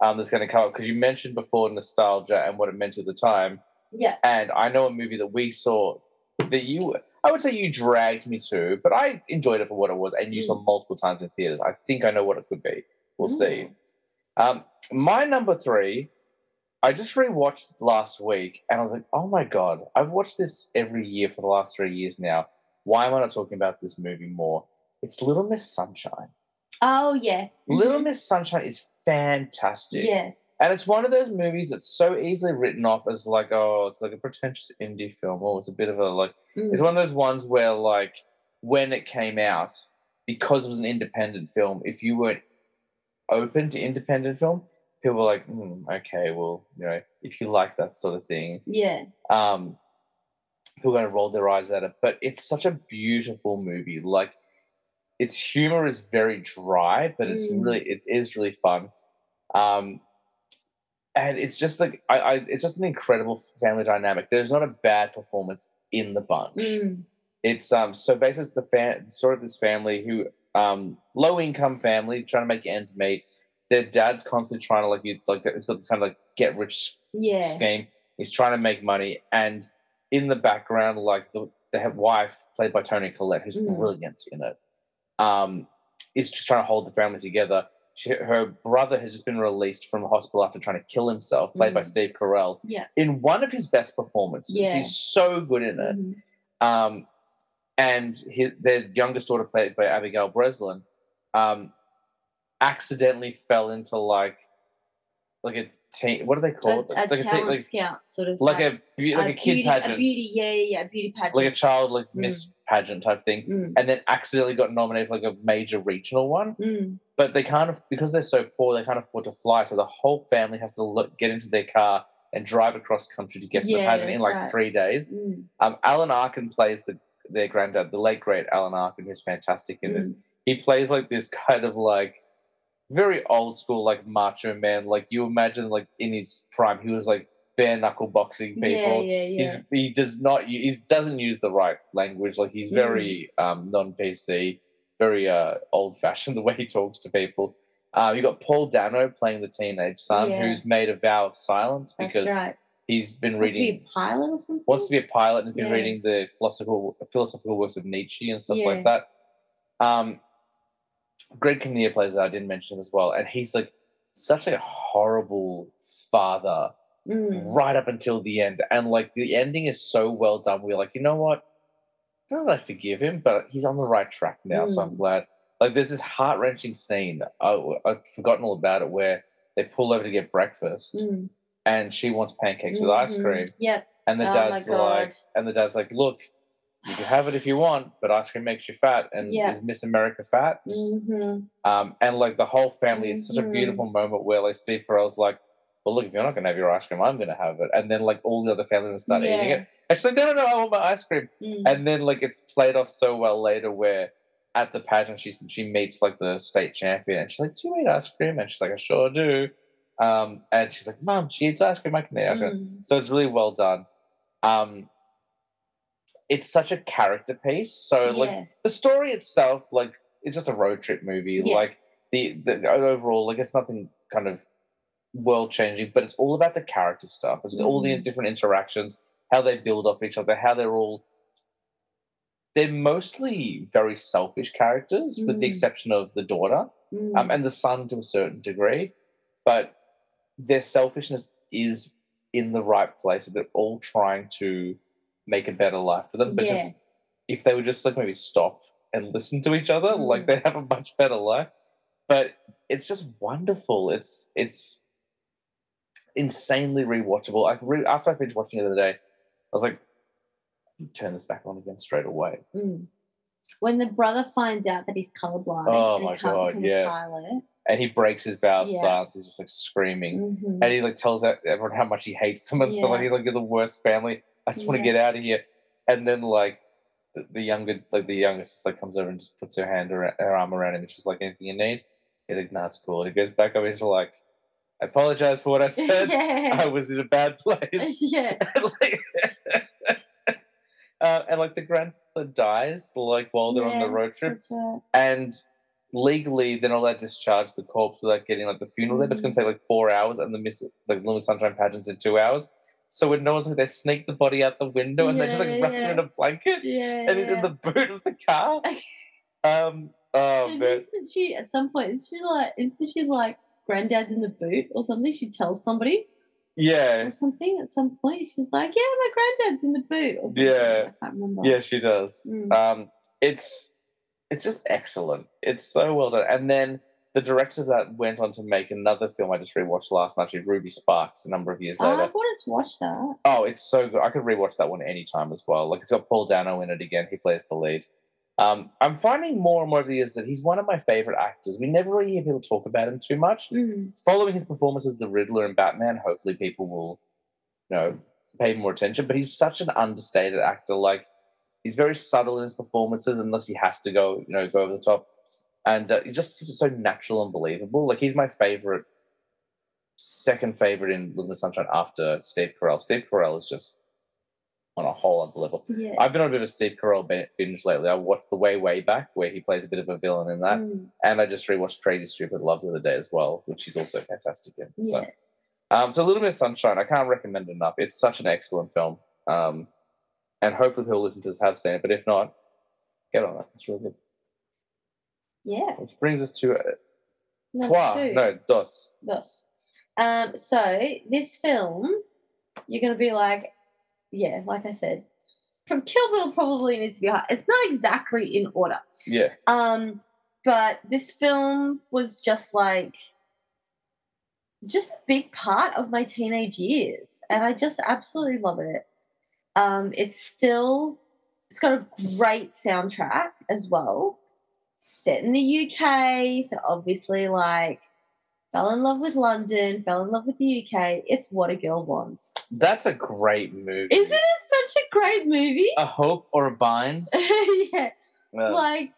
[SPEAKER 1] um, that's going to come up because you mentioned before nostalgia and what it meant at the time,
[SPEAKER 2] yeah,
[SPEAKER 1] and I know a movie that we saw that you. I would say you dragged me to, but I enjoyed it for what it was, and you
[SPEAKER 2] Mm.
[SPEAKER 1] saw multiple times in theaters. I think I know what it could be. We'll see.
[SPEAKER 2] Mm.
[SPEAKER 1] Um, my number three I just rewatched last week and I was like, oh my God, I've watched this every year for the last three years now. Why am I not talking about this movie more? It's Little Miss Sunshine.
[SPEAKER 2] Oh yeah.
[SPEAKER 1] Little
[SPEAKER 2] Mhm.
[SPEAKER 1] Miss Sunshine is fantastic.
[SPEAKER 2] Yeah.
[SPEAKER 1] And it's one of those movies that's so easily written off as like, oh, it's like a pretentious indie film, Oh, it's a bit of a like
[SPEAKER 2] Mm.
[SPEAKER 1] it's one of those ones where like when it came out, because it was an independent film, if you weren't open to independent film, people were like, hmm, okay, well, you know, if you like that sort of thing,
[SPEAKER 2] Yeah.
[SPEAKER 1] um, people are going to roll their eyes at it. But it's such a beautiful movie. Like, its humor is very dry, but it's
[SPEAKER 2] Mm.
[SPEAKER 1] really, it is really fun. Um, and it's just like, I, I, it's just an incredible family dynamic. There's not a bad performance in the bunch.
[SPEAKER 2] Mm.
[SPEAKER 1] It's um so basically it's the fan sort of this family who um low income family trying to make ends meet. Their dad's constantly trying to like you like it's got this kind of like get rich
[SPEAKER 2] Yeah.
[SPEAKER 1] scheme. He's trying to make money, and in the background, like the the wife played by Toni Collette, who's
[SPEAKER 2] Mm.
[SPEAKER 1] brilliant in it, um, is just trying to hold the family together. She, her brother has just been released from hospital after trying to kill himself, played by
[SPEAKER 2] Mm.
[SPEAKER 1] Steve Carell,
[SPEAKER 2] Yeah.
[SPEAKER 1] in one of his best performances.
[SPEAKER 2] Yeah.
[SPEAKER 1] He's so good in it.
[SPEAKER 2] Mhm.
[SPEAKER 1] Um, and his, their youngest daughter, played by Abigail Breslin, um, accidentally fell into like like a teen. What do they
[SPEAKER 2] A,
[SPEAKER 1] call it?
[SPEAKER 2] a
[SPEAKER 1] like
[SPEAKER 2] talent
[SPEAKER 1] teen- like,
[SPEAKER 2] scout sort of
[SPEAKER 1] like a beau- like a, kid
[SPEAKER 2] beauty,
[SPEAKER 1] pageant,
[SPEAKER 2] A beauty, yeah, yeah, yeah, a beauty pageant.
[SPEAKER 1] like a child like Miss pageant type thing,
[SPEAKER 2] Mm.
[SPEAKER 1] and then accidentally got nominated for like a major regional one.
[SPEAKER 2] Mm.
[SPEAKER 1] But they can't because they're so poor, they can't afford to fly, so the whole family has to look, get into their car and drive across country to get to the pageant in like
[SPEAKER 2] right.
[SPEAKER 1] three days.
[SPEAKER 2] Mm.
[SPEAKER 1] Um, Alan Arkin plays the their granddad, the late great Alan Arkin, who's fantastic in this.
[SPEAKER 2] Mm.
[SPEAKER 1] He plays like this kind of like very old school, like macho man. Like you imagine, like in his prime, he was like bare knuckle boxing people.
[SPEAKER 2] Yeah, yeah, yeah.
[SPEAKER 1] He's, he does not he doesn't use the right language. Like he's
[SPEAKER 2] Mm.
[SPEAKER 1] very um, non PC, very uh, old fashioned [laughs] the way he talks to people. Uh, you got Paul Dano playing the teenage son, who's made a vow of silence because
[SPEAKER 2] right.
[SPEAKER 1] he's been
[SPEAKER 2] Wants to be
[SPEAKER 1] reading
[SPEAKER 2] a pilot or something.
[SPEAKER 1] wants to be a pilot and has been reading the philosophical philosophical works of Nietzsche and stuff like that. Um, Greg Kinnear plays that. I didn't mention him as well, and he's like such a horrible father
[SPEAKER 2] Mm.
[SPEAKER 1] right up until the end, and like the ending is so well done. We're like, you know what? I don't know I forgive him, but he's on the right track now, so I'm
[SPEAKER 2] Mm.
[SPEAKER 1] glad. Like, there's this heart wrenching scene. I, I'd forgotten all about it where they pull over to get breakfast,
[SPEAKER 2] Mm.
[SPEAKER 1] and she wants pancakes with ice
[SPEAKER 2] Mhm.
[SPEAKER 1] cream.
[SPEAKER 2] Yep.
[SPEAKER 1] And the
[SPEAKER 2] Oh
[SPEAKER 1] dad's like, and the dad's like, look, you can have it if you want, but ice cream makes you fat. And
[SPEAKER 2] Yeah.
[SPEAKER 1] is Miss America fat?
[SPEAKER 2] hmm
[SPEAKER 1] Um, and like the whole family, it's such a
[SPEAKER 2] Mhm.
[SPEAKER 1] beautiful moment where like Steve Carell's like, well, look, if you're not going to have your ice cream, I'm going to have it. And then like all the other family members start eating it. And she's like, no, no, no, I want my ice cream.
[SPEAKER 2] Mm.
[SPEAKER 1] And then like it's played off so well later where at the pageant she's she meets like the state champion and she's like, Do you eat ice cream? And she's like, I sure do. Um, and she's like, Mom, she eats ice cream, I can eat ice cream.
[SPEAKER 2] Mm.
[SPEAKER 1] So it's really well done. Um, it's such a character piece. So like
[SPEAKER 2] Yeah.
[SPEAKER 1] the story itself, like it's just a road trip movie.
[SPEAKER 2] Yeah.
[SPEAKER 1] Like the the overall, like it's nothing kind of world changing, but it's all about the character stuff. It's all the
[SPEAKER 2] Mhm.
[SPEAKER 1] different interactions, how they build off each other, how they're all. They're mostly very selfish characters, with the
[SPEAKER 2] Mm.
[SPEAKER 1] exception of the daughter
[SPEAKER 2] Mm.
[SPEAKER 1] um, and the son to a certain degree, but their selfishness is in the right place. They're all trying to make a better life for them, but
[SPEAKER 2] Yeah.
[SPEAKER 1] just if they would just like maybe stop and listen to each other, like
[SPEAKER 2] Mm.
[SPEAKER 1] they'd have a much better life. But it's just wonderful. It's it's insanely rewatchable. I've re- after I finished watching it the other day, I was like, turn this back on again straight away."
[SPEAKER 2] Mm. When the brother finds out that he's colorblind
[SPEAKER 1] Oh
[SPEAKER 2] and
[SPEAKER 1] my God, yeah.
[SPEAKER 2] pilot,
[SPEAKER 1] And he breaks his vow of
[SPEAKER 2] Yeah.
[SPEAKER 1] silence. He's just like screaming.
[SPEAKER 2] mhm.
[SPEAKER 1] and he like tells everyone how much he hates them and stuff. Like he's like, "You're the worst family. I just want to
[SPEAKER 2] Yeah.
[SPEAKER 1] get out of here." And then like the, the younger, like the youngest, like comes over and just puts her hand around, her arm around him, and she's like, "Anything you need?" He's like, "No, it's cool." And he goes back over. He's like, "I apologize for what I [laughs] said. I was in a bad place." [laughs]
[SPEAKER 2] yeah. [laughs]
[SPEAKER 1] and, like, uh, and like the grandfather dies, like while they're on the road trip,
[SPEAKER 2] right.
[SPEAKER 1] and legally they're not allowed to discharge the corpse without getting like the funeral there, but it's gonna take like four hours and the miss like Miss Sunshine pageant's in two hours. So it knows one's like they sneak the body out the window and they just like
[SPEAKER 2] Yeah,
[SPEAKER 1] wrap
[SPEAKER 2] yeah.
[SPEAKER 1] it in a blanket
[SPEAKER 2] Yeah.
[SPEAKER 1] and he's in the boot of the car. [laughs] um oh
[SPEAKER 2] And
[SPEAKER 1] man.
[SPEAKER 2] isn't she at some point? Isn't she like? Isn't she like? Granddad's in the boot or something. She tells somebody.
[SPEAKER 1] Yeah,
[SPEAKER 2] or something at some point. She's like, "Yeah, my granddad's in the boot." Or something.
[SPEAKER 1] Yeah.
[SPEAKER 2] I can't remember.
[SPEAKER 1] yeah, she does.
[SPEAKER 2] Mm.
[SPEAKER 1] Um, it's it's just excellent. It's so well done. And then the director of that went on to make another film I just rewatched last night, Ruby Sparks, a number of years
[SPEAKER 2] Oh,
[SPEAKER 1] later.
[SPEAKER 2] I've wanted to watch that.
[SPEAKER 1] Oh, it's so good. I could rewatch that one anytime as well. Like it's got Paul Dano in it again. He plays the lead. Um, I'm finding more and more of the years that he's one of my favorite actors. We never really hear people talk about him too much.
[SPEAKER 2] Mm.
[SPEAKER 1] Following his performance as the Riddler in Batman, hopefully people will, you know, pay more attention. But he's such an understated actor. Like he's very subtle in his performances, unless he has to go, you know, go over the top. And uh, he's just so natural and believable. Like he's my favorite, second favorite in Living the Sunshine after Steve Carell. Steve Carell is just on a whole other level.
[SPEAKER 2] Yeah.
[SPEAKER 1] I've been on a bit of a Steve Carell binge lately. I watched The Way Way Back, where he plays a bit of a villain in that,
[SPEAKER 2] Mm.
[SPEAKER 1] and I just rewatched Crazy Stupid Love the other day as well, which he's also fantastic in.
[SPEAKER 2] Yeah.
[SPEAKER 1] So, um, so a little bit of Sunshine, I can't recommend it enough. It's such an excellent film, um, and hopefully people listen to this have seen it. But if not, get on it. It's really good.
[SPEAKER 2] Yeah.
[SPEAKER 1] Which brings us to uh,
[SPEAKER 2] Number
[SPEAKER 1] Trois,
[SPEAKER 2] two.
[SPEAKER 1] no Dos.
[SPEAKER 2] Dos. Um, so this film, you're gonna be like, yeah, like I said, from Kill Bill probably needs to be high. It's not exactly in order.
[SPEAKER 1] Yeah,
[SPEAKER 2] Um, but this film was just like just a big part of my teenage years. And I just absolutely love it. Um, it's still it's got a great soundtrack as well. Set in the UK, so obviously like fell in love with London, fell in love with the UK. It's what a girl wants.
[SPEAKER 1] that's a great movie.
[SPEAKER 2] Isn't it such a great movie?
[SPEAKER 1] a hope or a binds? [laughs]
[SPEAKER 2] yeah.
[SPEAKER 1] Well,
[SPEAKER 2] like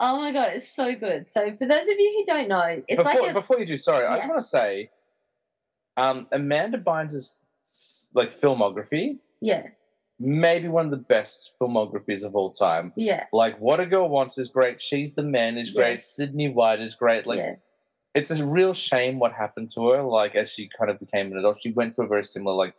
[SPEAKER 2] oh my god it's so good so for those of you who don't know it's
[SPEAKER 1] before,
[SPEAKER 2] like a,
[SPEAKER 1] before you do, sorry, I just want to say, um, Amanda Bynes' like filmography,
[SPEAKER 2] yeah
[SPEAKER 1] maybe one of the best filmographies of all time.
[SPEAKER 2] yeah
[SPEAKER 1] Like, What a Girl Wants is great. She's the Man is great.
[SPEAKER 2] Yes.
[SPEAKER 1] Sydney White is great. Like,
[SPEAKER 2] yeah
[SPEAKER 1] it's a real shame what happened to her. Like, as she kind of became an adult, she went through a very similar, like,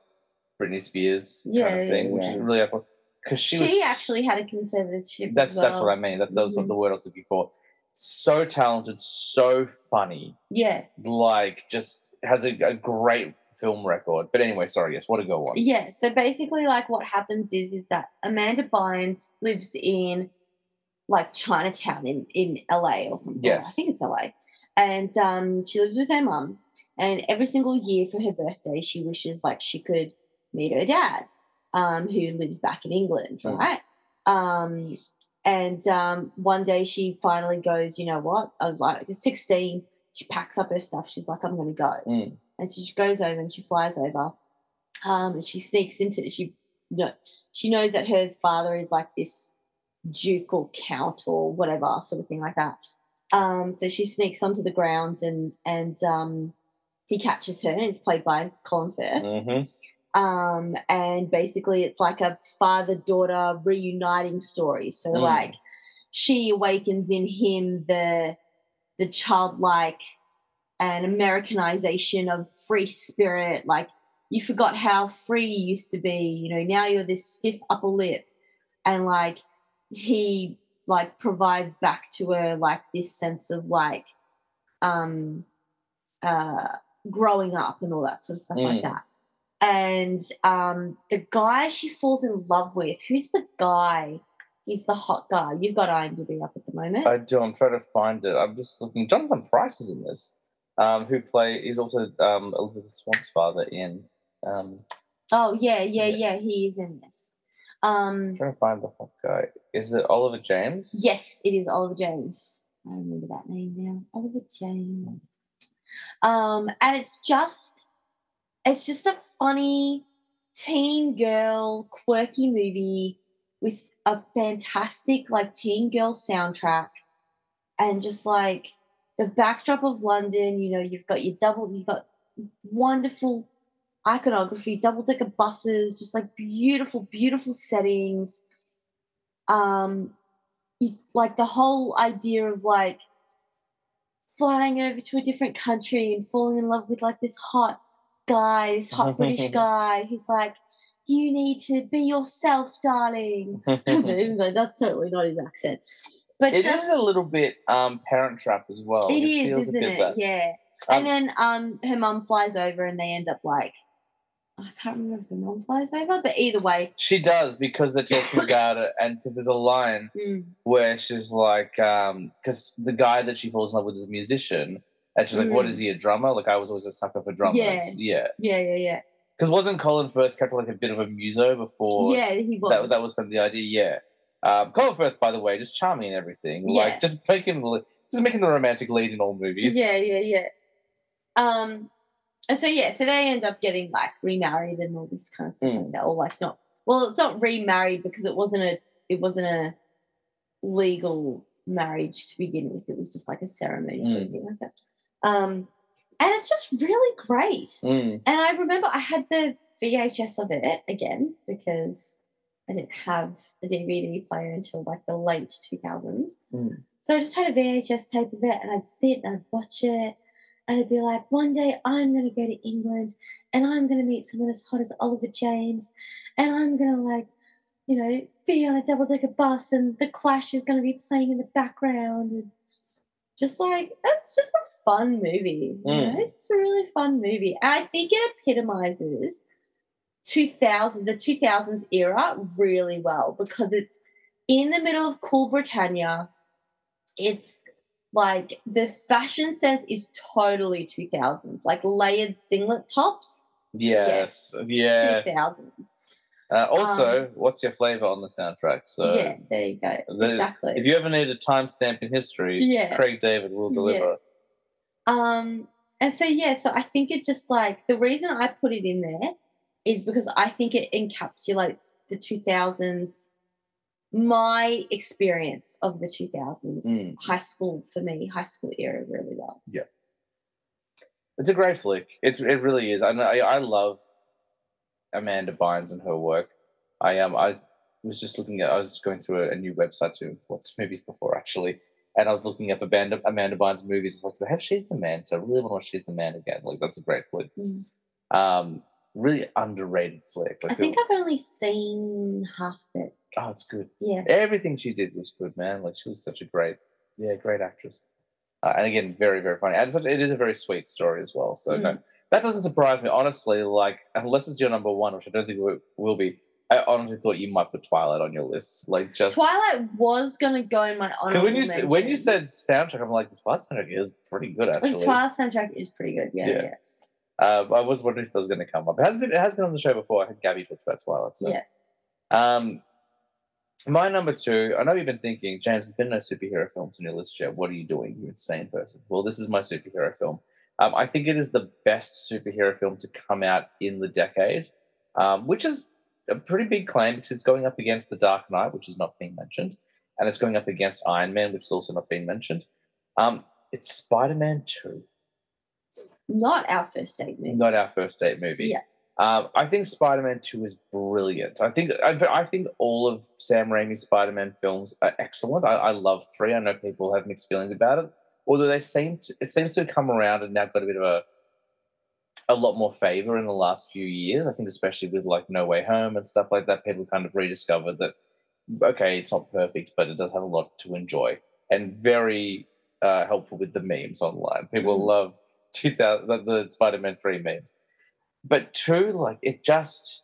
[SPEAKER 1] Britney Spears kind of thing,
[SPEAKER 2] yeah,
[SPEAKER 1] which is
[SPEAKER 2] yeah.
[SPEAKER 1] really awful. Because she,
[SPEAKER 2] she,
[SPEAKER 1] was
[SPEAKER 2] actually had a conservatorship
[SPEAKER 1] That's
[SPEAKER 2] as
[SPEAKER 1] that's what I mean. That's that was
[SPEAKER 2] Mhm.
[SPEAKER 1] the word I was looking for. So talented, so funny
[SPEAKER 2] yeah
[SPEAKER 1] like just has a, a great film record. But anyway, sorry, yes, what a girl wants.
[SPEAKER 2] yeah so basically like what happens is is that amanda bynes lives in like chinatown in in la or something
[SPEAKER 1] Yes.
[SPEAKER 2] i think it's la and um she lives with her mum and every single year for her birthday she wishes like she could meet her dad um who lives back in england
[SPEAKER 1] Mm.
[SPEAKER 2] right um and um one day she finally goes you know what i was like 16 she packs up her stuff she's like i'm gonna go
[SPEAKER 1] Mm.
[SPEAKER 2] And so she goes over and she flies over um and she sneaks into she no she knows that her father is like this duke or count or whatever sort of thing like that um so she sneaks onto the grounds and and um he catches her and it's played by colin firth
[SPEAKER 1] Mhm.
[SPEAKER 2] um and basically it's like a father daughter reuniting story so
[SPEAKER 1] Mm.
[SPEAKER 2] like she awakens in him the the childlike and americanization of free spirit like you forgot how free you used to be you know now you're this stiff upper lip and like he like provides back to her like this sense of like um uh growing up and all that sort of stuff like
[SPEAKER 1] Mm.
[SPEAKER 2] that and um the guy she falls in love with who's the guy he's the hot guy you've got imdb up at the moment
[SPEAKER 1] I do. I'm trying to find it. I'm just looking. Jonathan Pryce is in this. Um, who play? He's also um, Elizabeth Swann's father in. Um,
[SPEAKER 2] oh yeah yeah
[SPEAKER 1] Yeah.
[SPEAKER 2] yeah he is in this um
[SPEAKER 1] I'm trying to find the hot guy. Is it Oliver James?
[SPEAKER 2] Yes, it is Oliver James. I remember that name now. Oliver James. Um, and it's just it's just a funny teen girl, quirky movie with a fantastic like teen girl soundtrack and just like the backdrop of London, you know, you've got your double you've got wonderful iconography, double decker buses, just like beautiful, beautiful settings. Um, you, like the whole idea of like flying over to a different country and falling in love with like this hot guy, this hot [laughs] British guy who's like, you need to be yourself, darling. [laughs] Even though that's totally not his accent. But
[SPEAKER 1] It is
[SPEAKER 2] just
[SPEAKER 1] a little bit um, Parent Trap as well.
[SPEAKER 2] it is,
[SPEAKER 1] feels
[SPEAKER 2] isn't
[SPEAKER 1] bit
[SPEAKER 2] it?
[SPEAKER 1] that.
[SPEAKER 2] Yeah.
[SPEAKER 1] Um,
[SPEAKER 2] and then um her mum flies over and they end up like I can't remember if the mom flies over, but either way.
[SPEAKER 1] She does because they're talking about it, and because there's a line
[SPEAKER 2] Mm,
[SPEAKER 1] where she's like, because the guy that she falls in love with is a musician, and she's like, "What
[SPEAKER 2] Mm.
[SPEAKER 1] is he, a drummer?" Like I was always a sucker for drummers. Yeah,
[SPEAKER 2] yeah, yeah, yeah.
[SPEAKER 1] because wasn't Colin Firth kept like a bit of a muso before?
[SPEAKER 2] yeah, he was.
[SPEAKER 1] that that was kind of the idea. Yeah. Um, Colin Firth, by the way, just charming and everything.
[SPEAKER 2] Yeah.
[SPEAKER 1] Like just making just making the romantic lead in all movies.
[SPEAKER 2] Yeah, yeah, yeah. Um, and so yeah, so they end up getting like remarried and all this kind of stuff
[SPEAKER 1] Mm.
[SPEAKER 2] like that, or like not. Well, it's not remarried because it wasn't a it wasn't a legal marriage to begin with. It was just like a ceremony sort of
[SPEAKER 1] Mm.
[SPEAKER 2] thing like that. Um, and it's just really great.
[SPEAKER 1] Mm.
[SPEAKER 2] And I remember I had the VHS of it again because I didn't have a DVD player until like the late 2000s.
[SPEAKER 1] Mm.
[SPEAKER 2] So I just had a VHS tape of it and I'd sit and I'd watch it and I'd be like, one day I'm going to go to England and I'm going to meet someone as hot as Oliver James and I'm going to like, you know, be on a double decker bus and the Clash is going to be playing in the background. And just like, it's just a fun movie. You
[SPEAKER 1] Mm.
[SPEAKER 2] know, it's a really fun movie. And I think it epitomizes 2000, the 2000s era really well because it's in the middle of cool Britannia. It's like the fashion sense is totally 2000s, like layered singlet tops,
[SPEAKER 1] Yes. Yeah.
[SPEAKER 2] 2000s.
[SPEAKER 1] Uh, also, what's your flavor on the soundtrack? So
[SPEAKER 2] Um, yeah, there you go.
[SPEAKER 1] the-
[SPEAKER 2] exactly.
[SPEAKER 1] if you ever need a timestamp in history,
[SPEAKER 2] Yeah.
[SPEAKER 1] Craig David will deliver.
[SPEAKER 2] Um, and so yeah, so I think it just like the reason I put it in there is because I think it encapsulates the 2000s, my experience of the 2000s,
[SPEAKER 1] Mm.
[SPEAKER 2] high school for me, high school era really well. Yeah.
[SPEAKER 1] It's a great flick. It's it really is. I know, I, I love Amanda Bynes and her work. I um I was just looking at I was going through a, a new website to what's movies before actually, and I was looking up Amanda Amanda Bynes movies. I was like, have She's the Man? So I really want to watch She's the Man again. Like that's a great flick.
[SPEAKER 2] Mm.
[SPEAKER 1] Um, really underrated flick. Like
[SPEAKER 2] I think I've only seen half of it.
[SPEAKER 1] oh, it's good.
[SPEAKER 2] Yeah.
[SPEAKER 1] Everything she did was good, man. Like she was such a great, yeah, great actress. Uh, and again, very, very funny. And such, it is a very sweet story as well. So no, that doesn't surprise me, honestly. Like unless it's your number one, which I don't think it will- be. I honestly thought you might put Twilight on your list. Like just
[SPEAKER 2] Twilight was gonna go in my honorable
[SPEAKER 1] when you s- when you said soundtrack, I'm like, this Twilight soundtrack is pretty good actually. the.
[SPEAKER 2] Twilight soundtrack is pretty good. Yeah,
[SPEAKER 1] Yeah.
[SPEAKER 2] yeah.
[SPEAKER 1] Uh, I was wondering if that was going to come up. It has been it has been on the show before. I think Gabby talked about Twilight. So.
[SPEAKER 2] Yeah.
[SPEAKER 1] Um, my number two. I know you've been thinking, James. There's been no superhero films on your list yet. What are you doing, you insane person? Well, this is my superhero film. Um, I think it is the best superhero film to come out in the decade, um, which is a pretty big claim because it's going up against The Dark Knight, which is not being mentioned, and it's going up against Iron Man, which is also not being mentioned. Um, it's Spider Man Two.
[SPEAKER 2] Not our first date movie.
[SPEAKER 1] not our first date movie.
[SPEAKER 2] Yeah.
[SPEAKER 1] Um, I think Spider-Man Two is brilliant. I think I, I think all of Sam Raimi's Spider-Man films are excellent. I, I love three. I know people have mixed feelings about it, although they seem to, it seems to have come around and now got a bit of a a lot more favor in the last few years. I think especially with like No Way Home and stuff like that, people kind of rediscovered that okay, it's not perfect, but it does have a lot to enjoy and very uh, helpful with the memes online. People
[SPEAKER 2] Mhm.
[SPEAKER 1] love 2000 the, the Spider-Man 3 memes. But two, like it just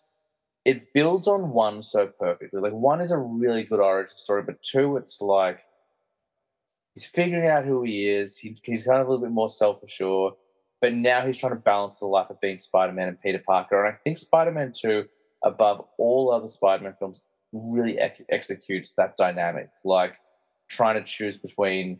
[SPEAKER 1] it builds on one so perfectly. Like one is a really good origin story, but two, it's like he's figuring out who he is. He, he's kind of a little bit more self-assured, but now he's trying to balance the life of being Spider-Man and Peter Parker. And I think Spider-Man 2, above all other Spider-Man films, really ex- executes that dynamic. Like trying to choose between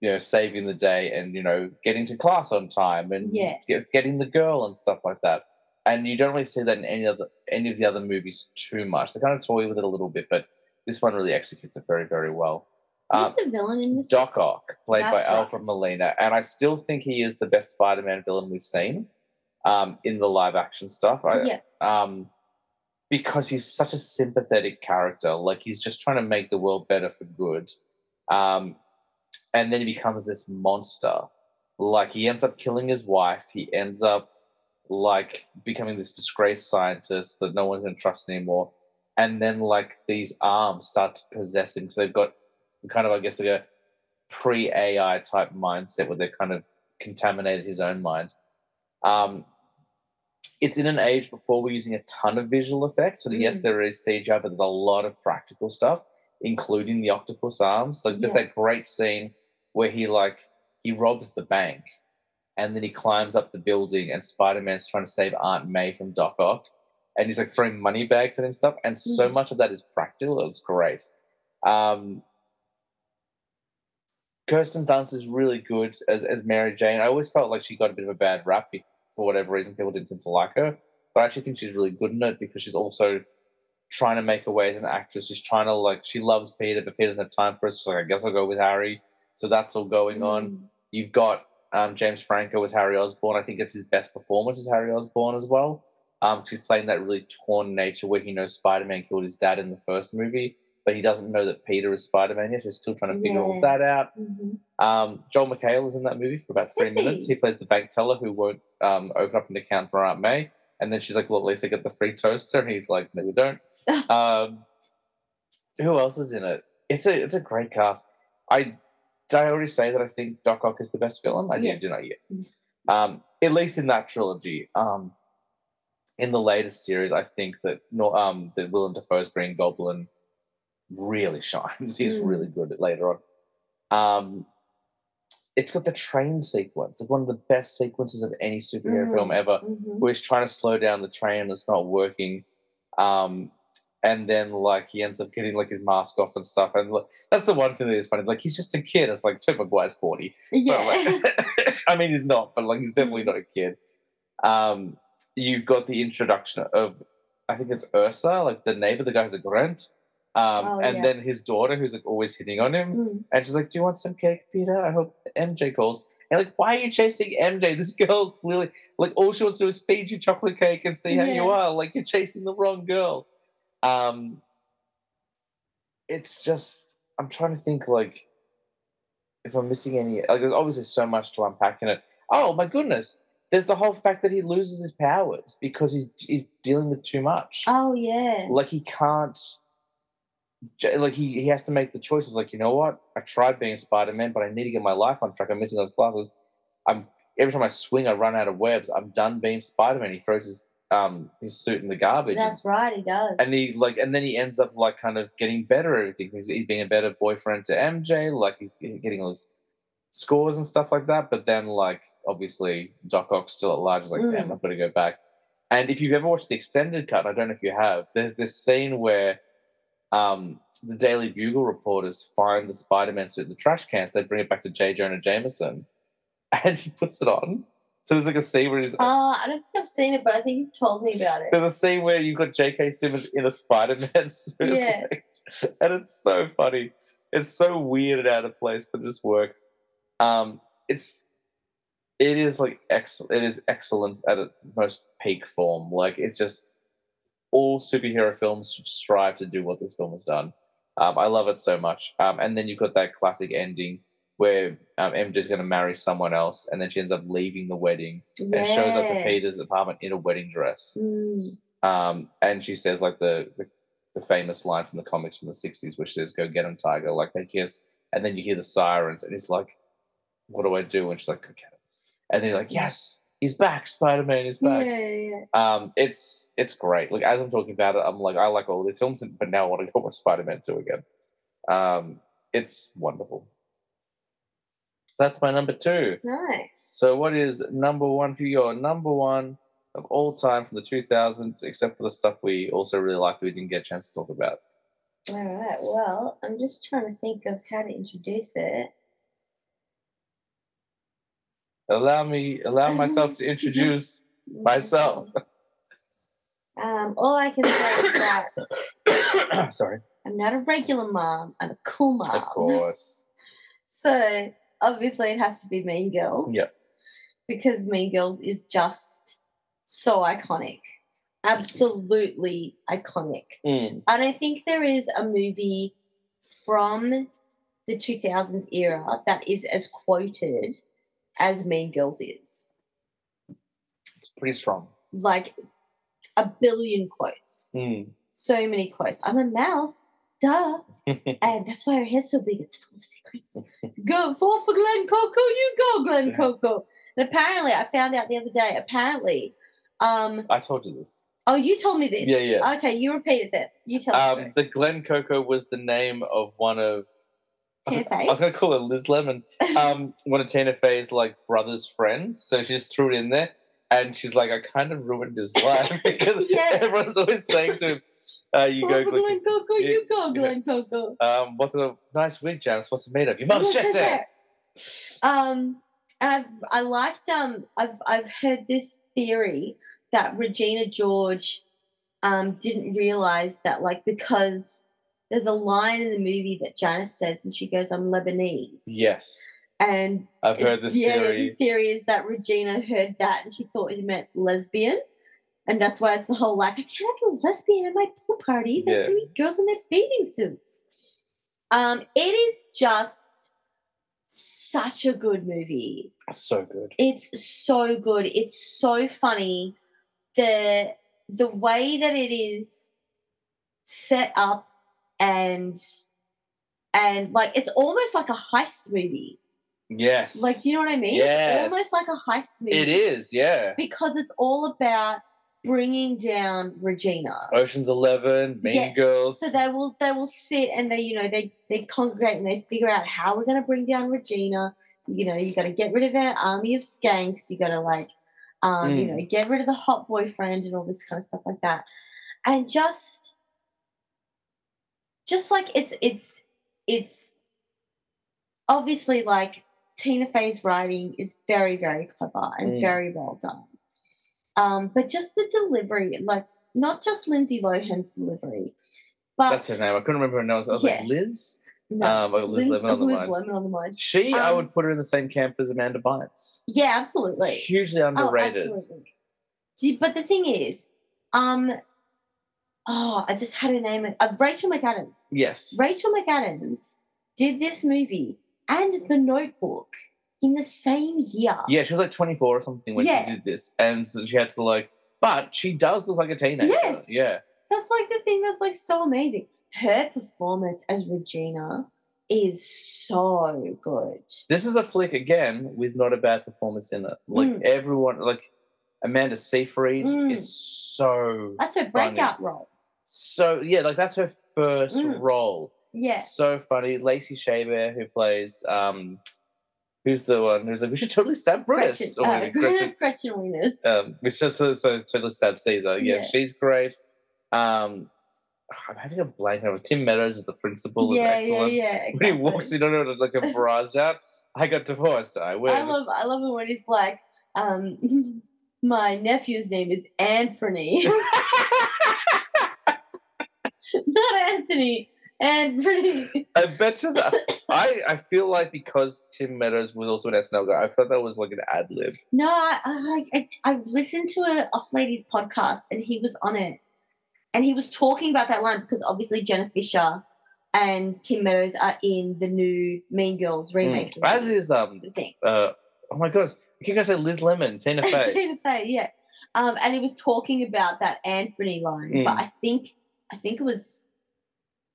[SPEAKER 1] you know saving the day and you know getting to class on time and
[SPEAKER 2] Yeah.
[SPEAKER 1] get, getting the girl and stuff like that and you don't really see that in any other any of the other movies too much they kind of toy with it a little bit but this one really executes it very very well
[SPEAKER 2] Who's
[SPEAKER 1] um,
[SPEAKER 2] the villain in this?
[SPEAKER 1] Doc Ock, played by
[SPEAKER 2] That's
[SPEAKER 1] Alfred. Molina, and I still think he is the best Spider-Man villain we've seen um, in the live-action stuff. I,
[SPEAKER 2] yeah.
[SPEAKER 1] um, because he's such a sympathetic character. Like he's just trying to make the world better for good. Um, and then he becomes this monster. Like he ends up killing his wife. He ends up like becoming this disgraced scientist that no one's going to trust anymore. And then like these arms start to possess him because they've got kind of, I guess, like a pre AI type mindset where they've kind of contaminated his own mind. Um, it's in an age before we're using a ton of visual effects. So yes,
[SPEAKER 2] Mm.
[SPEAKER 1] there is CGI, but there's a lot of practical stuff, including the octopus arms. Like there's
[SPEAKER 2] Yeah.
[SPEAKER 1] that great scene where he like he robs the bank, and then he climbs up the building, and Spider Man's trying to save Aunt May from Doc Ock, and he's like throwing money bags at him and stuff. And so
[SPEAKER 2] Mhm.
[SPEAKER 1] much of that is practical. It's great. Um, Kirsten Dunst is really good as, as Mary Jane. I always felt like she got a bit of a bad rap for whatever reason. People didn't seem to like her, but I actually think she's really good in it because she's also trying to make her way as an actress. She's trying to like she loves Peter, but Peter doesn't have time for us. She's like, I guess I'll go with Harry. So that's all going on.
[SPEAKER 2] Mm.
[SPEAKER 1] You've got um, James Franco as Harry Osborn. I think it's his best performance as Harry Osborn as well. Um, he's playing that really torn nature where he knows Spider Man killed his dad in the first movie, but he doesn't know that Peter is Spider Man yet. He's still trying to figure all that out.
[SPEAKER 2] Mhm.
[SPEAKER 1] Um, Joel McHale is in that movie for about three
[SPEAKER 2] Is he?
[SPEAKER 1] minutes. He plays the bank teller who won't um, open up an account for Aunt May. And then she's like, well, at least I get the free toaster. And he's like, no, you don't. [laughs] um, who else is in it? It's a it's a great cast. I did I already say that I think Doc Ock is the best villain? I did,
[SPEAKER 2] Yes.
[SPEAKER 1] did not yet.
[SPEAKER 2] Mm.
[SPEAKER 1] Um, at least in that trilogy. Um, in the latest series, I think that um, that Willem Dafoe's Green Goblin really [laughs] shines. He's
[SPEAKER 2] Mm.
[SPEAKER 1] really good at later on. Um, it's got the train sequence, like one of the best sequences of any superhero
[SPEAKER 2] Mm.
[SPEAKER 1] film ever
[SPEAKER 2] Mhm.
[SPEAKER 1] where he's trying to slow down the train and it's not working. Um, and then like he ends up getting like his mask off and stuff. And like, that's the one thing that is funny. Like he's just a kid. It's like Tobey Maguire's forty. But,
[SPEAKER 2] Yeah.
[SPEAKER 1] like- [laughs] I mean, he's not, but like he's definitely
[SPEAKER 2] Mm.
[SPEAKER 1] not a kid. Um, you've got the introduction of, I think it's Ursa, like the neighbor, the guy who's a grunt. Um,
[SPEAKER 2] Oh,
[SPEAKER 1] and
[SPEAKER 2] yeah.
[SPEAKER 1] then his daughter, who's like always hitting on him.
[SPEAKER 2] Mm.
[SPEAKER 1] And she's like, Do you want some cake, Peter? I hope MJ calls. And like, why are you chasing MJ? This girl clearly, like, all she wants to do is feed you chocolate cake and see how you are. Like, you're chasing the wrong girl. Um, it's just, I'm trying to think, like, if I'm missing any, like, there's obviously so much to unpack in it. Oh, my goodness. There's the whole fact that he loses his powers because he's, he's dealing with too much
[SPEAKER 2] Oh yeah.
[SPEAKER 1] like he can't like he, he has to make the choices like you know what i tried being spider-man but i need to get my life on track i'm missing those classes i'm every time i swing i run out of webs i'm done being spider-man he throws his um his suit in the garbage
[SPEAKER 2] That's right. He does.
[SPEAKER 1] and he like and then he ends up like kind of getting better at everything he's, he's being a better boyfriend to mj like he's getting all his scores and stuff like that but then like obviously doc ock's still at large he's like damn
[SPEAKER 2] Mm.
[SPEAKER 1] i've got to go back and if you've ever watched the extended cut i don't know if you have there's this scene where um, the Daily Bugle reporters find the Spider-Man suit in the trash can, so they bring it back to J. Jonah Jameson, [laughs] and he puts it on. So there's like a scene where he's
[SPEAKER 2] Uh, I don't think I've seen it, but I think you've told me about it.
[SPEAKER 1] there's a scene where you've got J.K. Simmons in a Spider-Man [laughs] suit,
[SPEAKER 2] Yeah.
[SPEAKER 1] like, and it's so funny. It's so weird and out of place, but it just works. Um, it's it is like excellent. It is excellence at its most peak form. Like it's just all superhero films should strive to do what this film has done. Um, I love it so much. Um, and then you've got that classic ending where um, MJ's going to marry someone else, and then she ends up leaving the wedding and shows up to Peter's apartment in a wedding dress.
[SPEAKER 2] Mm.
[SPEAKER 1] Um, and she says like the, the the famous line from the comics from the '60s, which says "Go get him, Tiger." Like they kiss, and then you hear the sirens, and he's like, "What do I do?" And she's like, "Go get him." And then you're like, "Yes, he's back! Spider Man is
[SPEAKER 2] Yeah,
[SPEAKER 1] back!"
[SPEAKER 2] yeah, yeah.
[SPEAKER 1] Um, it's it's great. Like as I'm talking about it, I'm like, I like all these films, but now I want to go watch Spider Man Two again. Um, it's wonderful. That's my number two.
[SPEAKER 2] Nice.
[SPEAKER 1] So, what is number one for you? Your number one of all time from the 2000s, except for the stuff we also really liked that we didn't get a chance to talk about.
[SPEAKER 2] All right. Well, I'm just trying to think of how to introduce it.
[SPEAKER 1] Allow me, allow myself to [laughs] introduce myself. [laughs]
[SPEAKER 2] Um, all I can say is that [coughs]
[SPEAKER 1] Sorry.
[SPEAKER 2] I'm not a regular mom. I'm a cool mom.
[SPEAKER 1] Of course. [laughs]
[SPEAKER 2] So obviously it has to be Mean Girls.
[SPEAKER 1] Yep.
[SPEAKER 2] Because Mean Girls is just so iconic. Absolutely iconic.
[SPEAKER 1] Mm,
[SPEAKER 2] I don't think there is a movie from the 2000s era that is as quoted as Mean Girls is.
[SPEAKER 1] it's pretty strong.
[SPEAKER 2] Like a billion quotes.
[SPEAKER 1] Mm.
[SPEAKER 2] So many quotes. I'm a mouse. Duh. [laughs] And that's why her head's so big. It's full of secrets. go fall for Glen Coco, you go, Glen Coco. And apparently, I found out the other day, apparently, Um,
[SPEAKER 1] I told you this.
[SPEAKER 2] oh, you told me this.
[SPEAKER 1] Yeah, yeah.
[SPEAKER 2] Okay, you repeated that. You tell.
[SPEAKER 1] Um, the Glen Coco was the name of one of. I was, was going to call her Liz Lemon. [laughs] Um, one of Tina Fey's like brother's friends. So she just threw it in there, and she's like, "I kind of ruined his [laughs] life [laughs] because
[SPEAKER 2] Yeah.
[SPEAKER 1] everyone's always saying to him, uh, "You go,
[SPEAKER 2] Go,
[SPEAKER 1] Glen-
[SPEAKER 2] Glen Coco,
[SPEAKER 1] yeah,
[SPEAKER 2] you go,
[SPEAKER 1] yeah.
[SPEAKER 2] Glen Coco.
[SPEAKER 1] um, what's a nice wig, Janice? What's it made of? Your mum's
[SPEAKER 2] Look at
[SPEAKER 1] chest hair."
[SPEAKER 2] Um, and I've I liked um I've I've heard this theory that Regina George um didn't realize that like because there's a line in the movie that Janice says and she goes I'm Lebanese
[SPEAKER 1] Yes,
[SPEAKER 2] and
[SPEAKER 1] I've heard this
[SPEAKER 2] yeah,
[SPEAKER 1] theory.
[SPEAKER 2] The theory is that Regina heard that and she thought it meant lesbian. And that's why it's the whole like, I can't have a lesbian at my pool party. There's
[SPEAKER 1] Yeah.
[SPEAKER 2] gonna be girls in their bathing suits. Um, it is just such a good movie.
[SPEAKER 1] So good.
[SPEAKER 2] It's so good. It's so funny. The the way that it is set up and and like it's almost like a heist movie.
[SPEAKER 1] Yes,
[SPEAKER 2] Like, do you know what I mean?
[SPEAKER 1] Yes.
[SPEAKER 2] It's almost like a heist movie.
[SPEAKER 1] it is. Yeah,
[SPEAKER 2] Because it's all about bringing down Regina.
[SPEAKER 1] Ocean's Eleven, Mean
[SPEAKER 2] Yes.
[SPEAKER 1] Girls.
[SPEAKER 2] So they will they will sit and they, you know, they they congregate and they figure out how we're gonna bring down Regina. You know, you gotta get rid of our army of skanks, you gotta like um, you
[SPEAKER 1] Mm.
[SPEAKER 2] know, get rid of the hot boyfriend and all this kind of stuff like that. And just just like it's it's it's obviously like Tina Fey's writing is very, very clever and
[SPEAKER 1] Mm.
[SPEAKER 2] very well done. Um, but just the delivery, like not just Lindsay Lohan's delivery, but
[SPEAKER 1] That's her name. I couldn't remember her name. I was
[SPEAKER 2] Yeah.
[SPEAKER 1] like Liz.
[SPEAKER 2] no,
[SPEAKER 1] Um, I got Liz Lemon on the
[SPEAKER 2] Liz. Lemon on the mind.
[SPEAKER 1] She, I
[SPEAKER 2] Um,
[SPEAKER 1] would put her in the same camp as Amanda Bynes.
[SPEAKER 2] Yeah, absolutely.
[SPEAKER 1] Hugely
[SPEAKER 2] Oh,
[SPEAKER 1] underrated.
[SPEAKER 2] absolutely. But the thing is, um, oh, I just had her name. Uh, Rachel McAdams.
[SPEAKER 1] yes.
[SPEAKER 2] Rachel McAdams did this movie and The Notebook in the same year.
[SPEAKER 1] Yeah, she was like 24 or something when
[SPEAKER 2] Yeah.
[SPEAKER 1] she did this. And so she had to like, but she does look like a teenager.
[SPEAKER 2] Yes.
[SPEAKER 1] Yeah.
[SPEAKER 2] That's like the thing that's like so amazing. Her performance as Regina is so good.
[SPEAKER 1] This is a flick again with not a bad performance in it. Like
[SPEAKER 2] Mm.
[SPEAKER 1] everyone, like Amanda Seyfried
[SPEAKER 2] Mm.
[SPEAKER 1] is so.
[SPEAKER 2] That's her
[SPEAKER 1] funny.
[SPEAKER 2] breakout role.
[SPEAKER 1] So yeah, like that's her first
[SPEAKER 2] Mm.
[SPEAKER 1] role.
[SPEAKER 2] Yeah.
[SPEAKER 1] So funny. Lacey Chabert, who plays um, who's the one who's like, we should totally stab Brutus.
[SPEAKER 2] Gretchen,
[SPEAKER 1] Or
[SPEAKER 2] uh,
[SPEAKER 1] Gretchen, [laughs]
[SPEAKER 2] Gretchen Wieners.
[SPEAKER 1] um, it's just so, so totally stab Caesar. Yeah,
[SPEAKER 2] Yeah.
[SPEAKER 1] she's great. Um, I'm having a blank over. Tim Meadows is the principal.
[SPEAKER 2] yeah,
[SPEAKER 1] is excellent.
[SPEAKER 2] yeah.
[SPEAKER 1] When
[SPEAKER 2] Exactly.
[SPEAKER 1] he walks in on her like a bras out, I got divorced. I win.
[SPEAKER 2] I love I love it when he's like, um, [laughs] my nephew's name is Anthony. [laughs] Not Anthony. Anthony. [laughs]
[SPEAKER 1] I bet you that. I, I feel like because Tim Meadows was also an SNL guy, I thought that was like an ad lib.
[SPEAKER 2] No, I, I, I I've listened to a Office Ladies podcast and he was on it. And he was talking about that line because obviously Jenna Fischer and Tim Meadows are in the new Mean Girls remake.
[SPEAKER 1] Mm. As is um
[SPEAKER 2] sort of thing.
[SPEAKER 1] uh oh my gosh, I keep gonna say Liz Lemon, Tina [laughs] Fey.
[SPEAKER 2] Tina Fey, yeah. Um, and he was talking about that Anthony line,
[SPEAKER 1] Mm.
[SPEAKER 2] but I think I think it was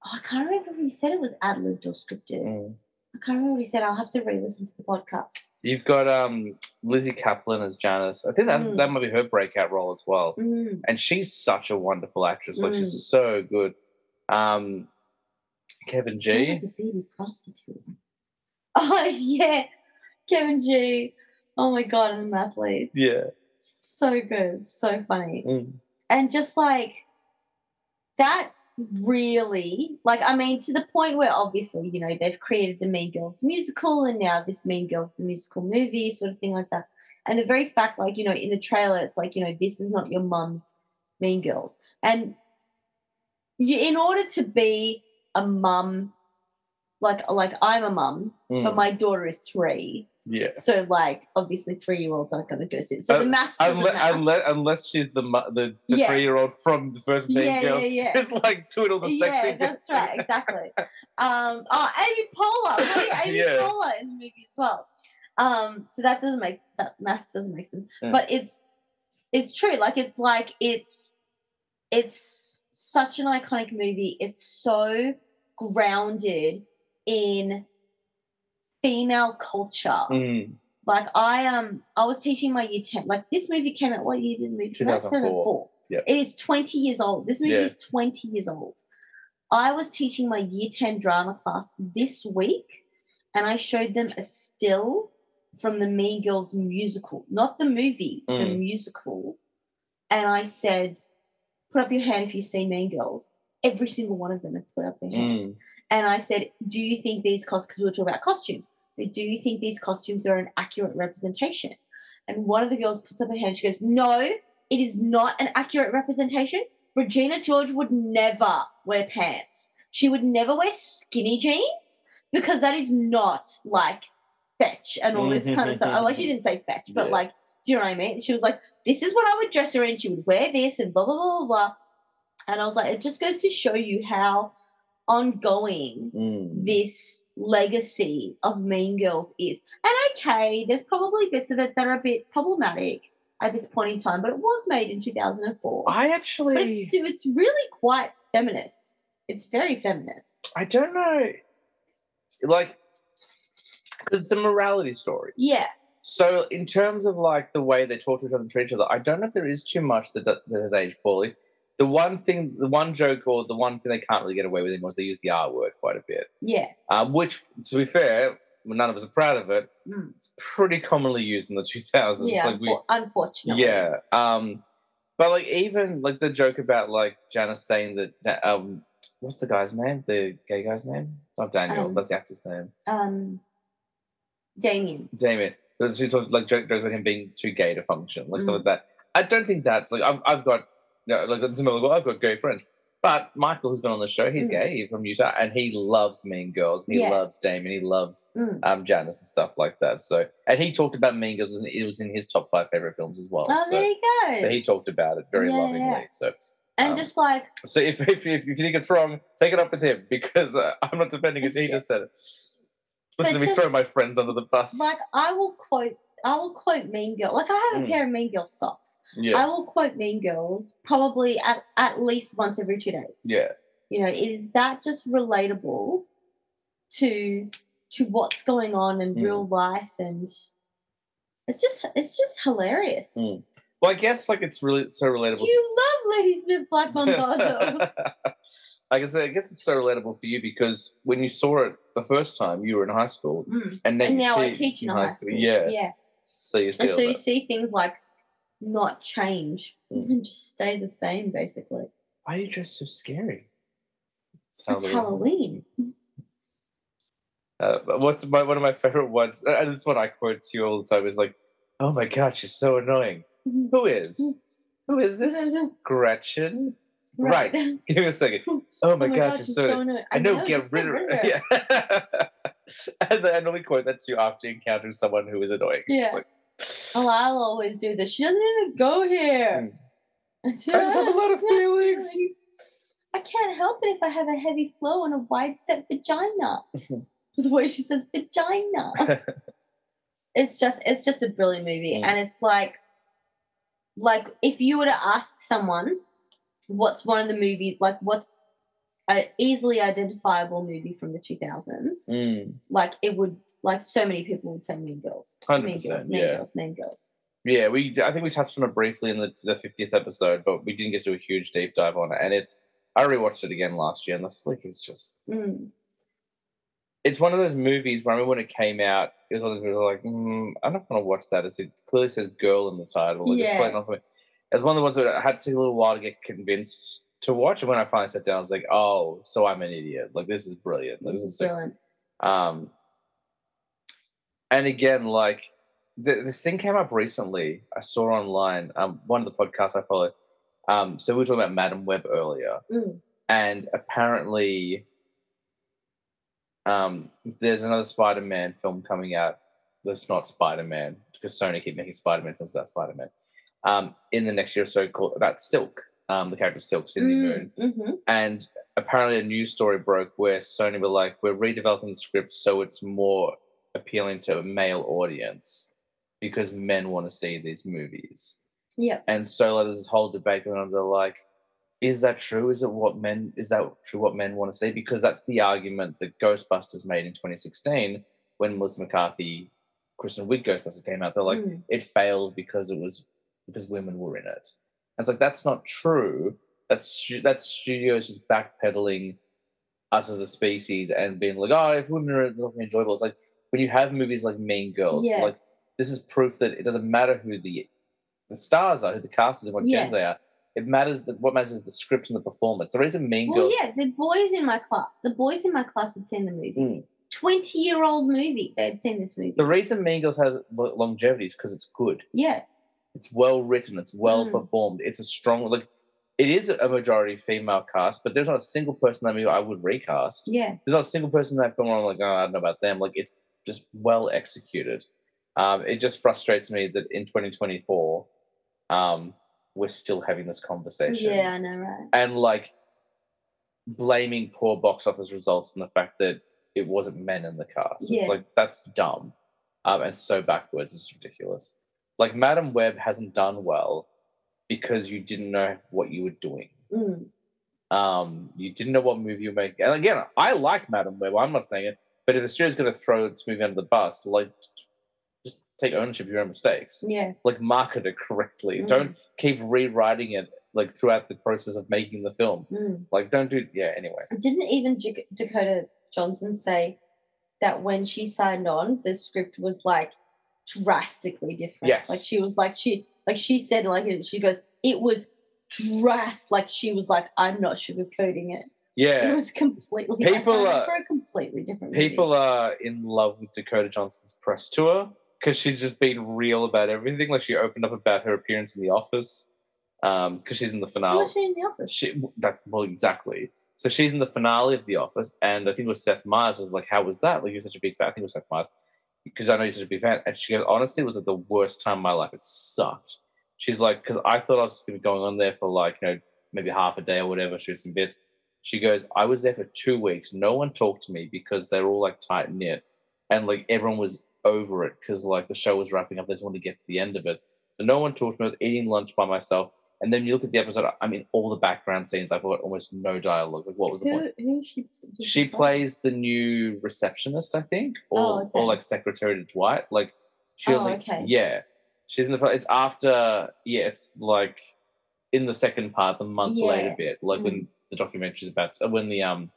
[SPEAKER 2] oh, I can't remember if he said it was ad libbed or scripted.
[SPEAKER 1] Mm.
[SPEAKER 2] I can't remember what he said. I'll have to re-listen to the podcast.
[SPEAKER 1] You've got um Lizzy Caplan as Janice. I think that
[SPEAKER 2] Mm.
[SPEAKER 1] that might be her breakout role as well.
[SPEAKER 2] Mm.
[SPEAKER 1] And she's such a wonderful actress. Like she's so good. Um Kevin
[SPEAKER 2] Son
[SPEAKER 1] G.
[SPEAKER 2] a baby prostitute. [laughs] Oh yeah, Kevin G. Oh my god, I'm an athlete.
[SPEAKER 1] Yeah.
[SPEAKER 2] So good, so funny.
[SPEAKER 1] Mm.
[SPEAKER 2] and just like that really like i mean to the point where obviously you know they've created the mean girls musical and now this mean girls the musical movie sort of thing like that and the very fact like you know in the trailer it's like you know this is not your mum's mean girls and you, in order to be a mum like like i'm a mum
[SPEAKER 1] Mm.
[SPEAKER 2] but my daughter is three
[SPEAKER 1] yeah.
[SPEAKER 2] so like obviously three year olds aren't going to go see it so the
[SPEAKER 1] Un-
[SPEAKER 2] maths
[SPEAKER 1] Unless, unless, unless she's the mu- the, the
[SPEAKER 2] Yeah.
[SPEAKER 1] three year old from the first Mean
[SPEAKER 2] yeah,
[SPEAKER 1] Girls,
[SPEAKER 2] yeah, yeah. [laughs]
[SPEAKER 1] it's like twiddle the sexy
[SPEAKER 2] yeah, that's
[SPEAKER 1] dancing.
[SPEAKER 2] right, exactly. [laughs] Um, oh, Amy Poehler, Amy
[SPEAKER 1] Yeah.
[SPEAKER 2] Poehler in the movie as well. Um, so that doesn't make that maths doesn't make sense,
[SPEAKER 1] Yeah.
[SPEAKER 2] but it's it's true. Like it's like it's it's such an iconic movie. It's so grounded in female culture.
[SPEAKER 1] Mm.
[SPEAKER 2] Like I um I was teaching my year ten. Like this movie came out. What year did the movie come out?
[SPEAKER 1] 2004. Yep.
[SPEAKER 2] It is twenty years old. This movie
[SPEAKER 1] Yeah.
[SPEAKER 2] is twenty years old. I was teaching my year ten drama class this week, and I showed them a still from the Mean Girls musical, not the movie, the
[SPEAKER 1] Mm.
[SPEAKER 2] musical. And I said, "Put up your hand if you've seen Mean Girls." Every single one of them had put up their hand.
[SPEAKER 1] Mm.
[SPEAKER 2] And I said, Do you think these costumes, because we were talking about costumes, but do you think these costumes are an accurate representation? And one of the girls puts up her hand. She goes, No, it is not an accurate representation. Regina George would never wear pants. She would never wear skinny jeans because that is not like fetch and all this kind of stuff. Oh, well, she didn't say fetch, but
[SPEAKER 1] Yeah.
[SPEAKER 2] like, do you know what I mean? She was like, This is what I would dress her in. She would wear this and blah, blah, blah, blah, blah. And I was like, It just goes to show you how ongoing
[SPEAKER 1] Mm.
[SPEAKER 2] this legacy of Mean Girls is. And okay, there's probably bits of it that are a bit problematic at this point in time, but it was made in 2004.
[SPEAKER 1] I actually,
[SPEAKER 2] but it's it's really quite feminist. It's very feminist.
[SPEAKER 1] I don't know, like, because it's a morality story.
[SPEAKER 2] Yeah.
[SPEAKER 1] So, in terms of like the way they talk to each other and treat each other, I don't know if there is too much that that has aged poorly. The one thing, the one joke, or the one thing they can't really get away with was they use the R word quite a bit.
[SPEAKER 2] Yeah.
[SPEAKER 1] Um, which, to be fair, none of us are proud of it.
[SPEAKER 2] Mm.
[SPEAKER 1] It's pretty commonly used in the 2000s.
[SPEAKER 2] Yeah.
[SPEAKER 1] like we,
[SPEAKER 2] unfortunately.
[SPEAKER 1] yeah. Um, but like even like the joke about like Janice saying that um, what's the guy's name? The gay guy's name? Not Daniel.
[SPEAKER 2] Um,
[SPEAKER 1] that's the actor's name.
[SPEAKER 2] Um, Damien.
[SPEAKER 1] Damien. She talks like jokes about him being too gay to function, like stuff
[SPEAKER 2] Mm.
[SPEAKER 1] like that. I don't think that's like I've I've got know, like. Well, I've got gay friends, but Michael, who's been on the show, he's
[SPEAKER 2] Mm.
[SPEAKER 1] gay. He's from Utah, and he loves Mean Girls. And he
[SPEAKER 2] Yeah.
[SPEAKER 1] loves Damien. He loves
[SPEAKER 2] Mm.
[SPEAKER 1] um Janice and stuff like that. So, and he talked about Mean Girls. and It was in his top five favorite films as well.
[SPEAKER 2] Oh,
[SPEAKER 1] so,
[SPEAKER 2] there you go.
[SPEAKER 1] so he talked about it very
[SPEAKER 2] Yeah,
[SPEAKER 1] lovingly.
[SPEAKER 2] yeah.
[SPEAKER 1] So,
[SPEAKER 2] and
[SPEAKER 1] um,
[SPEAKER 2] just like,
[SPEAKER 1] so if [laughs] if, if you think it's wrong, take it up with him because uh, I'm not defending it. He just said it. Listen to me throw my friends under the bus.
[SPEAKER 2] like I will quote, I will quote Mean Girl. Like I have a
[SPEAKER 1] Mm.
[SPEAKER 2] pair of Mean Girl socks.
[SPEAKER 1] yeah,
[SPEAKER 2] I will quote Mean Girls probably at, at least once every two days.
[SPEAKER 1] yeah.
[SPEAKER 2] You know, it is that just relatable to to what's going on in
[SPEAKER 1] Mm.
[SPEAKER 2] real life and it's just it's just hilarious.
[SPEAKER 1] Mm. Well, I guess like it's really so relatable.
[SPEAKER 2] You love Ladysmith Black [laughs] Mambazo.
[SPEAKER 1] I guess I guess it's so relatable for you because when you saw it the first time, you were in high school,
[SPEAKER 2] Mm.
[SPEAKER 1] and then
[SPEAKER 2] And
[SPEAKER 1] you
[SPEAKER 2] now I teach in high school.
[SPEAKER 1] Yeah,
[SPEAKER 2] Yeah.
[SPEAKER 1] So you see
[SPEAKER 2] And so you see things like not change
[SPEAKER 1] Mm.
[SPEAKER 2] and just stay the same basically.
[SPEAKER 1] Why are you dressed so scary? It's
[SPEAKER 2] It's Halloween.
[SPEAKER 1] Uh, what's my, one of my favorite ones? And this one I quote to you all the time is like, "Oh my god, she's so annoying."
[SPEAKER 2] Mhm.
[SPEAKER 1] Who is? Who is this? [laughs] Gretchen? Right. [laughs] Give me a second. [laughs] Oh my, god, she's so.
[SPEAKER 2] annoying.
[SPEAKER 1] I know,
[SPEAKER 2] just
[SPEAKER 1] get rid of her. Yeah. [laughs] and then normally quote that you after you encounter someone who is annoying.
[SPEAKER 2] Yeah.
[SPEAKER 1] Like,
[SPEAKER 2] Oh, I'll always do this. She doesn't even go here. [laughs]
[SPEAKER 1] I just have a lot of feelings.
[SPEAKER 2] I can't help it if I have a heavy flow and a wide set vagina. [laughs] the way she says vagina. it's just it's just a brilliant movie.
[SPEAKER 1] Mm.
[SPEAKER 2] And it's like like if you were to ask someone what's one of the movies like what's an easily identifiable movie from the 2000s
[SPEAKER 1] Mm.
[SPEAKER 2] like it would like so many people would say mean girls mean
[SPEAKER 1] 100%,
[SPEAKER 2] girls mean
[SPEAKER 1] yeah.
[SPEAKER 2] girls mean girls
[SPEAKER 1] Yeah, we. I think we touched on it briefly in the the fiftieth episode, but we didn't get to a huge deep dive on it. And it's I rewatched it again last year, and the flick is just.
[SPEAKER 2] mm.
[SPEAKER 1] It's one of those movies. Where I remember when it came out, it was one of those movies I was like, mm, I'm not going to watch that. As it clearly says "girl" in the title. Like, It's
[SPEAKER 2] Yeah.
[SPEAKER 1] quite not for me. It's one of the ones that I had to take a little while to get convinced to watch. it when I finally sat down, I was like, oh, so I'm an idiot. Like this is brilliant.
[SPEAKER 2] This
[SPEAKER 1] this
[SPEAKER 2] is
[SPEAKER 1] sick.
[SPEAKER 2] brilliant
[SPEAKER 1] Um, and again, like th- this thing came up recently. I saw online. Um, one of the podcasts I follow. Um, so we were talking about Madame Web earlier,
[SPEAKER 2] Mm.
[SPEAKER 1] and apparently, um, there's another Spider-Man film coming out. That's not Spider-Man because Sony keep making Spider-Man films about Spider-Man. Um, in the next year or so, called about Silk. Um, the character Silk, Cindy Moon.
[SPEAKER 2] hmm
[SPEAKER 1] And apparently, a news story broke where Sony were like, "We're redeveloping the script so it's more appealing to a male audience because men want to see these movies."
[SPEAKER 2] Yep.
[SPEAKER 1] And so like, there's this whole debate going on. They're like, "Is that true? Is it what men? Is that true? What men want to see?" Because that's the argument that Ghostbusters made in 2016 when Melissa McCarthy Kristen Wiig Ghostbusters came out, they're like,
[SPEAKER 2] Mm.
[SPEAKER 1] it failed because it was because women were in it. It's like that's not true. That's stu- that's studios just backpedaling us as a species and being like, oh, if women are looking enjoyable, it's like when you have movies like Mean Girls,
[SPEAKER 2] Yeah.
[SPEAKER 1] like this is proof that it doesn't matter who the the stars are, who the cast is, and what
[SPEAKER 2] Yeah.
[SPEAKER 1] gender they are. It matters that what matters is the script and the performance. The reason Mean
[SPEAKER 2] Well,
[SPEAKER 1] Girls,
[SPEAKER 2] yeah, the boys in my class, the boys in my class had seen the movie.
[SPEAKER 1] Mm.
[SPEAKER 2] 20 year old movie. They had seen this movie.
[SPEAKER 1] the reason Mean Girls has longevity is because it's good.
[SPEAKER 2] yeah.
[SPEAKER 1] It's well written. It's well
[SPEAKER 2] Mm.
[SPEAKER 1] performed. It's a strong like. It is a majority female cast, but there's not a single person that movie I would recast.
[SPEAKER 2] Yeah.
[SPEAKER 1] There's not a single person in that film where I'm like, oh, I don't know about them. Like it's just well executed. Um, it just frustrates me that in 2024, um, we're still having this conversation.
[SPEAKER 2] Yeah, I know, right?
[SPEAKER 1] And like blaming poor box office results on the fact that it wasn't men in the cast.
[SPEAKER 2] Yeah.
[SPEAKER 1] It's like that's dumb. Um, and so backwards. It's ridiculous. Like Madame Web hasn't done well because you didn't know what you were doing.
[SPEAKER 2] Mm.
[SPEAKER 1] Um, you didn't know what movie you were making. And again, I liked Madame Web. I'm not saying it, but if the studio's going to throw this movie under the bus, like, just take ownership of your own mistakes.
[SPEAKER 2] Yeah.
[SPEAKER 1] Like, market it correctly.
[SPEAKER 2] Mm.
[SPEAKER 1] Don't keep rewriting it like throughout the process of making the film.
[SPEAKER 2] Mm.
[SPEAKER 1] Like, don't do. Yeah. Anyway.
[SPEAKER 2] Didn't even J- Dakota Johnson say that when she signed on, the script was like drastically different?
[SPEAKER 1] Yes.
[SPEAKER 2] Like she was like, she, like she said, like, she goes, it was drast. Like she was like, I'm not sugarcoating it. It
[SPEAKER 1] Yeah.
[SPEAKER 2] It was completely.
[SPEAKER 1] People are-
[SPEAKER 2] for a completely different. movie.
[SPEAKER 1] People are in love with Dakota Johnson's press tour because she's just been real about everything. Like, she opened up about her appearance in The Office um, because she's in the finale.
[SPEAKER 2] was she in the office?
[SPEAKER 1] she that well exactly. So she's in the finale of The Office, and I think it was Seth Meyers was like, "How was that? Like you're such a big fan." I think it was Seth Meyers because I know you should be a fan. And she goes, "Honestly, it was like the worst time of my life. It sucked." She's like, "Because I thought I was just gonna be going on there for like you know maybe half a day or whatever, shoot some bits." She goes, "I was there for two weeks. No one talked to me because they were all like tight knit, and like everyone was over it because like the show was wrapping up. They just wanted to get to the end of it. So no one talked to me. I was eating lunch by myself." And then you look at the episode. I mean, all the background scenes. I've got almost no dialogue. Like, what was the point?
[SPEAKER 2] Who, who she?
[SPEAKER 1] She plays the new receptionist, I think, or
[SPEAKER 2] Oh, okay.
[SPEAKER 1] or like secretary to Dwight. Like, she
[SPEAKER 2] Oh,
[SPEAKER 1] only,
[SPEAKER 2] okay.
[SPEAKER 1] yeah, she's in the. It's after, yeah, it's like in the second part, the months
[SPEAKER 2] Yeah.
[SPEAKER 1] later bit, like when the documentary's about, uh, when the um,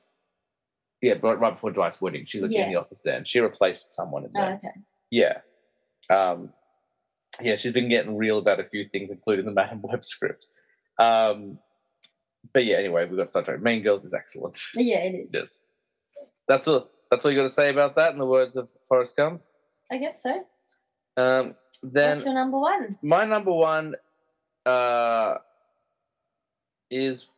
[SPEAKER 1] yeah, right, right before Dwight's wedding, she's like in the office there, and she replaced someone in
[SPEAKER 2] Oh,
[SPEAKER 1] there.
[SPEAKER 2] okay.
[SPEAKER 1] Yeah. Um, yeah, she's been getting real about a few things, including the [laughs] Madame Web script. Um, but yeah, anyway, we've got sidetracked. Main Girls is excellent. [laughs]
[SPEAKER 2] Yeah, it is.
[SPEAKER 1] yes. That's all. That's all you got to say about that. In the words of Forrest Gump.
[SPEAKER 2] I guess so.
[SPEAKER 1] Um, then
[SPEAKER 2] What's your number one?
[SPEAKER 1] my number one uh, is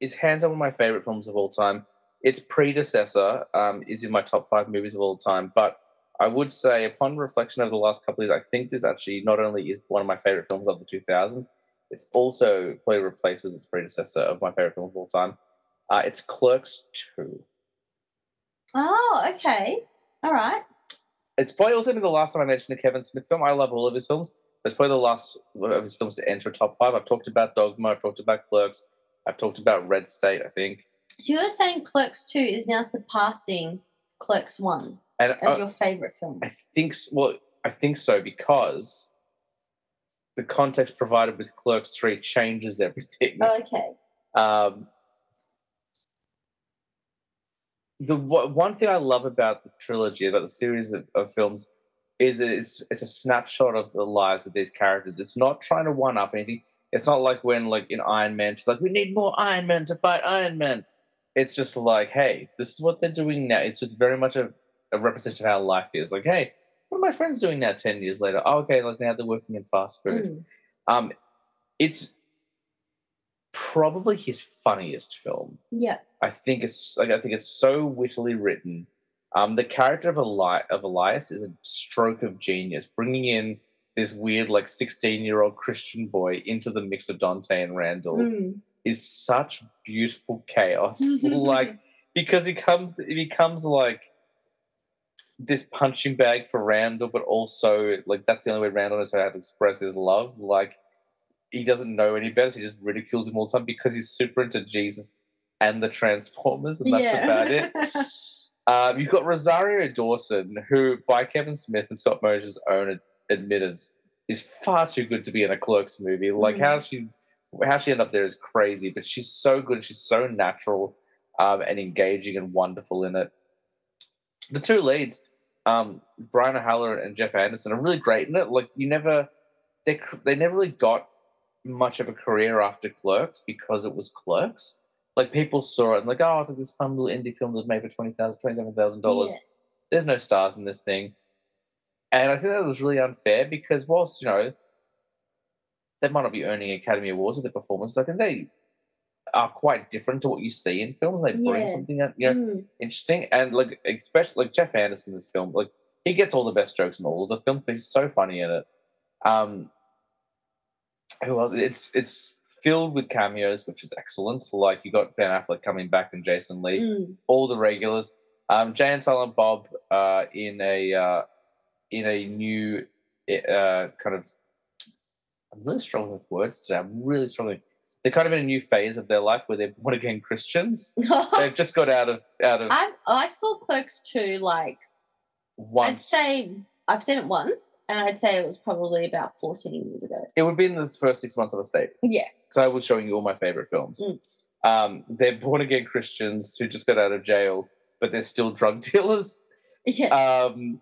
[SPEAKER 1] is hands down one of my favorite films of all time. Its predecessor um, is in my top five movies of all time, but I would say, upon reflection over the last couple of years, I think this actually not only is one of my favorite films of the 2000s, it's also probably replaces its predecessor of my favorite film of all time. Uh, it's Clerks 2.
[SPEAKER 2] Oh, okay. All right.
[SPEAKER 1] It's probably also been the last time I mentioned a Kevin Smith film. I love all of his films. It's probably the last of his films to enter a top five. I've talked about Dogma. I've talked about Clerks. I've talked about Red State. I think.
[SPEAKER 2] So you're saying Clerks 2 is now surpassing Clerks 1
[SPEAKER 1] And
[SPEAKER 2] as
[SPEAKER 1] I,
[SPEAKER 2] your favorite film?
[SPEAKER 1] I think well, I think so because the context provided with Clerks three changes everything.
[SPEAKER 2] Okay.
[SPEAKER 1] Um, the one one thing I love about the trilogy, about the series of, of films, is it's it's a snapshot of the lives of these characters. It's not trying to one up anything. It's not like when like in Iron Man, she's like, we need more Iron Man to fight Iron Man. It's just like, hey, this is what they're doing now. It's just very much a, a representation of how life is. Like, hey, what are my friends doing now? Ten years later, oh, okay, like now they're working in fast food.
[SPEAKER 2] Mm.
[SPEAKER 1] Um, it's probably his funniest film.
[SPEAKER 2] Yeah.
[SPEAKER 1] I think it's like I think it's so wittily written. Um, the character of Eli- of Elias is a stroke of genius, bringing in this weird like sixteen year old Christian boy into the mix of Dante and Randall
[SPEAKER 2] Mm.
[SPEAKER 1] is such beautiful chaos. [laughs] like [laughs] because he comes, he becomes like this punching bag for Randall, but also like that's the only way Randall knows how to express his love. Like he doesn't know any better, so he just ridicules him all the time because he's super into Jesus and the Transformers, and that's
[SPEAKER 2] Yeah.
[SPEAKER 1] about it. [laughs] Um, you've got Rosario Dawson, who, by Kevin Smith and Scott Mosier's own admittance, is far too good to be in a Clerks movie. Like
[SPEAKER 2] Mm.
[SPEAKER 1] how she how she ended up there is crazy, but she's so good. She's so natural um, and engaging and wonderful in it. The two leads, um, Brian O'Halloran and Jeff Anderson, are really great in it. Like you never, they they never really got much of a career after Clerks because it was Clerks. Like people saw it and like, oh, it's like this fun little indie film that was made for twenty thousand, twenty-seven thousand dollars.
[SPEAKER 2] Yeah.
[SPEAKER 1] There's no stars in this thing, and I think that was really unfair because whilst you know they might not be earning Academy Awards with their performances, I think they are quite different to what you see in films. They bring
[SPEAKER 2] Yeah.
[SPEAKER 1] something that you know
[SPEAKER 2] Mm.
[SPEAKER 1] interesting, and like especially like Jeff Anderson in this film, like he gets all the best jokes in all of the film. But he's so funny in it. Um, who else? It's it's filled with cameos, which is excellent. Like you got Ben Affleck coming back and Jason Lee,
[SPEAKER 2] Mm.
[SPEAKER 1] all the regulars. Um, Jay and Silent Bob uh, in a uh, in a new uh, kind of. I'm really struggling with words today. I'm really struggling. They're kind of in a new phase of their life where they're born again Christians. [laughs] They've just got out of out of
[SPEAKER 3] I I saw Clerks 2 like
[SPEAKER 1] once.
[SPEAKER 3] I'd say I've seen it once, and I'd say it was probably about 14 years ago.
[SPEAKER 1] It would be in the first six months of a state.
[SPEAKER 3] Yeah.
[SPEAKER 1] because I was showing you all my favorite films.
[SPEAKER 3] Mm.
[SPEAKER 1] Um, they're born again Christians who just got out of jail, but they're still drug [laughs] dealers.
[SPEAKER 3] Yeah.
[SPEAKER 1] Um,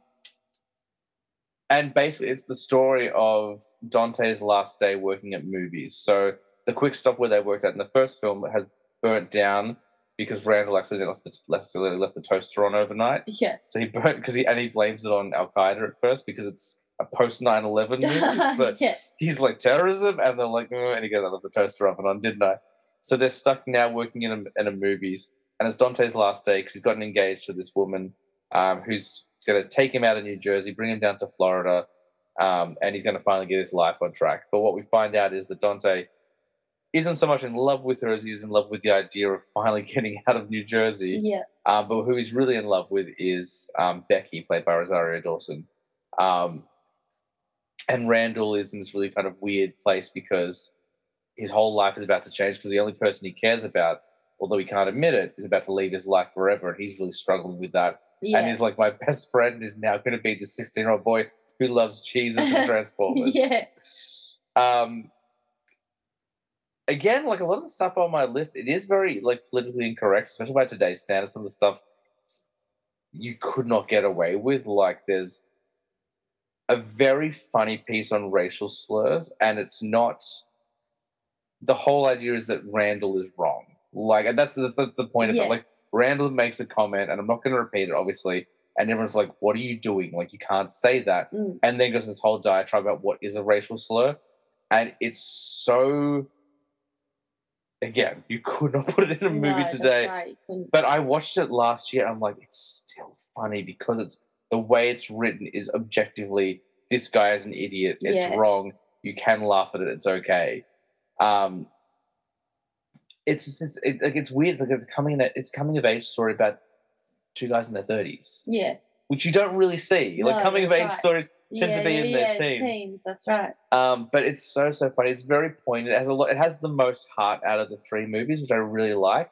[SPEAKER 1] and basically, it's the story of Dante's last day working at Mooby's. So the quick stop where they worked at in the first film has burnt down because Randall accidentally left the, accidentally left the toaster on overnight.
[SPEAKER 3] yeah.
[SPEAKER 1] So he burnt because he and he blames it on Al Qaeda at first because it's a post 9-11 movie. So
[SPEAKER 3] yeah.
[SPEAKER 1] he's like terrorism, and they're like, "Oh," and he goes, "I left the toaster oven on, didn't I?" So they're stuck now working in a, in a Mooby's, and it's Dante's last day because he's gotten engaged to this woman um, who's going to take him out of New Jersey, bring him down to Florida, um, and he's going to finally get his life on track. But what we find out is that Dante isn't so much in love with her as he is in love with the idea of finally [laughs] getting out of New Jersey.
[SPEAKER 3] Yeah.
[SPEAKER 1] Um, but who he's really in love with is um, Becky, played by Rosario Dawson. Um, and Randall is in this really kind of weird place because his whole life is about to change because the only person he cares about, although he can't admit it, is about to leave his life forever. And he's really struggling with that.
[SPEAKER 3] Yeah.
[SPEAKER 1] And he's like, my best friend is now going to be the 16 year old boy who loves Jesus and [laughs] Transformers.
[SPEAKER 3] yeah. [laughs]
[SPEAKER 1] Um, again, like a lot of the stuff on my list, it is very like politically incorrect, especially by today's standards. Some of the stuff you could not get away with. Like there's a very funny piece on racial slurs, and it's not. The whole idea is that Randall is wrong. Like, that's the, that's the point of
[SPEAKER 3] Yeah.
[SPEAKER 1] it. Like, Randall makes a comment, and I'm not going to repeat it, obviously. And everyone's like, "What are you doing? Like, you can't say that."
[SPEAKER 3] Mm.
[SPEAKER 1] and then goes this whole diatribe about what is a racial slur, and it's so. Again, you could not [laughs] put it in a movie
[SPEAKER 3] that's
[SPEAKER 1] today,
[SPEAKER 3] right,
[SPEAKER 1] but I watched it last year. I'm like, it's still funny because it's the way it's written is objectively this guy is an idiot. It's
[SPEAKER 3] Yeah.
[SPEAKER 1] wrong. You can laugh at it. It's okay. Um, it's just, it's it, like it's weird. Like it's coming in. A, it's coming of age story about two guys in their thirties,
[SPEAKER 3] Yeah.
[SPEAKER 1] Which you don't really see. like coming of age
[SPEAKER 3] right.
[SPEAKER 1] stories tend
[SPEAKER 3] yeah,
[SPEAKER 1] to be
[SPEAKER 3] yeah,
[SPEAKER 1] in their
[SPEAKER 3] yeah,
[SPEAKER 1] teens.
[SPEAKER 3] That's right.
[SPEAKER 1] Um, but it's so so funny. It's very poignant. It has a lot. It has the most heart out of the three movies, which I really like.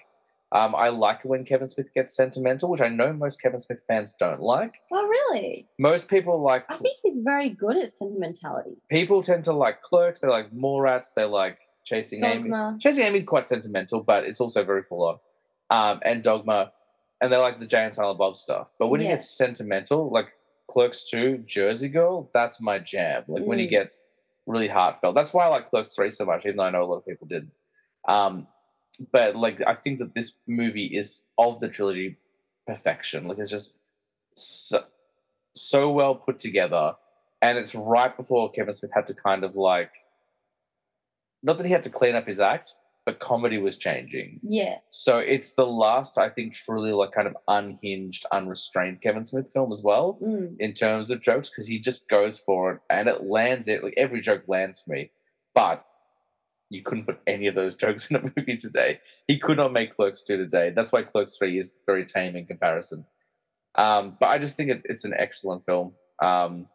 [SPEAKER 1] Um, I like when Kevin Smith gets sentimental, which I know most Kevin Smith fans don't like.
[SPEAKER 3] Oh, really?
[SPEAKER 1] Most people like
[SPEAKER 3] I think he's very good at sentimentality.
[SPEAKER 1] people tend to like Clerks. They like Mallrats. They like Chasing Amy. Chasing Amy is quite sentimental, but it's also very full on. Um, and Dogma, and they're like the Jay and Silent Bob stuff. But when he gets sentimental, like Clerks 2, Jersey Girl, that's my jam. Like when he
[SPEAKER 3] Mm.
[SPEAKER 1] gets really heartfelt. That's why I like Clerks 3 so much, even though I know a lot of people did. Um, but like I think that this movie is of the trilogy perfection. Like it's just so, so well put together. And it's right before Kevin Smith had to kind of like not that he had to clean up his act, but comedy was changing.
[SPEAKER 3] Yeah.
[SPEAKER 1] So it's the last, I think, truly like kind of unhinged, unrestrained Kevin Smith film as well
[SPEAKER 3] Mm.
[SPEAKER 1] in terms of jokes because he just goes for it and it lands it. Like every joke lands for me, but you couldn't put any of those [laughs] jokes in a movie today. He could not make Clerks 2 today. That's why Clerks 3 is very tame in comparison. Um, but I just think it, it's an excellent film. Um,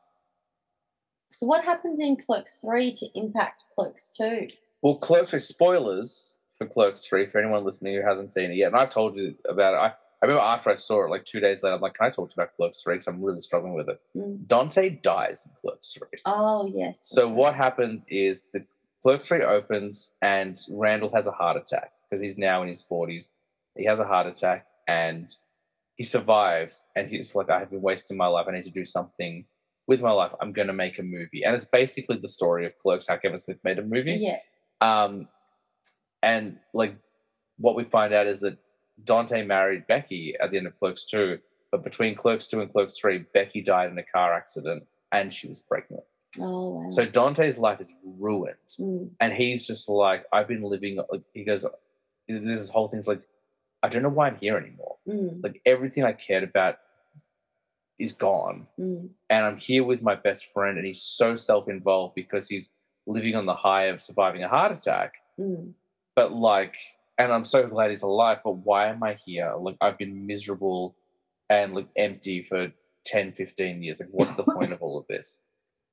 [SPEAKER 3] So what happens in Clerks 3 to impact Clerks 2?
[SPEAKER 1] Well, Clerks 3, spoilers for Clerks 3 for anyone listening who hasn't seen it yet. And I've told you about it. I, I remember after I saw it, like two days later, I'm like, can I talk to you about Clerks 3? Because I'm really struggling with it.
[SPEAKER 3] Mm.
[SPEAKER 1] Dante dies in Clerks 3.
[SPEAKER 3] Oh yes.
[SPEAKER 1] So what happens is the Clerks 3 opens and Randall has a heart attack because he's now in his 40s. He has a heart attack and he survives and he's like, I have been wasting my life. I need to do something with my life. I'm going to make a movie. And it's basically the story of Clerks, how Kevin Smith made a movie.
[SPEAKER 3] Yeah.
[SPEAKER 1] Um, and like what we find out is that Dante married Becky at the end of Clerks 2, but between Clerks 2 and Clerks 3, Becky died in a car accident and she was pregnant.
[SPEAKER 3] Oh wow.
[SPEAKER 1] So Dante's life is ruined.
[SPEAKER 3] Mm.
[SPEAKER 1] And he's just like, I've been living, like, he goes, this whole thing's like, I don't know why I'm here anymore.
[SPEAKER 3] Mm.
[SPEAKER 1] Like, everything I cared about is gone.
[SPEAKER 3] Mm.
[SPEAKER 1] And I'm here with my best friend, and he's so self involved because he's living on the high of surviving a heart attack.
[SPEAKER 3] Mm.
[SPEAKER 1] But, like, and I'm so glad he's alive, but why am I here? Like, I've been miserable and, like, empty for 10, 15 years. Like, what's the [laughs] point of all of this?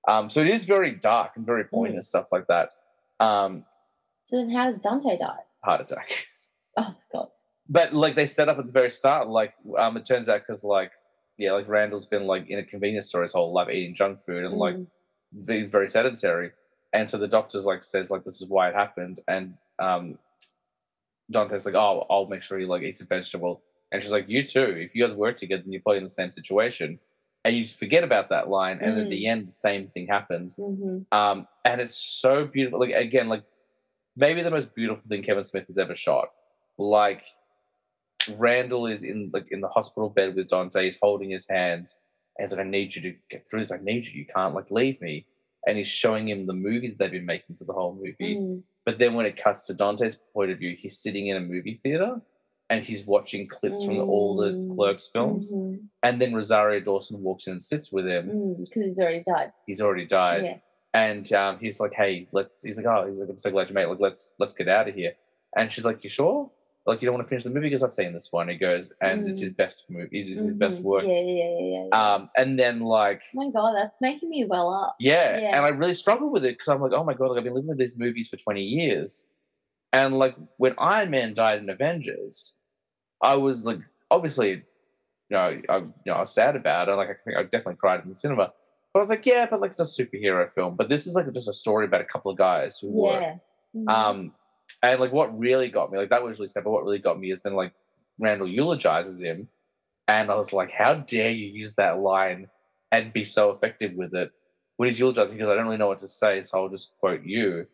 [SPEAKER 1] Um, so it is very dark and very poignant, stuff like that. Um,
[SPEAKER 3] So then, how does Dante die?
[SPEAKER 1] heart attack. [laughs]
[SPEAKER 3] Oh God.
[SPEAKER 1] But like they set up at the very start, like um, it turns out because like yeah, like Randall's been like in a convenience store his whole life eating junk food and like
[SPEAKER 3] Mm.
[SPEAKER 1] being very sedentary, and so the doctor's like says like this is why it happened, and um, Dante's like oh I'll make sure he like eats a vegetable, and she's like you too. If you guys work together, then you're probably in the same situation, and you forget about that line, and at the end the same thing happens,
[SPEAKER 3] Mhm.
[SPEAKER 1] um, and it's so beautiful. Like again, like maybe the most beautiful thing Kevin Smith has ever shot. Like Randall is in like in the hospital bed with Dante. He's holding his hand, and he's like, "I need you to get through this. I need you. You can't like leave me." And he's showing him the movie that they've been making for the whole movie.
[SPEAKER 3] Mm.
[SPEAKER 1] But then when it cuts to Dante's point of view, he's sitting in a movie theater and he's watching clips from all the
[SPEAKER 3] Mm.
[SPEAKER 1] Clerks films.
[SPEAKER 3] Mhm.
[SPEAKER 1] And then Rosario Dawson walks in and sits with him.
[SPEAKER 3] Mm. Because he's already died.
[SPEAKER 1] He's already died
[SPEAKER 3] Yeah.
[SPEAKER 1] and um, he's like, "Hey, let's." He's like, "Oh, he's like, I'm so glad you made it. Like, let's let's get out of here." And she's like, "You sure? Like, you don't want to finish the movie because I've seen this one." He goes, and it's
[SPEAKER 3] Mm.
[SPEAKER 1] his best movie. It's his best
[SPEAKER 3] Mhm.
[SPEAKER 1] work.
[SPEAKER 3] Yeah, yeah, yeah, yeah.
[SPEAKER 1] Um, and then like,
[SPEAKER 3] oh my God, that's making me well up.
[SPEAKER 1] yeah,
[SPEAKER 3] Yeah.
[SPEAKER 1] and I really struggle with it because I'm like, "Oh my god, like I've been living with these movies for 20 years," and like when Iron Man died in Avengers, I was like, obviously, you know, I, you know, I was sad about it. Like, I think I definitely cried in the cinema. But I was like, yeah, but like it's a superhero film. But this is like just a story about a couple of guys who work.
[SPEAKER 3] Yeah. Mhm.
[SPEAKER 1] Um, and like what really got me, like that was really sad, but what really got me is then like Randall eulogizes him, and I was like, how dare you use that line and be so effective with it when he's eulogizing because I don't really know what to say, so I'll just quote you,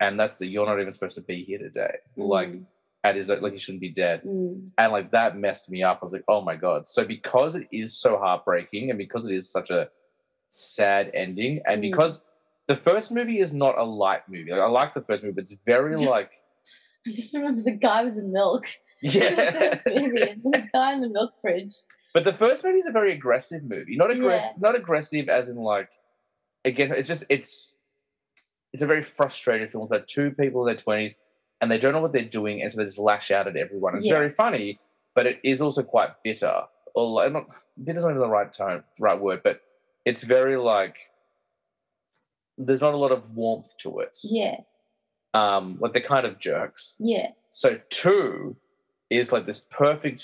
[SPEAKER 1] and that's that you're not even supposed to be here today. Like,
[SPEAKER 3] Mm.
[SPEAKER 1] and is like he shouldn't be dead,
[SPEAKER 3] Mm.
[SPEAKER 1] and like that messed me up. I was like, oh my god. So because it is so heartbreaking, and because it is such a sad ending, and
[SPEAKER 3] Mm.
[SPEAKER 1] because the first movie is not a light movie. Like, I like the first movie, but it's very [laughs] like
[SPEAKER 3] I just remember the guy with the milk. [laughs]
[SPEAKER 1] yeah.
[SPEAKER 3] the first movie, the guy in the milk fridge.
[SPEAKER 1] but the first movie is a very aggressive movie. Not aggressive,
[SPEAKER 3] Yeah.
[SPEAKER 1] not aggressive as in like again. It's just it's it's a very frustrated film about two people in their twenties and they don't know what they're doing, and so they just lash out at everyone. It's
[SPEAKER 3] Yeah.
[SPEAKER 1] very funny, but it is also quite bitter. Or like, not bitter's not even the right tone, right word, but it's very like there's not a lot of warmth to it.
[SPEAKER 3] Yeah,
[SPEAKER 1] Um, like they're kind of jerks.
[SPEAKER 3] yeah.
[SPEAKER 1] So two is like this perfect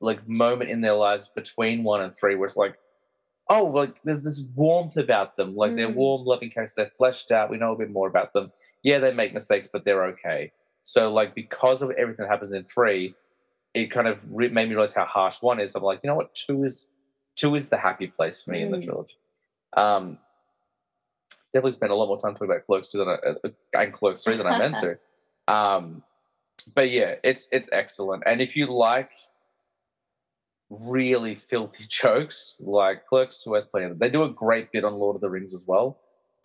[SPEAKER 1] like moment in their lives between one and three where it's like, oh, like there's this warmth about them. Like they're
[SPEAKER 3] Mm.
[SPEAKER 1] warm, loving characters. They're fleshed out. We know a bit more about them. Yeah, they make mistakes, but they're okay. So like because of everything that happens in three, it kind of re- made me realize how harsh one is. I'm like, you know what? Two is two is the happy place for me in the
[SPEAKER 3] Mm.
[SPEAKER 1] trilogy. Um, definitely spent a lot more time talking about Clerks two than I, uh, and Clerks three than I meant to. [laughs] Um, but yeah, it's it's excellent. And if you like really filthy [laughs] jokes, like Clerks Two has plenty of them. They do a great bit on Lord of the Rings as well,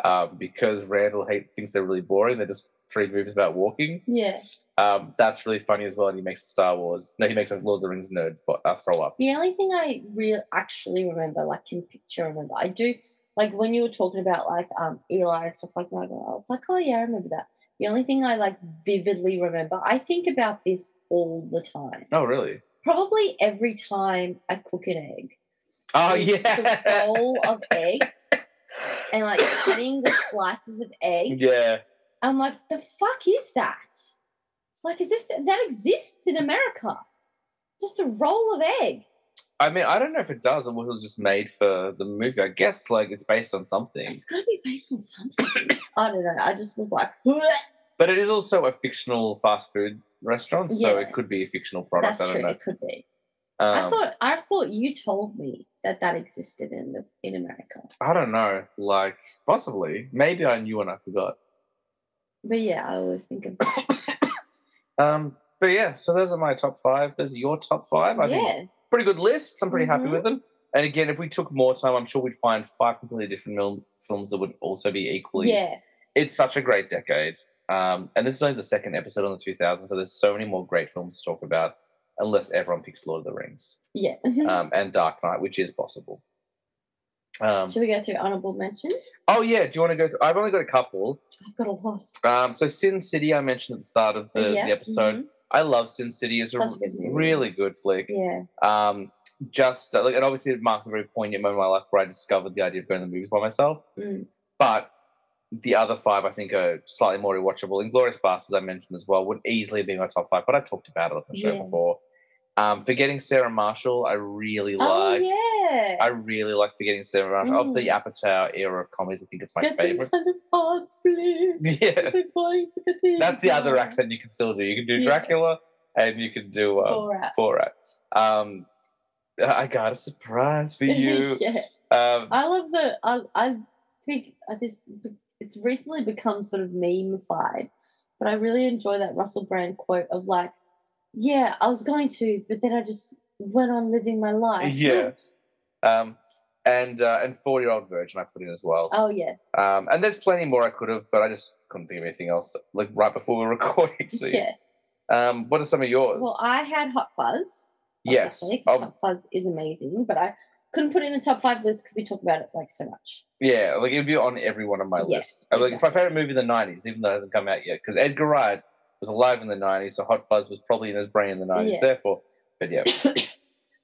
[SPEAKER 1] um, because Randall hate, thinks they're really boring. They're just three movies about walking.
[SPEAKER 3] Yeah.
[SPEAKER 1] Um, that's really funny as well. And he makes a Star Wars. No, he makes a Lord of the Rings nerd uh, throw up.
[SPEAKER 3] The only thing I real actually remember, like can picture remember, I do like when you were talking about like um Eli and stuff like that. I was like, oh yeah, I remember that. The only thing I like vividly remember, I think about this all the time.
[SPEAKER 1] Oh, really?
[SPEAKER 3] Probably every time I cook an egg.
[SPEAKER 1] Oh,
[SPEAKER 3] The
[SPEAKER 1] yeah.
[SPEAKER 3] bowl of egg [laughs] and like cutting the slices of egg.
[SPEAKER 1] yeah.
[SPEAKER 3] I'm like, the fuck is that? It's like as if th- that exists in America.
[SPEAKER 2] just a roll of egg.
[SPEAKER 1] I mean, I don't know if it does or it was just made for the movie. I guess like it's based on something,
[SPEAKER 2] It's got to be based on something. I don't know. I just was like,
[SPEAKER 1] but it is also a fictional fast food restaurant, so
[SPEAKER 2] Yeah.
[SPEAKER 1] it could be a fictional product.
[SPEAKER 2] that's
[SPEAKER 1] I don't
[SPEAKER 2] true.
[SPEAKER 1] know.
[SPEAKER 2] It could be.
[SPEAKER 1] Um,
[SPEAKER 2] I thought I thought you told me that that existed in the, in America.
[SPEAKER 1] I don't know. Like possibly, maybe I knew and I forgot.
[SPEAKER 2] But yeah, I always think of [coughs]
[SPEAKER 1] Um, but yeah, so those are my top five. Those are your top five. I think
[SPEAKER 2] yeah.
[SPEAKER 1] Pretty good list. I'm pretty happy
[SPEAKER 2] Mhm.
[SPEAKER 1] with them. And again, if we took more time, I'm sure we'd find five completely different mil- films that would also be equally.
[SPEAKER 2] Yeah.
[SPEAKER 1] It's such a great decade. Um, and this is only the second episode on the 2000s, so there's so many more great films to talk about, unless everyone picks Lord of the Rings
[SPEAKER 2] Yeah.
[SPEAKER 1] um, and Dark Knight, which is possible. Um,
[SPEAKER 2] Should we go through honorable mentions?
[SPEAKER 1] oh yeah, do you want to go? Through? I've only got a couple.
[SPEAKER 2] I've got a lot.
[SPEAKER 1] Um, so Sin City, I mentioned at the start of the,
[SPEAKER 2] Yeah,
[SPEAKER 1] the episode.
[SPEAKER 2] mhm.
[SPEAKER 1] I love Sin City. It's a
[SPEAKER 2] Such a good
[SPEAKER 1] really good flick.
[SPEAKER 2] Yeah.
[SPEAKER 1] Um, just uh, like, and obviously it marks a very poignant moment in my life where I discovered the idea of going to the movies by myself.
[SPEAKER 2] Mm.
[SPEAKER 1] But the other five, I think, are slightly more rewatchable. Inglourious Basterds, I mentioned as well, would easily be my top five. But I talked about it on the show
[SPEAKER 2] Yeah.
[SPEAKER 1] before. Um, Forgetting Sarah Marshall, I really
[SPEAKER 2] Oh yeah.
[SPEAKER 1] I really like Forgetting Sarah Marshall. Of the
[SPEAKER 2] Mm.
[SPEAKER 1] Apatow era of comedies, I think it's my
[SPEAKER 2] Get them
[SPEAKER 1] favorite.
[SPEAKER 2] kind of hard. [laughs]
[SPEAKER 1] Yeah,
[SPEAKER 2] They're going to get the
[SPEAKER 1] that's the other accent you can still do. You can do
[SPEAKER 2] Yeah.
[SPEAKER 1] Dracula, and you can do um,
[SPEAKER 2] Borat.
[SPEAKER 1] Borat. Um, I got a surprise for [laughs] you.
[SPEAKER 2] yeah.
[SPEAKER 1] um,
[SPEAKER 2] I love the. I I think this. It's recently become sort of memeified, but I really enjoy that Russell Brand quote of like, "Yeah, I was going to, but then I just went on living my life."
[SPEAKER 1] Yeah. [laughs] um, and uh, and four year old virgin I put in as well.
[SPEAKER 2] Oh yeah.
[SPEAKER 1] Um, and there's plenty more I could have, but I just couldn't think of anything else. Like right before we were [laughs] recording. So,
[SPEAKER 2] Yeah.
[SPEAKER 1] um, what are some of yours?
[SPEAKER 2] Well, I had Hot Fuzz.
[SPEAKER 1] yes. Um,
[SPEAKER 2] Hot Fuzz is amazing, but I couldn't put it in the top five list because we talk about it like so much.
[SPEAKER 1] yeah, like it would be on every one of my
[SPEAKER 2] Yes,
[SPEAKER 1] lists. I mean, It's my favorite movie of the '90s, even though it hasn't come out yet. Because Edgar Wright was alive in the '90s, so Hot Fuzz was probably in his brain in the '90s.
[SPEAKER 2] Yeah.
[SPEAKER 1] Therefore, but yeah, [coughs]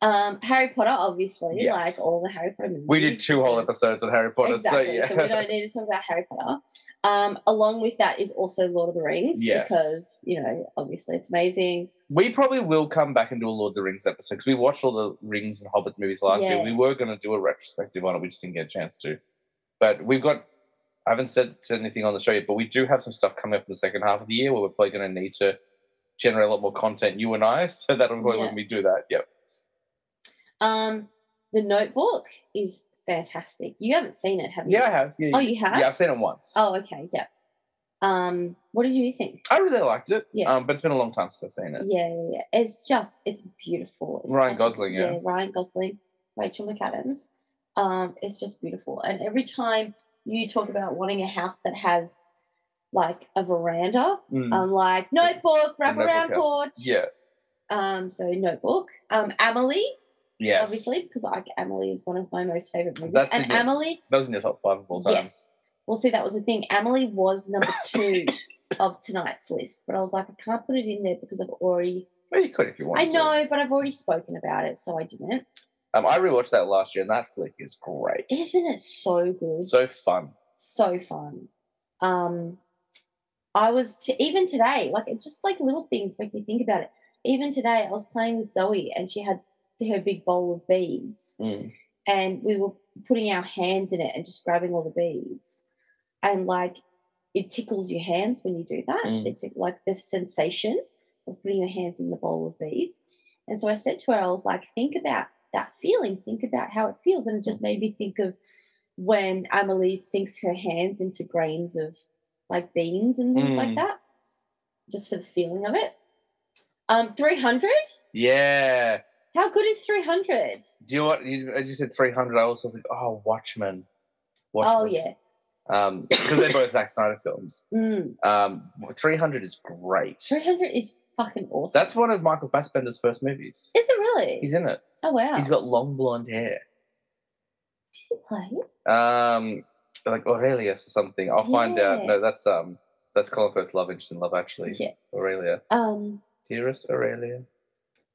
[SPEAKER 2] Um, Harry Potter, obviously,
[SPEAKER 1] Yes.
[SPEAKER 2] like all the Harry Potter movies.
[SPEAKER 1] we did two whole episodes on Harry Potter,
[SPEAKER 2] exactly.
[SPEAKER 1] so yeah.
[SPEAKER 2] So we don't need to talk about Harry Potter. Um, along with that is also Lord of the Rings
[SPEAKER 1] Yes.
[SPEAKER 2] because you know obviously it's amazing.
[SPEAKER 1] We probably will come back and do a Lord of the Rings episode because we watched all the Rings and Hobbit movies last year. We were going to do a retrospective on it, we just didn't get a chance to. But we've got, I haven't said, said anything on the show yet, but we do have some stuff coming up in the second half of the year where we're probably going to need to generate a lot more content, you and I. [laughs] So that'll probably
[SPEAKER 2] Yeah.
[SPEAKER 1] when we do that. Yep.
[SPEAKER 2] Um, the Notebook is fantastic. You haven't seen it, have you?
[SPEAKER 1] Yeah, I have. Yeah,
[SPEAKER 2] Oh, you have?
[SPEAKER 1] Yeah, I've seen it once.
[SPEAKER 2] Oh, okay. Yeah. Um, what did you think?
[SPEAKER 1] I really liked it.
[SPEAKER 2] Yeah.
[SPEAKER 1] Um, but it's been a long time since I've seen it.
[SPEAKER 2] Yeah, yeah, yeah. It's just, it's beautiful. It's
[SPEAKER 1] Ryan
[SPEAKER 2] such a-
[SPEAKER 1] Gosling, yeah.
[SPEAKER 2] Ryan Gosling, Rachel McAdams. Um, it's just beautiful. And every time you talk about wanting a house that has like a veranda,
[SPEAKER 1] Mm.
[SPEAKER 2] I'm like, notebook, wrap
[SPEAKER 1] Notebook
[SPEAKER 2] around porch.
[SPEAKER 1] Yeah.
[SPEAKER 2] Um, so notebook. Um, Amelie,
[SPEAKER 1] Yes.
[SPEAKER 2] obviously, because like Amelie is one of my most favorite movies.
[SPEAKER 1] That's
[SPEAKER 2] and
[SPEAKER 1] good-
[SPEAKER 2] Amelie,
[SPEAKER 1] That was in your top five of all time.
[SPEAKER 2] yes. Well, see, that was the thing. Amelie was number [laughs] two of tonight's list, but I was like, I can't put it in there because I've already.
[SPEAKER 1] Well, you could if you wanted
[SPEAKER 2] I
[SPEAKER 1] to.
[SPEAKER 2] know, but I've already spoken about it, so I didn't.
[SPEAKER 1] Um, I rewatched that last year, and that flick is great.
[SPEAKER 2] Isn't it so good?
[SPEAKER 1] So fun.
[SPEAKER 2] so fun. Um, I was t- even today, like it just like little things make me think about it. Even today, I was playing with Zoe, and she had her big bowl of beads,
[SPEAKER 1] Mm.
[SPEAKER 2] and we were putting our hands in it and just grabbing all the beads, and like it tickles your hands when you do that.
[SPEAKER 1] Mm.
[SPEAKER 2] It's like the sensation of putting your hands in the bowl of beads. And so I said to her, I was like, think about that feeling, think about how it feels. And it just made me think of when Amelie sinks her hands into grains of like beans and things like
[SPEAKER 1] Mm.
[SPEAKER 2] that, just for the feeling of it. Um, 300?
[SPEAKER 1] Yeah.
[SPEAKER 2] How good is 300?
[SPEAKER 1] Do you know what? You, as you said, 300, I also was like, oh, Watchmen.
[SPEAKER 2] Oh,
[SPEAKER 1] Watchmen.
[SPEAKER 2] yeah.
[SPEAKER 1] Um, because they're both Zack Snyder films. [laughs]
[SPEAKER 2] Mm.
[SPEAKER 1] Um, 300 is great.
[SPEAKER 2] 300 is fucking awesome.
[SPEAKER 1] That's one of Michael Fassbender's first movies.
[SPEAKER 2] Is it really?
[SPEAKER 1] He's in it.
[SPEAKER 2] oh, wow.
[SPEAKER 1] He's got long blonde hair.
[SPEAKER 2] Does he play?
[SPEAKER 1] Um, like Aurelius or something. I'll find out. No, that's um, that's Colin Firth's love interest in Love Actually.
[SPEAKER 2] Yeah.
[SPEAKER 1] Aurelia,
[SPEAKER 2] Um,
[SPEAKER 1] dearest Aurelia.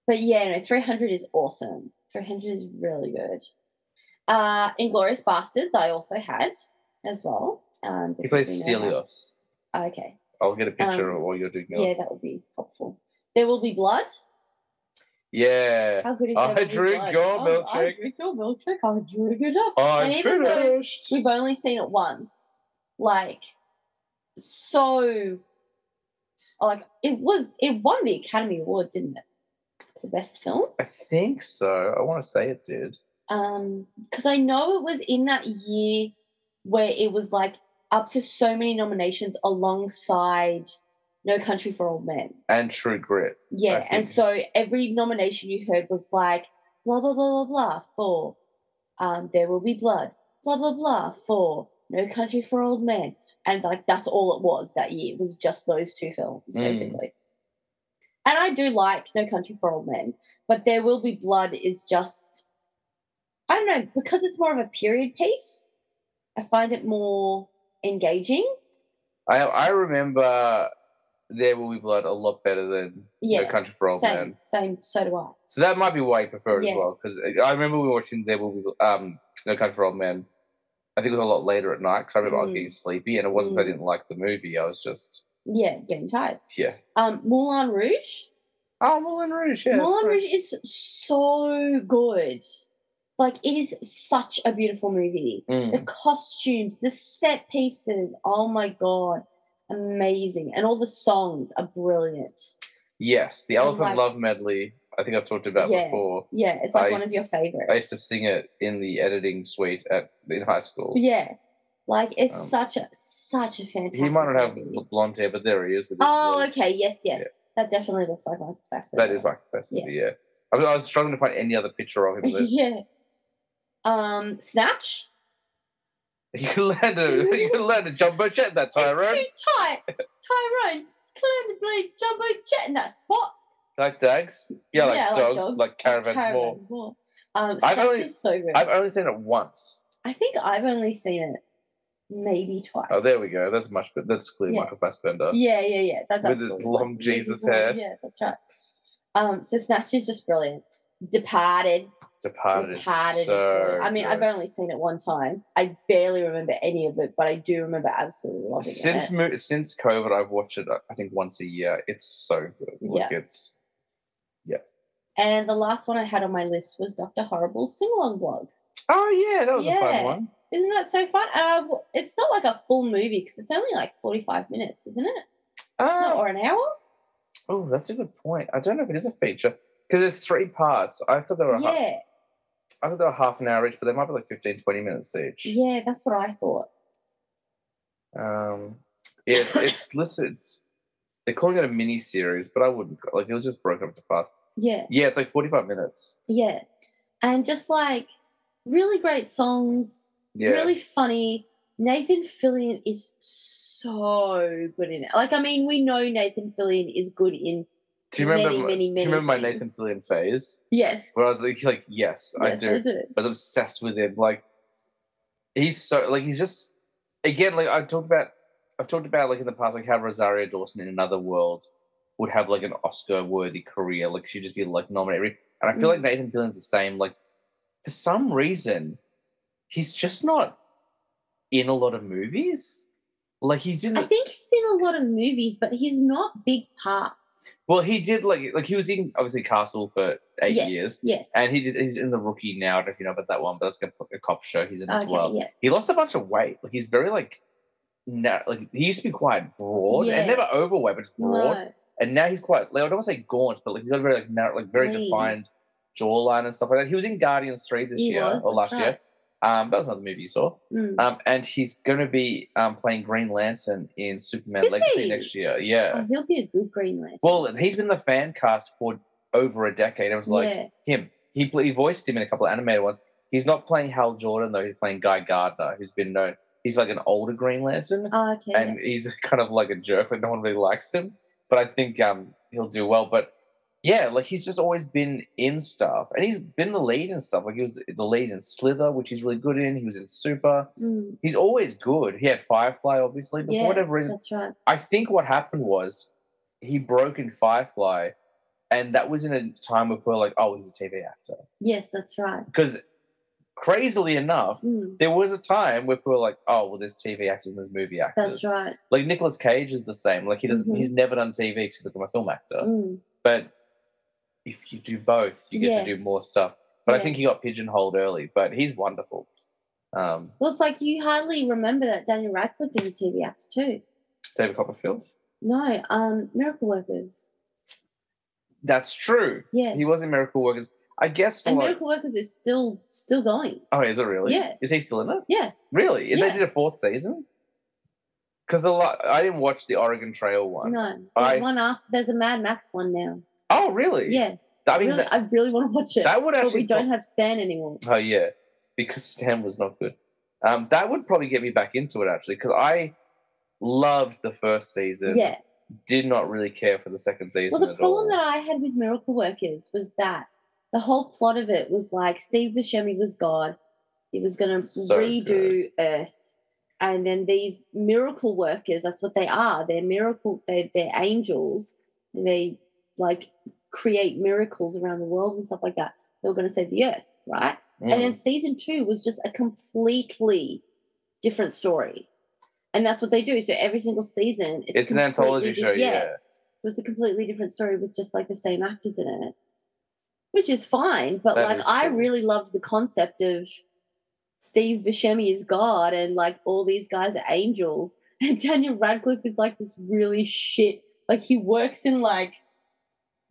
[SPEAKER 2] But yeah, no, 300 is awesome. 300 is really good. Uh, Inglourious Basterds, I also had as well. Um,
[SPEAKER 1] He plays Stelios.
[SPEAKER 2] Okay.
[SPEAKER 1] I'll get a picture
[SPEAKER 2] Um,
[SPEAKER 1] of while you're doing.
[SPEAKER 2] Yeah, that would be helpful. There will be blood.
[SPEAKER 1] Yeah.
[SPEAKER 2] How good is
[SPEAKER 1] I
[SPEAKER 2] There
[SPEAKER 1] drink
[SPEAKER 2] Blood?
[SPEAKER 1] your
[SPEAKER 2] Oh, I drink your milkshake. I drink it up.
[SPEAKER 1] I'm
[SPEAKER 2] and even
[SPEAKER 1] finished.
[SPEAKER 2] we've only seen it once, like so, like it was it won the Academy Award, didn't it? For best film.
[SPEAKER 1] I think so. I want to say it did.
[SPEAKER 2] Um, because I know it was in that year where it was like up for so many nominations alongside No Country for Old Men.
[SPEAKER 1] And True Grit.
[SPEAKER 2] Yeah, and so every nomination you heard was like blah blah blah blah blah for um There Will Be Blood, blah blah blah for No Country for Old Men. And like that's all it was that year. It was just those two films,
[SPEAKER 1] Mm.
[SPEAKER 2] basically. And I do like No Country for Old Men, but There Will Be Blood is just I don't know, because it's more of a period piece, I find it more engaging.
[SPEAKER 1] I I remember There Will Be Blood a lot better than
[SPEAKER 2] Yeah.
[SPEAKER 1] No Country for Old
[SPEAKER 2] same,
[SPEAKER 1] Men.
[SPEAKER 2] same, so do I.
[SPEAKER 1] So that might be why you prefer it
[SPEAKER 2] Yeah.
[SPEAKER 1] as well. Because I remember we were watching There Will Be um No Country for Old Men. I think it was a lot later at night because I remember I was
[SPEAKER 2] Mm.
[SPEAKER 1] getting sleepy, and it wasn't 'cause I
[SPEAKER 2] Mm.
[SPEAKER 1] didn't like the movie. I was just
[SPEAKER 2] Yeah, getting tired.
[SPEAKER 1] yeah.
[SPEAKER 2] Um, Moulin Rouge.
[SPEAKER 1] Oh, Moulin Rouge. Yeah,
[SPEAKER 2] Moulin Rouge is so good. Like it is such a beautiful movie.
[SPEAKER 1] right.
[SPEAKER 2] The
[SPEAKER 1] Mm.
[SPEAKER 2] costumes, the set pieces, oh my god, amazing. And all the songs are brilliant.
[SPEAKER 1] Yes, the Elephant
[SPEAKER 2] like-
[SPEAKER 1] Love medley. I think I've talked about
[SPEAKER 2] Yeah.
[SPEAKER 1] before.
[SPEAKER 2] Yeah, it's like
[SPEAKER 1] I
[SPEAKER 2] one of your favorites.
[SPEAKER 1] I used to sing it in the editing suite at in high school.
[SPEAKER 2] Yeah. Like it's
[SPEAKER 1] Um,
[SPEAKER 2] such a such a fantastic
[SPEAKER 1] He might not have
[SPEAKER 2] movie.
[SPEAKER 1] blonde hair, but there he is. With
[SPEAKER 2] Oh,
[SPEAKER 1] blonde-
[SPEAKER 2] okay. Yes, yes. That definitely looks like Michael Fassbender.
[SPEAKER 1] That is my best
[SPEAKER 2] Yeah.
[SPEAKER 1] movie. Yeah, I, was, I was struggling to find any other picture of him. [laughs]
[SPEAKER 2] Yeah. Um, Snatch. [laughs]
[SPEAKER 1] you can land a you can land a jumbo jet that Tyrone.
[SPEAKER 2] It's too tight. Tyrone, clear the blade jumbo jet in that spot.
[SPEAKER 1] Like dags, yeah, like, dogs, like caravans, more.
[SPEAKER 2] more. Um,
[SPEAKER 1] I've
[SPEAKER 2] Snatch
[SPEAKER 1] only-
[SPEAKER 2] is so good.
[SPEAKER 1] I've only seen it once.
[SPEAKER 2] I think I've only seen it maybe twice.
[SPEAKER 1] Oh, there we go. That's much, but that's clearly
[SPEAKER 2] Yeah.
[SPEAKER 1] Michael Fassbender.
[SPEAKER 2] Yeah, yeah, yeah. That's
[SPEAKER 1] With his long. Jesus hair.
[SPEAKER 2] Yeah, that's right. Um, so Snatch is just brilliant. Departed.
[SPEAKER 1] Departed,
[SPEAKER 2] Departed
[SPEAKER 1] so.
[SPEAKER 2] I mean, I've only seen it one time. I barely remember any of it, but I do remember absolutely loving
[SPEAKER 1] since
[SPEAKER 2] it.
[SPEAKER 1] mo- since COVID, I've watched it. I think once a year. It's so good. Like it's yeah.
[SPEAKER 2] And the last one I had on my list was Dr. Horrible's sing along blog.
[SPEAKER 1] oh yeah, that was a fun one.
[SPEAKER 2] Isn't that so fun? Uh, it's not like a full movie because it's only like 45 minutes, isn't it?
[SPEAKER 1] Uh,
[SPEAKER 2] or an hour?
[SPEAKER 1] oh, that's a good point. I don't know if it is a feature because there's three parts. I thought they were.
[SPEAKER 2] Yeah,
[SPEAKER 1] I thought they were half an hour each, but they might be like 15, 20 minutes each.
[SPEAKER 2] yeah, that's what I thought.
[SPEAKER 1] Um, yeah, it's, it's [laughs] listed. It's, they're calling it a mini series, but I wouldn't like. It was just broken up into parts.
[SPEAKER 2] Yeah,
[SPEAKER 1] Yeah, it's like forty-five minutes.
[SPEAKER 2] yeah. And just like really great songs,
[SPEAKER 1] Yeah,
[SPEAKER 2] really funny. Nathan Fillion is so good in it. Like, I mean, we know Nathan Fillion is good in.
[SPEAKER 1] do you remember?
[SPEAKER 2] many,
[SPEAKER 1] my-
[SPEAKER 2] many,
[SPEAKER 1] do you remember my Nathan. Fillion phase?
[SPEAKER 2] Yes.
[SPEAKER 1] Where I was like, like yes,
[SPEAKER 2] yes,
[SPEAKER 1] I do.
[SPEAKER 2] I do.
[SPEAKER 1] I was obsessed with him. Like he's so like he's just again like I talked about I've talked about like in the past like how Rosario Dawson in another world would have like an Oscar worthy career. Like she'd just be like nominated. And I feel like
[SPEAKER 2] Mm.
[SPEAKER 1] Nathan Fillion's the same. Like for some reason, he's just not in a lot of movies. Like he's in
[SPEAKER 2] I think he's in a lot of movies, but he's not big parts.
[SPEAKER 1] well, he did like like he was in obviously Castle for eight
[SPEAKER 2] yes,
[SPEAKER 1] years.
[SPEAKER 2] Yes.
[SPEAKER 1] And he did. He's in the rookie now. I don't know if you know about that one, but that's a, a cop show. He's in as
[SPEAKER 2] okay,
[SPEAKER 1] well.
[SPEAKER 2] yeah.
[SPEAKER 1] He lost a bunch of weight. Like he's very like, na- like he used to be quite broad
[SPEAKER 2] Yeah.
[SPEAKER 1] and never overweight, but it's broad.
[SPEAKER 2] No.
[SPEAKER 1] And now he's quite. Like, I don't want to say gaunt, but like he's got a very like narrow, like very
[SPEAKER 2] Lean.
[SPEAKER 1] defined jawline and stuff like that. He was in Guardians three this
[SPEAKER 2] He
[SPEAKER 1] year
[SPEAKER 2] was,
[SPEAKER 1] or last year. Um, that was another movie you saw.
[SPEAKER 2] Mm.
[SPEAKER 1] Um, and he's going to be um playing Green Lantern in Superman
[SPEAKER 2] Is
[SPEAKER 1] Legacy
[SPEAKER 2] he?
[SPEAKER 1] next year. Yeah.
[SPEAKER 2] Oh, he'll be a good Green Lantern.
[SPEAKER 1] Well, he's been the fan cast for over a decade. It was like
[SPEAKER 2] yeah.
[SPEAKER 1] him. He he voiced him in a couple of animated ones. He's not playing Hal Jordan though. He's playing Guy Gardner, who's been known. He's like an older Green Lantern,
[SPEAKER 2] Oh, okay.
[SPEAKER 1] and he's [laughs] kind of like a jerk. Like no one really likes him, but I think um he'll do well. But yeah, like he's just always been in stuff, and he's been the lead in stuff. Like he was the lead in Slither, which he's really good in. He was in Super.
[SPEAKER 2] Mm.
[SPEAKER 1] He's always good. He had Firefly, obviously, but
[SPEAKER 2] yeah,
[SPEAKER 1] for whatever reason,
[SPEAKER 2] That's right.
[SPEAKER 1] I think what happened was he broke in Firefly, and that was in a time where people were like, "Oh, he's a TV actor."
[SPEAKER 2] Yes, that's right.
[SPEAKER 1] Because crazily enough,
[SPEAKER 2] Mm.
[SPEAKER 1] there was a time where people were like, "Oh, well, there's TV actors and there's movie actors."
[SPEAKER 2] That's right.
[SPEAKER 1] Like Nicolas Cage is the same. Like he doesn't.
[SPEAKER 2] Mhm.
[SPEAKER 1] He's never done TV because he's like I'm a film actor.
[SPEAKER 2] Mm.
[SPEAKER 1] But if you do both, you get
[SPEAKER 2] Yeah.
[SPEAKER 1] to do more stuff. But I think he got pigeonholed early. But he's wonderful. Um,
[SPEAKER 2] Well, it's like you hardly remember that Daniel Radcliffe is a TV actor too.
[SPEAKER 1] David Copperfield.
[SPEAKER 2] No, um, Miracle Workers.
[SPEAKER 1] That's true.
[SPEAKER 2] Yeah,
[SPEAKER 1] He was in Miracle Workers. I guess.
[SPEAKER 2] and
[SPEAKER 1] like-
[SPEAKER 2] Miracle Workers is still still going.
[SPEAKER 1] oh, is it really?
[SPEAKER 2] Yeah.
[SPEAKER 1] Is he still in it?
[SPEAKER 2] Yeah,
[SPEAKER 1] Really? And They did a fourth season. Because the lo- I didn't watch the Oregon Trail one.
[SPEAKER 2] no, there's
[SPEAKER 1] I
[SPEAKER 2] one after. There's a Mad Max one now.
[SPEAKER 1] Oh, really?
[SPEAKER 2] Yeah,
[SPEAKER 1] I mean,
[SPEAKER 2] really,
[SPEAKER 1] that,
[SPEAKER 2] I really want to watch it.
[SPEAKER 1] that would
[SPEAKER 2] but
[SPEAKER 1] actually.
[SPEAKER 2] we don't have Stan anymore.
[SPEAKER 1] Oh yeah, because Stan was not good. Um, that would probably get me back into it actually, because I loved the first season.
[SPEAKER 2] Yeah.
[SPEAKER 1] Did not really care for the second season
[SPEAKER 2] Well, the problem
[SPEAKER 1] all.
[SPEAKER 2] that I had with Miracle Workers was that the whole plot of it was like Steve Buscemi was God. He was going to
[SPEAKER 1] So
[SPEAKER 2] redo Earth, and then these miracle workers. That's what they are. They're miracle. They're, they're angels. They like create miracles around the world and stuff like that. They were going to save the Earth, right?
[SPEAKER 1] Mm.
[SPEAKER 2] And then season two was just a completely different story. And that's what they do. So every single season,
[SPEAKER 1] it's an anthology show, yeah.
[SPEAKER 2] so it's a completely different story with just like the same actors in it, which is fine. But
[SPEAKER 1] That
[SPEAKER 2] like, I really loved the concept of Steve Buscemi is God and like all these guys are angels, [laughs] and Daniel Radcliffe is like this really shit. Like he works in like,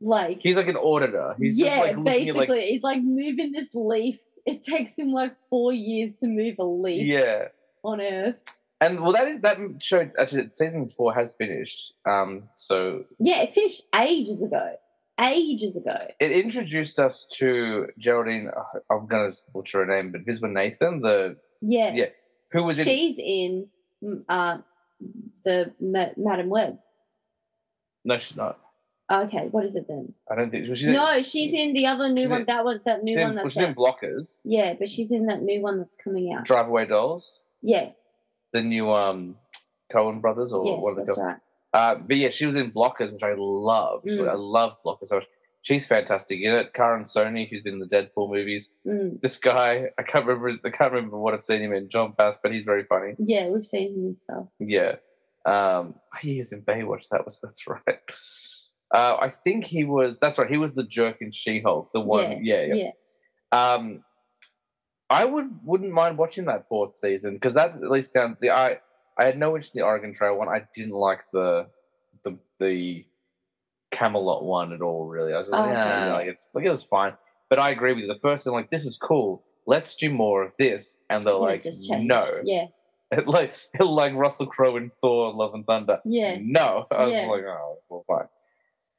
[SPEAKER 2] like
[SPEAKER 1] He's like an auditor. He's
[SPEAKER 2] yeah,
[SPEAKER 1] just like
[SPEAKER 2] basically,
[SPEAKER 1] like
[SPEAKER 2] he's like moving this leaf. It takes him like four years to move a leaf
[SPEAKER 1] yeah.
[SPEAKER 2] on Earth.
[SPEAKER 1] And well, that that show actually season four has finished. Um, so
[SPEAKER 2] Yeah, it finished ages ago. Ages ago.
[SPEAKER 1] it introduced us to Geraldine. uh, I'm gonna butcher her name, but Viswanathan, the
[SPEAKER 2] Yeah.
[SPEAKER 1] Yeah, who was in
[SPEAKER 2] She's in uh, the Ma- Madame Web.
[SPEAKER 1] No, she's not.
[SPEAKER 2] Okay, what is it then?
[SPEAKER 1] I don't think she's
[SPEAKER 2] no, she's in the other new one.
[SPEAKER 1] in-
[SPEAKER 2] that one, that new one
[SPEAKER 1] in, well,
[SPEAKER 2] that's
[SPEAKER 1] she's in. Blockers,
[SPEAKER 2] yeah, but she's in that new one that's coming out.
[SPEAKER 1] Drive Away Dolls,
[SPEAKER 2] Yeah,
[SPEAKER 1] the new um Coen brothers or
[SPEAKER 2] yes,
[SPEAKER 1] what are they called?
[SPEAKER 2] right.
[SPEAKER 1] Uh, but yeah, she was in Blockers, which I love.
[SPEAKER 2] Mm.
[SPEAKER 1] I love Blockers. So much. she's fantastic in it. Karan Soni, who's been in the Deadpool movies.
[SPEAKER 2] Mm.
[SPEAKER 1] This guy, I can't remember. His, I can't remember what I've seen him in. Jon Bass, but he's very funny.
[SPEAKER 2] Yeah, we've seen him and stuff.
[SPEAKER 1] Yeah. Um, he is in Baywatch. That was that's [laughs] right. Uh, I think he was. That's right. He was the jerk in She-Hulk. The one. Yeah. yeah.
[SPEAKER 2] yeah.
[SPEAKER 1] Um, I would wouldn't mind watching that fourth season because that at least sounds. The I I had no interest in the Oregon Trail one. I didn't like the the the Camelot one at all. Really, I was just
[SPEAKER 2] Oh,
[SPEAKER 1] like,
[SPEAKER 2] okay,
[SPEAKER 1] nah, like it's like it was fine. But I agree with you. The first thing, like, this is cool. Let's do more of this, and they're
[SPEAKER 2] And
[SPEAKER 1] like, no,
[SPEAKER 2] Yeah, [laughs]
[SPEAKER 1] like like Russell Crowe in Thor: Love and Thunder.
[SPEAKER 2] yeah.
[SPEAKER 1] No, [laughs] I was
[SPEAKER 2] Yeah.
[SPEAKER 1] like, oh, well, fine.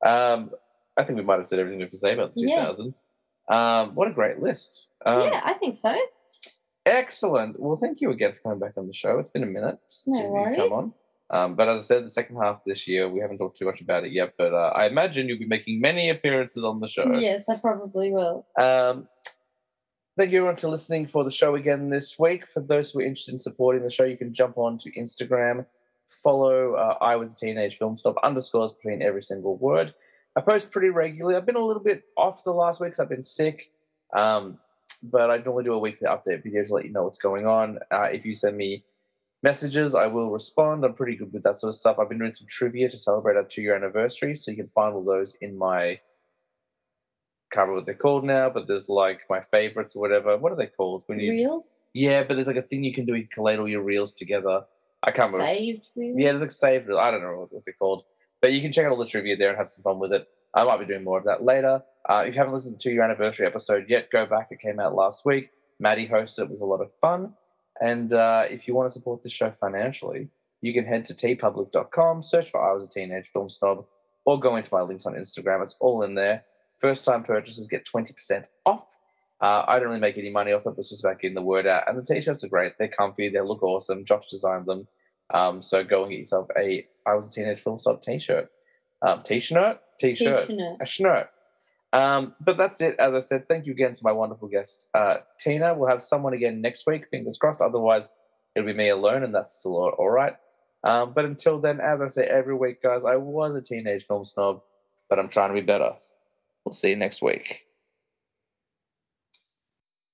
[SPEAKER 1] Um, I think we might have said everything we have to say about the
[SPEAKER 2] Yeah.
[SPEAKER 1] 2000s. Um, what a great list. Um,
[SPEAKER 2] yeah, I think so.
[SPEAKER 1] Excellent. Well, thank you again for coming back on the show. It's been a minute since
[SPEAKER 2] No
[SPEAKER 1] you
[SPEAKER 2] worries.
[SPEAKER 1] come on. Um, but as I said, the second half this year, we haven't talked too much about it yet, but uh, I imagine you'll be making many appearances on the show.
[SPEAKER 2] Yes, I probably will.
[SPEAKER 1] Um, thank you everyone for listening for the show again this week. For those who are interested in supporting the show, you can jump on to Instagram, follow uh, I was a teenage film snob underscores between every single word. I post pretty regularly. I've been a little bit off the last week because I've been sick, um, but I normally do a weekly update video to let you know what's going on. Uh, if you send me messages, I will respond. I'm pretty good with that sort of stuff. I've been doing some trivia to celebrate our two year anniversary, so you can find all those in my can't remember what they're called now, but there's like my favorites or whatever. What are they called? When you
[SPEAKER 2] Reels?
[SPEAKER 1] yeah, but there's like a thing you can do. You collate all your reels together. I can't remember.
[SPEAKER 2] Saved?
[SPEAKER 1] Yeah, there's like saved. I don't know what, they're called, but you can check out all the trivia there and have some fun with it. I might be doing more of that later. Uh, if you haven't listened to year anniversary episode yet, go back. It came out last week. Maddie hosted. It was a lot of fun. And uh, if you want to support the show financially, you can head to teepublic.com, search for I Was a Teenage Film Snob, or go into my links on Instagram. It's all in there. First time purchases get 20% off. Uh, I don't really make any money off it, but it's just about getting the word out. And the t shirts are great. They're comfy, they look awesome. Josh designed them. Um, so go and get yourself a I Was a Teenage Film Snob t shirt. Um, t shirt? T shirt.
[SPEAKER 2] T-shirt.
[SPEAKER 1] A schnurrt. Um, but that's it. As I said, thank you again to my wonderful guest, uh, Tina. We'll have someone again next week, fingers crossed. Otherwise, it'll be me alone, and that's still all, all right. Um, but until then, as I say every week, guys, I was a teenage film snob, but I'm trying to be better. We'll see you next week.